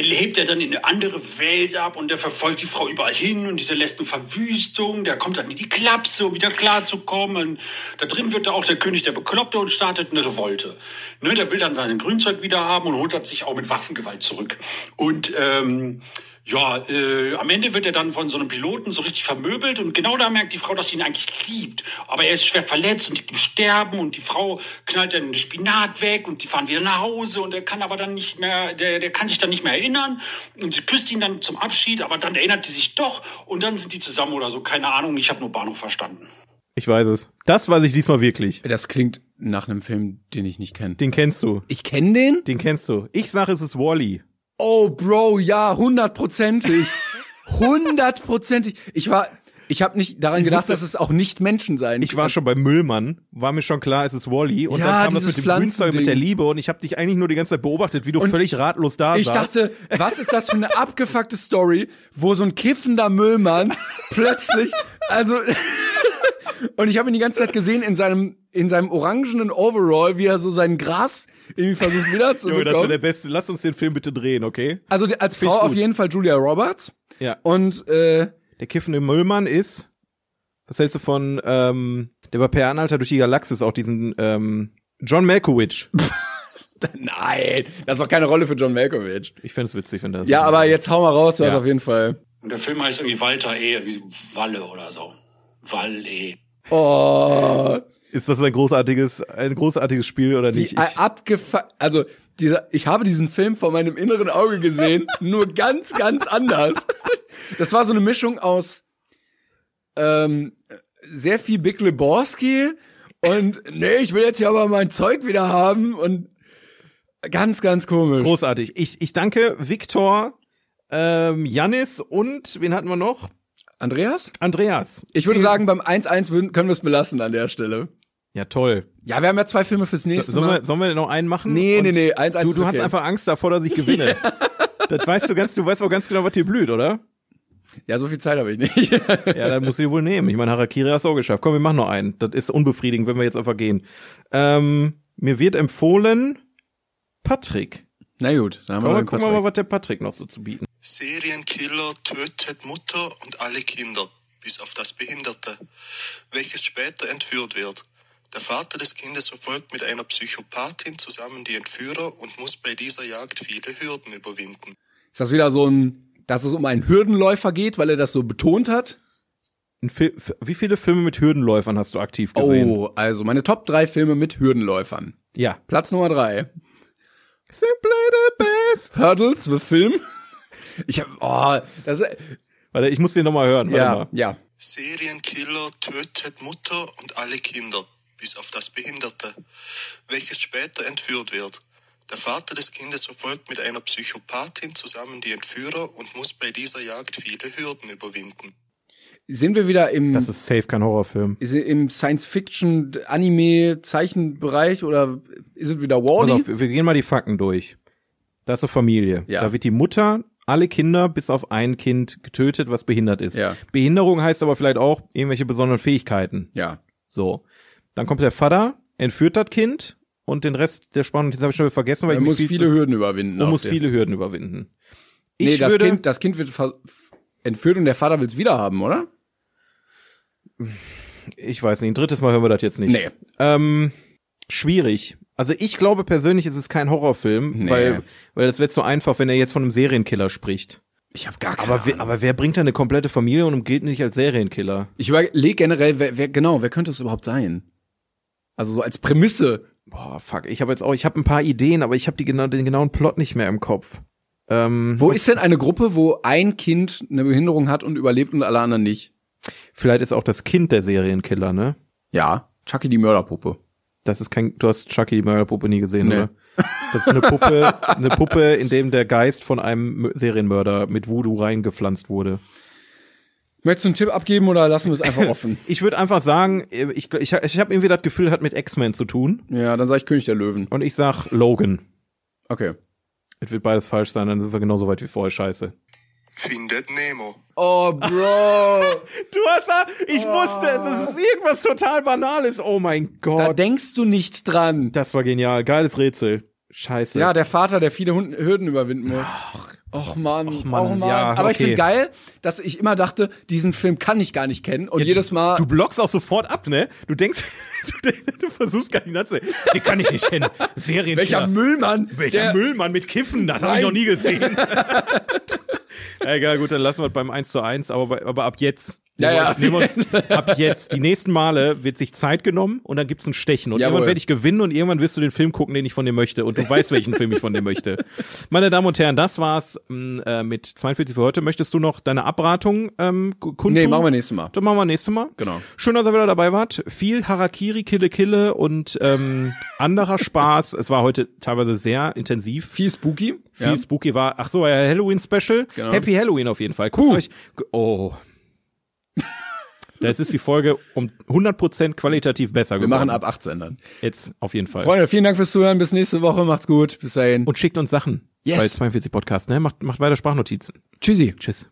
lebt er dann in eine andere Welt ab und der verfolgt die Frau überall hin und lässt eine Verwüstung, der kommt dann in die Klapse, um wieder klarzukommen. Da drin wird da auch der König der Bekloppte und startet eine Revolte. Ne, der will dann sein Grünzeug wieder haben und holt das sich auch mit Waffengewalt zurück. Und ähm, ja, äh, am Ende wird er dann von so einem Piloten so richtig vermöbelt und genau da merkt die Frau, dass sie ihn eigentlich liebt. Aber er ist schwer verletzt und liegt im Sterben und die Frau knallt dann den Spinat weg und die fahren wieder nach Hause und er kann aber dann nicht mehr, der, der kann sich dann nicht mehr erinnern und sie küsst ihn dann zum Abschied, aber dann erinnert sie sich doch und dann sind die zusammen oder so, keine Ahnung, ich habe nur Bahnhof verstanden.
Ich weiß es. Das weiß ich diesmal wirklich.
Das klingt nach einem Film, den ich nicht kenne.
Den kennst du.
Ich kenne den?
Den kennst du. Ich sage, es ist Wally. -E.
Oh, Bro, ja, hundertprozentig. Hundertprozentig. Ich war, ich habe nicht daran
Ich
gedacht,
wusste-
dass es auch nicht Menschen sein
Ich war schon beim Müllmann, war mir schon klar, es ist Wally. Und
Ja,
dann kam das mit dem Grünzeug, mit der. Liebe und ich habe dich eigentlich nur die ganze Zeit beobachtet, wie du völlig ratlos da
Ich
saßt.
dachte, was ist das für eine abgefuckte Story, wo so ein kiffender Müllmann plötzlich, also und ich habe ihn die ganze Zeit gesehen in seinem in seinem orangenen Overall, wie er so sein Gras irgendwie versucht wieder zu
Junge, das wäre der beste. Lass uns den Film bitte drehen, okay?
Also als Frau auf jeden Fall Julia Roberts
Ja.
und äh,
Der kiffende Müllmann ist. Was hältst du von, ähm, der war per Anhalter durch die Galaxis auch diesen, ähm, John Malkovich.
nein, das ist doch keine Rolle für John Malkovich.
Ich fände es witzig, wenn das.
Ja, aber jetzt hau mal raus, du hast
Ja.
auf jeden Fall.
Und der Film heißt irgendwie Walter E., wie Walle oder so. Wall E.
Oh,
Ist das ein großartiges, ein großartiges Spiel oder nicht?
wie
Ich,
abgefuckt. Also, dieser, ich habe diesen Film vor meinem inneren Auge gesehen, nur ganz, ganz anders. Das war so eine Mischung aus ähm, sehr viel Big Lebowski und nee, ich will jetzt hier aber mein Zeug wieder haben und ganz, ganz komisch.
großartig. Ich, ich danke Viktor, ähm, Janis und, wen hatten wir noch?
Andreas?
Andreas.
Ich würde sagen, beim 1-1 würden- können wir es belassen an der Stelle.
Ja, toll.
Ja, wir haben ja zwei Filme fürs
So,
nächste
sollen,
Mal.
wir, sollen wir noch einen machen?
Nee,
Und
nee, nee, 1-1
Du,
ist
du hast
okay.
einfach Angst davor, dass ich gewinne. Das weißt du ganz, du weißt auch ganz genau, was dir blüht, oder?
Ja, so viel Zeit habe ich nicht.
Ja, dann musst du die wohl nehmen. Ich meine, Harakiri hast du auch geschafft. Komm, wir machen noch einen. Das ist unbefriedigend, wenn wir jetzt einfach gehen. Ähm, mir wird empfohlen Patrick.
Na gut, dann haben wir den
gucken wir mal, was der Patrick noch so zu bieten.
Serienkiller tötet Mutter und alle Kinder, bis auf das Behinderte, welches später entführt wird. Der Vater des Kindes verfolgt mit einer Psychopathin zusammen die Entführer und muss bei dieser Jagd viele Hürden überwinden.
Ist das wieder so ein, dass es um einen Hürdenläufer geht, weil er das so betont hat?
Wie viele Filme mit Hürdenläufern hast du aktiv gesehen?
Oh, also meine Top drei Filme mit Hürdenläufern.
Ja.
Platz Nummer drei.
Simply the best.
Hurdles, the Film. Ich hab, oh, das,
Warte, ich muss den nochmal hören. Warte
ja,
mal.
ja.
Serienkiller tötet Mutter und alle Kinder, bis auf das Behinderte, welches später entführt wird. Der Vater des Kindes verfolgt mit einer Psychopathin zusammen die Entführer und muss bei dieser Jagd viele Hürden überwinden.
Sind wir wieder im,
Das ist safe kein Horrorfilm.
ist im Science-Fiction, Anime, Zeichenbereich oder ist es wieder
Pass
Wally?
auf, wir gehen mal die Fakten durch. Da ist eine Familie.
Ja.
Da wird die Mutter, alle Kinder bis auf ein Kind getötet, was behindert ist.
Ja.
Behinderung heißt aber vielleicht auch irgendwelche besonderen Fähigkeiten.
Ja.
So. Dann kommt der Vater, entführt das Kind und den Rest der Spannung, das habe ich schon wieder vergessen, weil
Er
ich
muss viele Hürden überwinden. auf
muss
der-
viele Hürden überwinden. Ich
Nee, das
würde,
Kind, das Kind wird entführt und der Vater will es wieder haben, oder?
ich weiß nicht, ein drittes Mal hören wir das jetzt nicht.
Nee.
Ähm, schwierig. Also ich glaube persönlich ist es kein Horrorfilm,
Nee.
weil, weil das wird so einfach, wenn er jetzt von einem Serienkiller spricht.
Ich habe gar keine
Aber wer, aber wer bringt da eine komplette Familie und gilt nicht als Serienkiller?
Ich überlege generell, wer, wer, genau, wer könnte es überhaupt sein? Also so als Prämisse.
Boah, fuck, ich habe jetzt auch, ich habe ein paar Ideen, aber ich habe die genau, den genauen Plot nicht mehr im Kopf. Ähm,
Wo ist denn eine Gruppe, wo ein Kind eine Behinderung hat und überlebt und alle anderen nicht?
vielleicht ist auch das Kind der Serienkiller, ne?
Ja, Chucky die Mörderpuppe.
Das ist kein, du hast Chucky die Mörderpuppe nie gesehen,
Nee.
oder? Das ist eine Puppe, eine Puppe, in dem der Geist von einem Mö- Serienmörder mit Voodoo reingepflanzt wurde.
Möchtest du einen Tipp abgeben oder lassen wir es einfach offen?
Ich würde einfach sagen, ich, ich, ich habe irgendwie das Gefühl, hat mit X-Men zu tun.
ja, dann sage ich König der Löwen.
Und ich sag Logan.
Okay.
Es wird beides falsch sein, dann sind wir genauso weit wie vorher. Scheiße.
Findet Nemo.
Oh, Bro.
Du hast da, ich wusste es, es ist irgendwas total Banales. Oh mein Gott.
da denkst du nicht dran.
das war genial. Geiles Rätsel. Scheiße.
Ja, der Vater, der viele Hund- Hürden überwinden muss. Och Mann, Och
Mann,
Mann.
ja,
Aber ich
okay.
finde geil, dass ich immer dachte, diesen Film kann ich gar nicht kennen. Und jedes Mal.
Du blockst auch sofort ab, ne? Du denkst, du, du versuchst gar nicht nachzudenken. Die kann ich nicht kennen. Serien.
welcher Müllmann?
Welcher Müllmann mit Kiffen? Das habe ich noch nie gesehen. Egal, gut, dann lassen wir es beim 1 zu 1, aber, aber ab jetzt.
Ja,
wir
ja,
nehmen wir uns, ab jetzt. Die nächsten Male wird sich Zeit genommen und dann gibt's ein Stechen. Und
Jawohl.
irgendwann werde ich gewinnen und irgendwann wirst du den Film gucken, den ich von dir möchte. Und du weißt, welchen Film ich von dir möchte. Meine Damen und Herren, das war's mh, äh, mit 42 für heute. Möchtest du noch deine Abratung ähm, kundtun?
Nee, machen wir nächstes Mal.
Dann machen wir nächstes Mal.
Genau.
Schön, dass ihr wieder dabei wart. Viel Harakiri, Kille, Kille und ähm, anderer Spaß. Es war heute teilweise sehr intensiv.
Viel spooky.
Viel
Ja.
spooky war. Ach so, ja, Halloween Special.
Genau.
Happy Halloween auf jeden Fall. Guckt euch. Oh. Das ist die Folge um 100% qualitativ besser
Wir
geworden.
machen ab 18 dann.
Jetzt auf jeden Fall.
Freunde, vielen Dank fürs Zuhören. Bis nächste Woche. Macht's gut. Bis dahin.
Und schickt uns Sachen
Yes.
bei 42 Podcast, ne? Macht, macht weiter Sprachnotizen.
Tschüssi.
Tschüss.